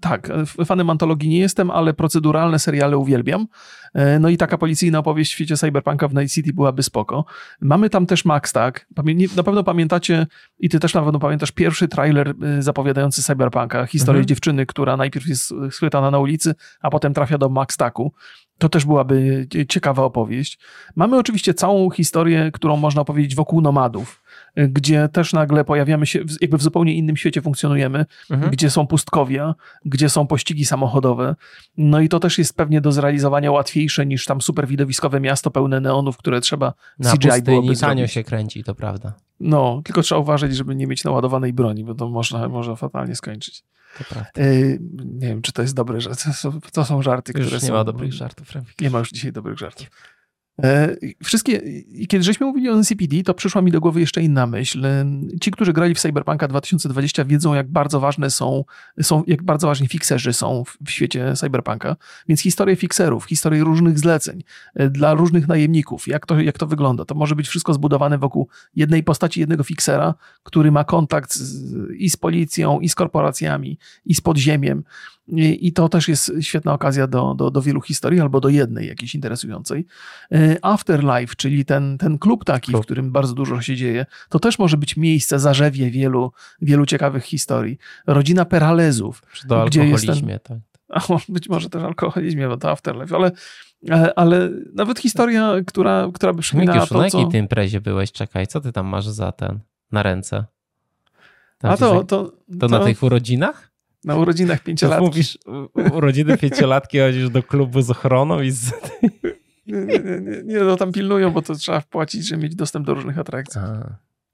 Tak, fanem antologii nie jestem, ale proceduralne seriale uwielbiam. E, no i taka policyjna opowieść w świecie cyberpunka w Night City byłaby spoko. Mamy tam też Max, tak? Na pewno pamiętacie, i ty też na pewno pamiętasz, pierwszy trailer e, zapowiadający cyberpunka. Historię mhm. dziewczyny, która najpierw jest schwytana na ulicy, a potem trafia do Max Taku. To też byłaby ciekawa opowieść. Mamy oczywiście całą historię, którą można opowiedzieć wokół nomadów gdzie też nagle pojawiamy się, jakby w zupełnie innym świecie funkcjonujemy, mhm. gdzie są pustkowia, gdzie są pościgi samochodowe. No i to też jest pewnie do zrealizowania łatwiejsze niż tam super widowiskowe miasto pełne neonów, które trzeba Na CGI byłoby tanio się kręci, to prawda. No, tylko trzeba uważać, żeby nie mieć naładowanej broni, bo to można, może fatalnie skończyć. Yy, nie wiem, czy to jest dobre, że to są, to są żarty, już które nie są... ma dobrych żartów. Nie ma już dzisiaj dobrych żartów. E, wszystkie, kiedy żeśmy mówili o NCPD, to przyszła mi do głowy jeszcze inna myśl. E, ci, którzy grali w Cyberpunka 2020 wiedzą, jak bardzo ważne są, są jak bardzo ważni fikserzy są w, w świecie Cyberpunka. Więc historie fikserów, historie różnych zleceń e, dla różnych najemników, jak to, jak to wygląda. To może być wszystko zbudowane wokół jednej postaci, jednego fiksera, który ma kontakt z, i z policją, i z korporacjami, i z podziemiem. I to też jest świetna okazja do, do, do wielu historii, albo do jednej jakiejś interesującej. E, Afterlife, czyli ten, ten klub taki, klub. w którym bardzo dużo się dzieje, to też może być miejsce, zarzewie wielu, wielu ciekawych historii. Rodzina Peralezów. Do gdzie jest ten, tak. A być może też alkoholizmie, bo to Afterlife, ale, e, ale nawet historia, która, która by przypominała Mikiuszu, to, na jakiej co... ty imprezie byłeś? Czekaj, co ty tam masz za ten, na ręce? Tam A to, to, to, to, na tych urodzinach? Na urodzinach pięciolatki. Mówisz, urodziny pięciolatki chodzisz do klubu z ochroną i z... Nie, nie, nie, nie, no tam pilnują, bo to trzeba wpłacić, żeby mieć dostęp do różnych atrakcji.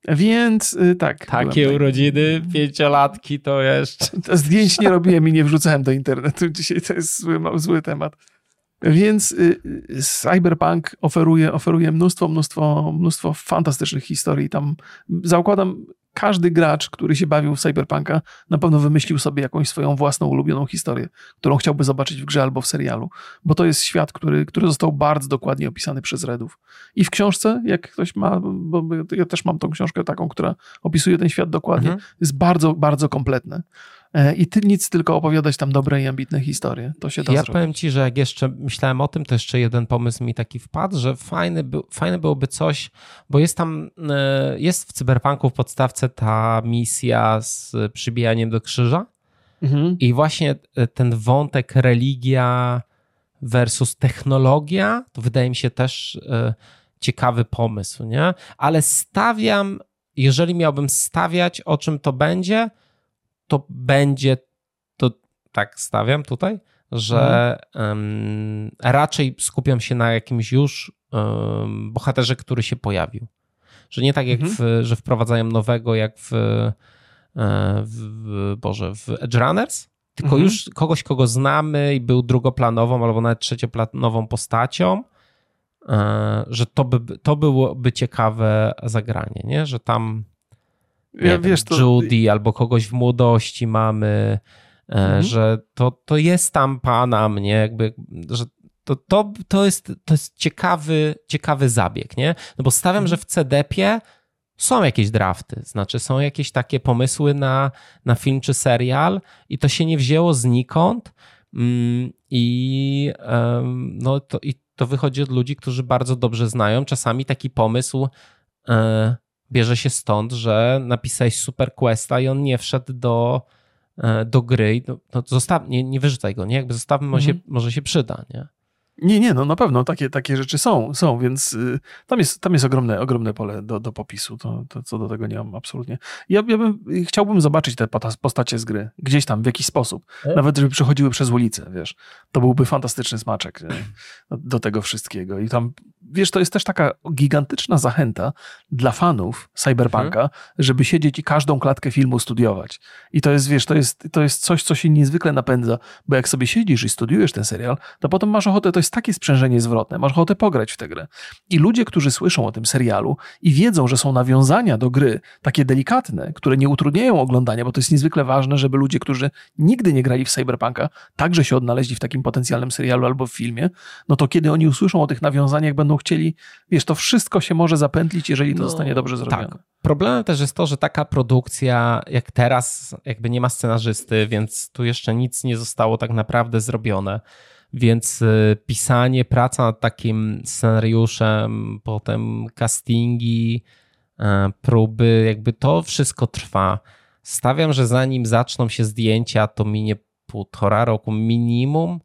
Więc y, tak. Takie urodziny, pięciolatki to jeszcze. Zdjęć nie robiłem i nie wrzucałem do internetu. Dzisiaj to jest zły, zły temat. Więc y, y, Cyberpunk oferuje, oferuje mnóstwo, mnóstwo, mnóstwo fantastycznych historii. Tam zakładam, każdy gracz, który się bawił w Cyberpunka, na pewno wymyślił sobie jakąś swoją własną ulubioną historię, którą chciałby zobaczyć w grze albo w serialu, bo to jest świat, który, który został bardzo dokładnie opisany przez Redów. I w książce, jak ktoś ma, bo ja też mam tą książkę taką, która opisuje ten świat dokładnie, mhm. jest bardzo, bardzo kompletne. E, i ty nic, tylko opowiadać tam dobre i ambitne historie. To się da Ja zrobić. powiem ci, że jak jeszcze myślałem o tym, to jeszcze jeden pomysł mi taki wpadł, że fajny, by, fajne byłoby coś, bo jest tam, e, jest w Cyberpunku w podstawce ta misja z przybijaniem do krzyża Mhm. i właśnie e, ten wątek religia versus technologia, to wydaje mi się też ciekawy pomysł, nie? Ale stawiam, jeżeli miałbym stawiać, o czym to będzie, to będzie, to tak stawiam tutaj, że em, raczej skupiam się na jakimś już em, bohaterze, który się pojawił. Że nie tak jak w, że wprowadzają nowego, jak w, e, w, w Boże, w Edge Runners, tylko Mhm. już kogoś, kogo znamy i był drugoplanową albo nawet trzecioplanową postacią, e, że to, by, to byłoby ciekawe zagranie, nie? Że tam Ja, wiesz, to, Judy albo kogoś w młodości mamy, e, Mhm. że to, to jest tam pana mnie, jakby, że to, to, to, jest, to jest ciekawy, ciekawy zabieg, nie? No bo stawiam, Mhm. że w CDP są jakieś drafty, znaczy są jakieś takie pomysły na, na film czy serial i to się nie wzięło znikąd mm, i, em, no, to, i to wychodzi od ludzi, którzy bardzo dobrze znają. Czasami taki pomysł e, bierze się stąd, że napisałeś super questa i on nie wszedł do, e, do gry. No, no zostaw, nie, nie wyrzucaj go, nie? Jakby zostawmy, może, się, Mhm. może się przyda, nie? Nie, nie, no na pewno takie, takie rzeczy są, są, więc y, tam jest, tam jest ogromne, ogromne pole do, do popisu, to, to co do tego nie mam absolutnie. Ja, ja bym, chciałbym zobaczyć te postacie z gry, gdzieś tam, w jakiś sposób, E? nawet żeby przechodziły przez ulicę, wiesz, to byłby fantastyczny smaczek nie? do tego wszystkiego i tam, wiesz, to jest też taka gigantyczna zachęta dla fanów Cyberpunka, żeby siedzieć i każdą klatkę filmu studiować. I to jest, wiesz, to jest, to jest coś, co się niezwykle napędza, bo jak sobie siedzisz i studiujesz ten serial, to potem masz ochotę, to jest takie sprzężenie zwrotne, masz ochotę pograć w tę grę. I ludzie, którzy słyszą o tym serialu i wiedzą, że są nawiązania do gry, takie delikatne, które nie utrudniają oglądania, bo to jest niezwykle ważne, żeby ludzie, którzy nigdy nie grali w Cyberpunka, także się odnaleźli w takim potencjalnym serialu albo w filmie, no to kiedy oni usłyszą o tych nawiązaniach, będą chcieli, wiesz, to wszystko się może zapętlić, jeżeli to No, zostanie dobrze zrobione. Tak. Problemem też jest to, że taka produkcja, jak teraz, jakby nie ma scenarzysty, więc tu jeszcze nic nie zostało tak naprawdę zrobione. Więc y, pisanie, praca nad takim scenariuszem, potem castingi, y, próby, jakby to wszystko trwa. Stawiam, że zanim zaczną się zdjęcia, to minie półtora roku minimum,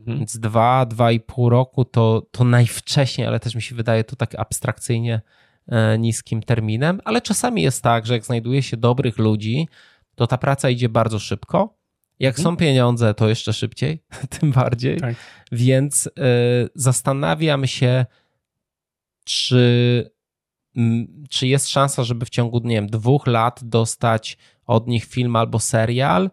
Mhm. więc dwa, dwa i pół roku to, to najwcześniej, ale też mi się wydaje to tak abstrakcyjnie e, niskim terminem, ale czasami jest tak, że jak znajduje się dobrych ludzi, to ta praca idzie bardzo szybko. Jak Mhm. są pieniądze, to jeszcze szybciej, tym bardziej. Tak. Więc e, zastanawiam się, czy, m, czy jest szansa, żeby w ciągu, nie wiem, dwóch lat dostać od nich film albo serial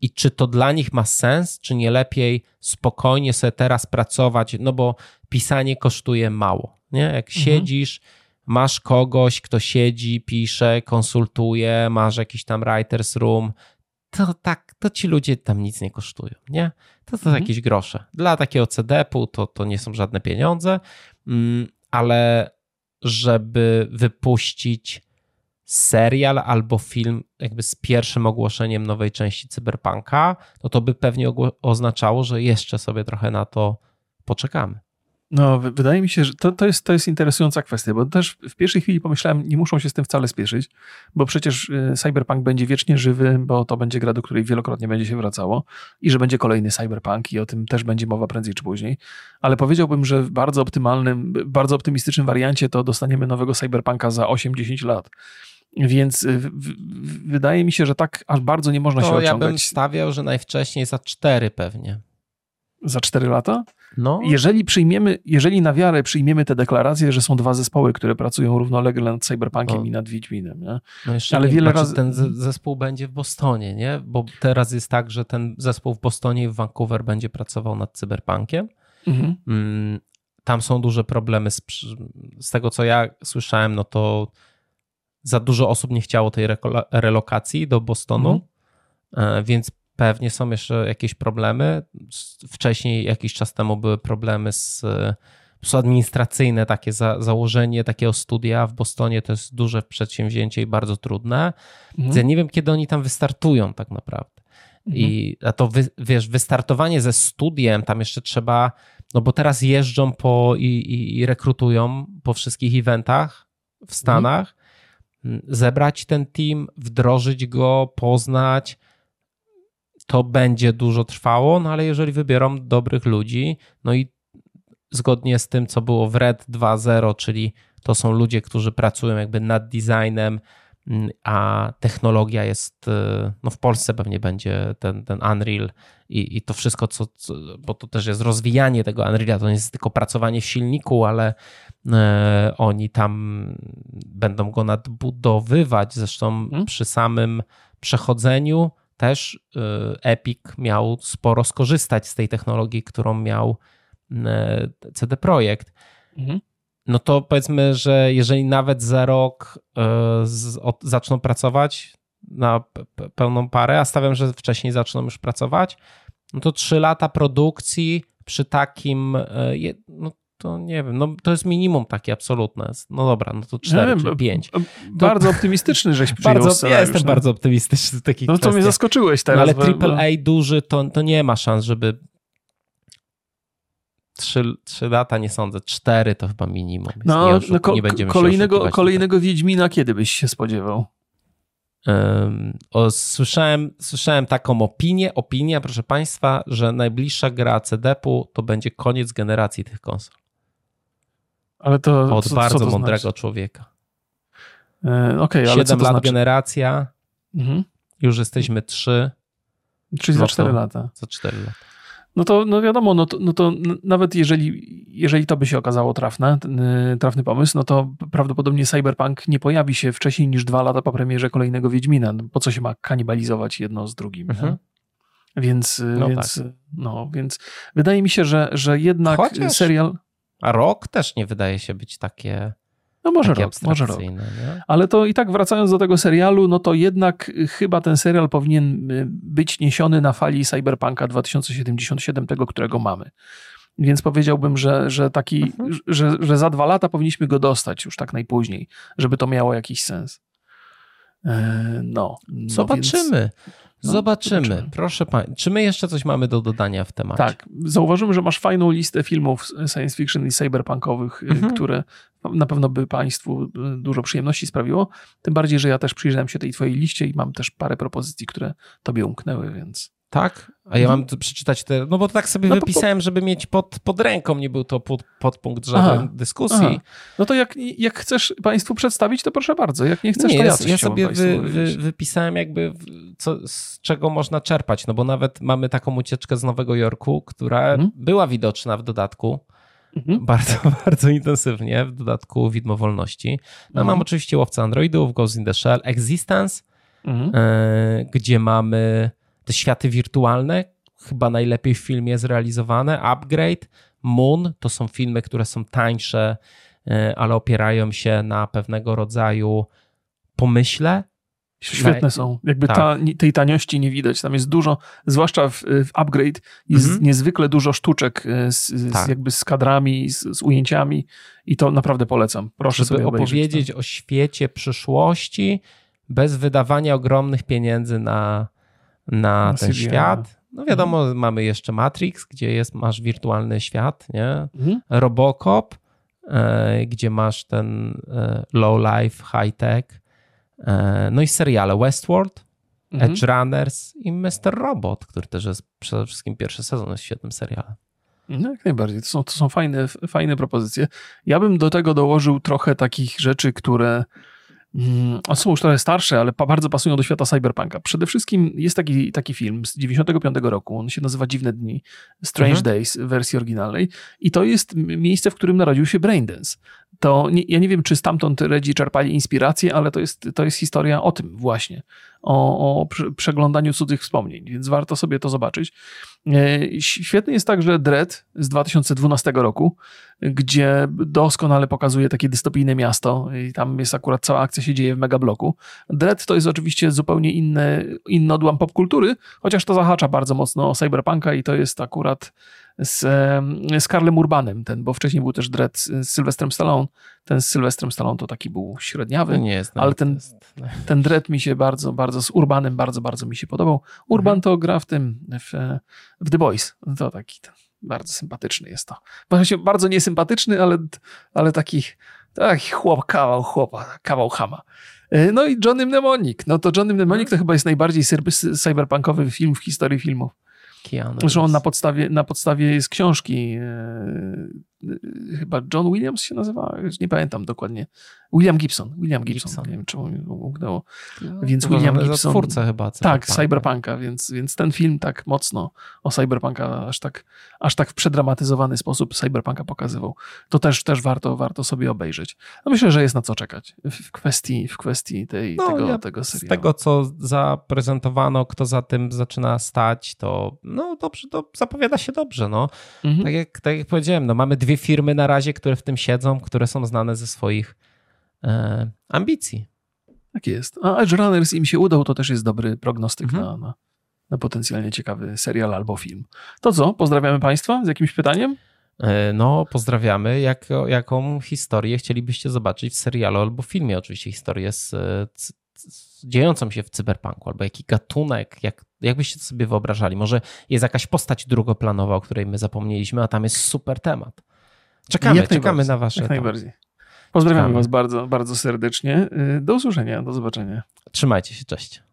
i czy to dla nich ma sens, czy nie lepiej spokojnie sobie teraz pracować, no bo pisanie kosztuje mało, nie? Jak Mhm. siedzisz, masz kogoś, kto siedzi, pisze, konsultuje, masz jakiś tam writer's room, to tak, to ci ludzie tam nic nie kosztują, nie? To to Mhm. jakieś grosze. Dla takiego CDP-u to, to nie są żadne pieniądze, mm, ale żeby wypuścić serial albo film jakby z pierwszym ogłoszeniem nowej części Cyberpunka, to to by pewnie oznaczało, że jeszcze sobie trochę na to poczekamy. No, wy- wydaje mi się, że to, to, jest, to jest interesująca kwestia, bo też w pierwszej chwili pomyślałem, nie muszą się z tym wcale spieszyć, bo przecież y, Cyberpunk będzie wiecznie żywy, bo to będzie gra, do której wielokrotnie będzie się wracało i że będzie kolejny Cyberpunk i o tym też będzie mowa prędzej czy później. Ale powiedziałbym, że w bardzo optymalnym, bardzo optymistycznym wariancie to dostaniemy nowego Cyberpunka za 8-10 lat. Więc y, w, w, wydaje mi się, że tak aż bardzo nie można się To ja bym ociągać stawiał, że najwcześniej za cztery pewnie. za 4 lata. No, Jeżeli przyjmiemy, jeżeli na wiarę przyjmiemy tę deklarację, że są dwa zespoły, które pracują równolegle nad Cyberpunkiem O. i nad Wiedźminem, nie? no jeszcze ale nie, wiele znaczy razy- ten zespół będzie w Bostonie, nie? Bo teraz jest tak, że ten zespół w Bostonie i w Vancouver będzie pracował nad Cyberpunkiem. Mhm. Mm, Tam są duże problemy. Z, z tego, co ja słyszałem, no to za dużo osób nie chciało tej relokacji do Bostonu, e, więc pewnie są jeszcze jakieś problemy. Wcześniej, jakiś czas temu były problemy z e, administracyjne takie za, założenie takiego studia w Bostonie to jest duże przedsięwzięcie i bardzo trudne. Mhm. Ja nie wiem, kiedy oni tam wystartują tak naprawdę. Mhm. I a to wy, wiesz, wystartowanie ze studiem, tam jeszcze trzeba, no bo teraz jeżdżą po i, i, i rekrutują po wszystkich eventach w Stanach, mhm. zebrać ten team, wdrożyć go, poznać. To będzie dużo trwało, no ale jeżeli wybiorą dobrych ludzi, no i zgodnie z tym, co było w Red 2.0, czyli to są ludzie, którzy pracują jakby nad designem, mm, a technologia jest, y, no w Polsce pewnie będzie ten, ten Unreal i, i to wszystko, co, co, bo to też jest rozwijanie tego Unreala, to nie jest tylko pracowanie w silniku, ale e, oni tam będą go nadbudowywać. Zresztą hmm? przy samym przechodzeniu też y, Epic miał sporo skorzystać z tej technologii, którą miał E, CD Projekt, mhm. no to powiedzmy, że jeżeli nawet za rok z, od, zaczną pracować na pełną parę, a stawiam, że wcześniej zaczną już pracować, no to trzy lata produkcji przy takim, no to nie wiem, no to jest minimum takie absolutne. No dobra, no to cztery czy pięć. Bardzo optymistyczny żeś przyjął bardzo, Ja jestem no. bardzo optymistyczny w takich No to mnie zaskoczyłeś teraz. No, ale AAA duży to, to nie ma szans, żeby Trzy, trzy lata nie sądzę, cztery to chyba minimum. No, nie, no ko nie będziemy kolejnego, kolejnego Wiedźmina kiedy byś się spodziewał? Um, o, słyszałem, słyszałem taką opinię, opinię, proszę Państwa, że najbliższa gra CD-u to będzie koniec generacji tych konsol. Ale to Od co, bardzo co mądrego znaczy? człowieka. E, okay, ale 7 lat znaczy? generacja, mhm. już jesteśmy 3. Czyli no za 4 lata. Za 4 lata. No to no wiadomo, no to, no to nawet jeżeli, jeżeli to by się okazało trafne, y, trafny pomysł, no to prawdopodobnie Cyberpunk nie pojawi się wcześniej niż dwa lata po premierze kolejnego Wiedźmina. No po co się ma kanibalizować jedno z drugim? Mhm. Więc, y, no więc, tak. no, więc wydaje mi się, że, że jednak Chociaż, serial. A rok też nie wydaje się być takie. No może rok, może rok. Nie? Ale to i tak wracając do tego serialu, no to jednak chyba ten serial powinien y, być niesiony na fali Cyberpunka 2077, tego, którego mamy. Więc powiedziałbym, że, że taki, mhm. że, że za dwa lata powinniśmy go dostać już tak najpóźniej, żeby to miało jakiś sens. E, no. no Zobaczymy. Więc... No, zobaczymy. zobaczymy. Proszę Państwa, czy my jeszcze coś mamy do dodania w temacie? Tak. Zauważymy, że masz fajną listę filmów science fiction i cyberpunkowych, y, mhm. które na pewno by Państwu y, dużo przyjemności sprawiło. Tym bardziej, że ja też przyjrzałem się tej Twojej liście i mam też parę propozycji, które Tobie umknęły, więc. Tak? A ja mam tu przeczytać te. No bo tak sobie no wypisałem, żeby mieć pod, pod ręką, nie był to pod, podpunkt żadnej aha, dyskusji. Aha. No to jak, jak chcesz Państwu przedstawić, to proszę bardzo. Jak nie chcesz, nie, to ja, ja sobie wy, wy, wypisałem, jakby co, z czego można czerpać. No bo nawet mamy taką ucieczkę z Nowego Jorku, która mhm. była widoczna w dodatku. Mhm. Bardzo, bardzo intensywnie, w dodatku widmo wolności. No, mhm. Mam oczywiście łowcę Androidów, Ghost in the Shell, Existence, mhm. y, gdzie mamy te światy wirtualne, chyba najlepiej w filmie zrealizowane. Upgrade, Moon to są filmy, które są tańsze, e, ale opierają się na pewnego rodzaju pomyśle. Świetne są. Jakby tak. ta, tej taniości nie widać. Tam jest dużo, zwłaszcza w, w Upgrade, jest mhm. niezwykle dużo sztuczek e, z, tak. z jakby z kadrami, z, z, ujęciami i to naprawdę polecam. Proszę Żeby sobie opowiedzieć o świecie przyszłości bez wydawania ogromnych pieniędzy na, na ten świat. No wiadomo, mhm. mamy jeszcze Matrix, gdzie jest, masz wirtualny świat, nie? Mhm. Robocop, e, gdzie masz ten e, low life, high tech. E, no i seriale Westworld, mhm. Edge Runners i Mr. Robot, który też jest przede wszystkim pierwszy sezon jest świetnym serialem. No jak najbardziej. To są, to są fajne, fajne propozycje. Ja bym do tego dołożył trochę takich rzeczy, które one są już trochę starsze, ale bardzo pasują do świata cyberpunka. Przede wszystkim jest taki, taki film z 95 roku, on się nazywa Dziwne Dni, Strange mhm. Days w wersji oryginalnej i to jest miejsce, w którym narodził się Braindance. To nie, ja nie wiem, czy stamtąd Redzi czerpali inspirację, ale to jest, to jest historia o tym właśnie. o, o przeglądaniu cudzych wspomnień, więc warto sobie to zobaczyć. E, świetny jest także Dread z 2012 roku, gdzie doskonale pokazuje takie dystopijne miasto i tam jest akurat cała akcja się dzieje w megabloku. Dread to jest oczywiście zupełnie inny, inny odłam popkultury, chociaż to zahacza bardzo mocno o cyberpunka i to jest akurat z, z Karlem Urbanem, ten, bo wcześniej był też Dread z Sylwestrem Stallone. Ten z Sylwestrem Stallone to taki był średniawy, nie ale ten, ten Dread mi się bardzo, bardzo z Urbanem bardzo, bardzo mi się podobał. Urban mhm. to gra w tym, w, w The Boys. To taki ten, bardzo sympatyczny jest to. Właśnie bardzo niesympatyczny, ale, ale taki, taki chłop, kawał chłopa, kawał chama. E, no i Johnny Mnemonic. No to Johnny Mnemonic to chyba jest najbardziej cyberpunkowy film w historii filmów. Keanu Zresztą on na podstawie, na podstawie jest książki, e, chyba John Williams się nazywa, nie pamiętam dokładnie. William Gibson. William Gibson. Gibson. Nie wiem, czemu mi umknęło. No, więc William Gibson. twórca chyba. Tak, Cyberpunka, więc, więc ten film tak mocno o Cyberpunka aż tak, aż tak w przedramatyzowany sposób Cyberpunka pokazywał. To też, też warto, warto sobie obejrzeć. No myślę, że jest na co czekać w kwestii, w kwestii tej, no, tego, ja tego serialu. Z tego, co zaprezentowano, kto za tym zaczyna stać, to no dobrze, to zapowiada się dobrze. No. Mhm. Tak, jak, tak jak powiedziałem, no, mamy dwie firmy na razie, które w tym siedzą, które są znane ze swoich e, ambicji. Tak jest. A Edge Runners im się udał, to też jest dobry prognostyk mhm. na, na, na potencjalnie ciekawy serial albo film. To co? Pozdrawiamy Państwa z jakimś pytaniem? E, no, pozdrawiamy. Jak, jaką historię chcielibyście zobaczyć w serialu albo filmie? Oczywiście historię z, z, z dziejącą się w cyberpunku, albo jaki gatunek, jak, jak byście to sobie wyobrażali? Może jest jakaś postać drugoplanowa, o której my zapomnieliśmy, a tam jest super temat. Czekamy, czekamy na wasze. Jak najbardziej. Pozdrawiam Was bardzo, bardzo serdecznie. Y, do usłyszenia, do zobaczenia. Trzymajcie się, cześć.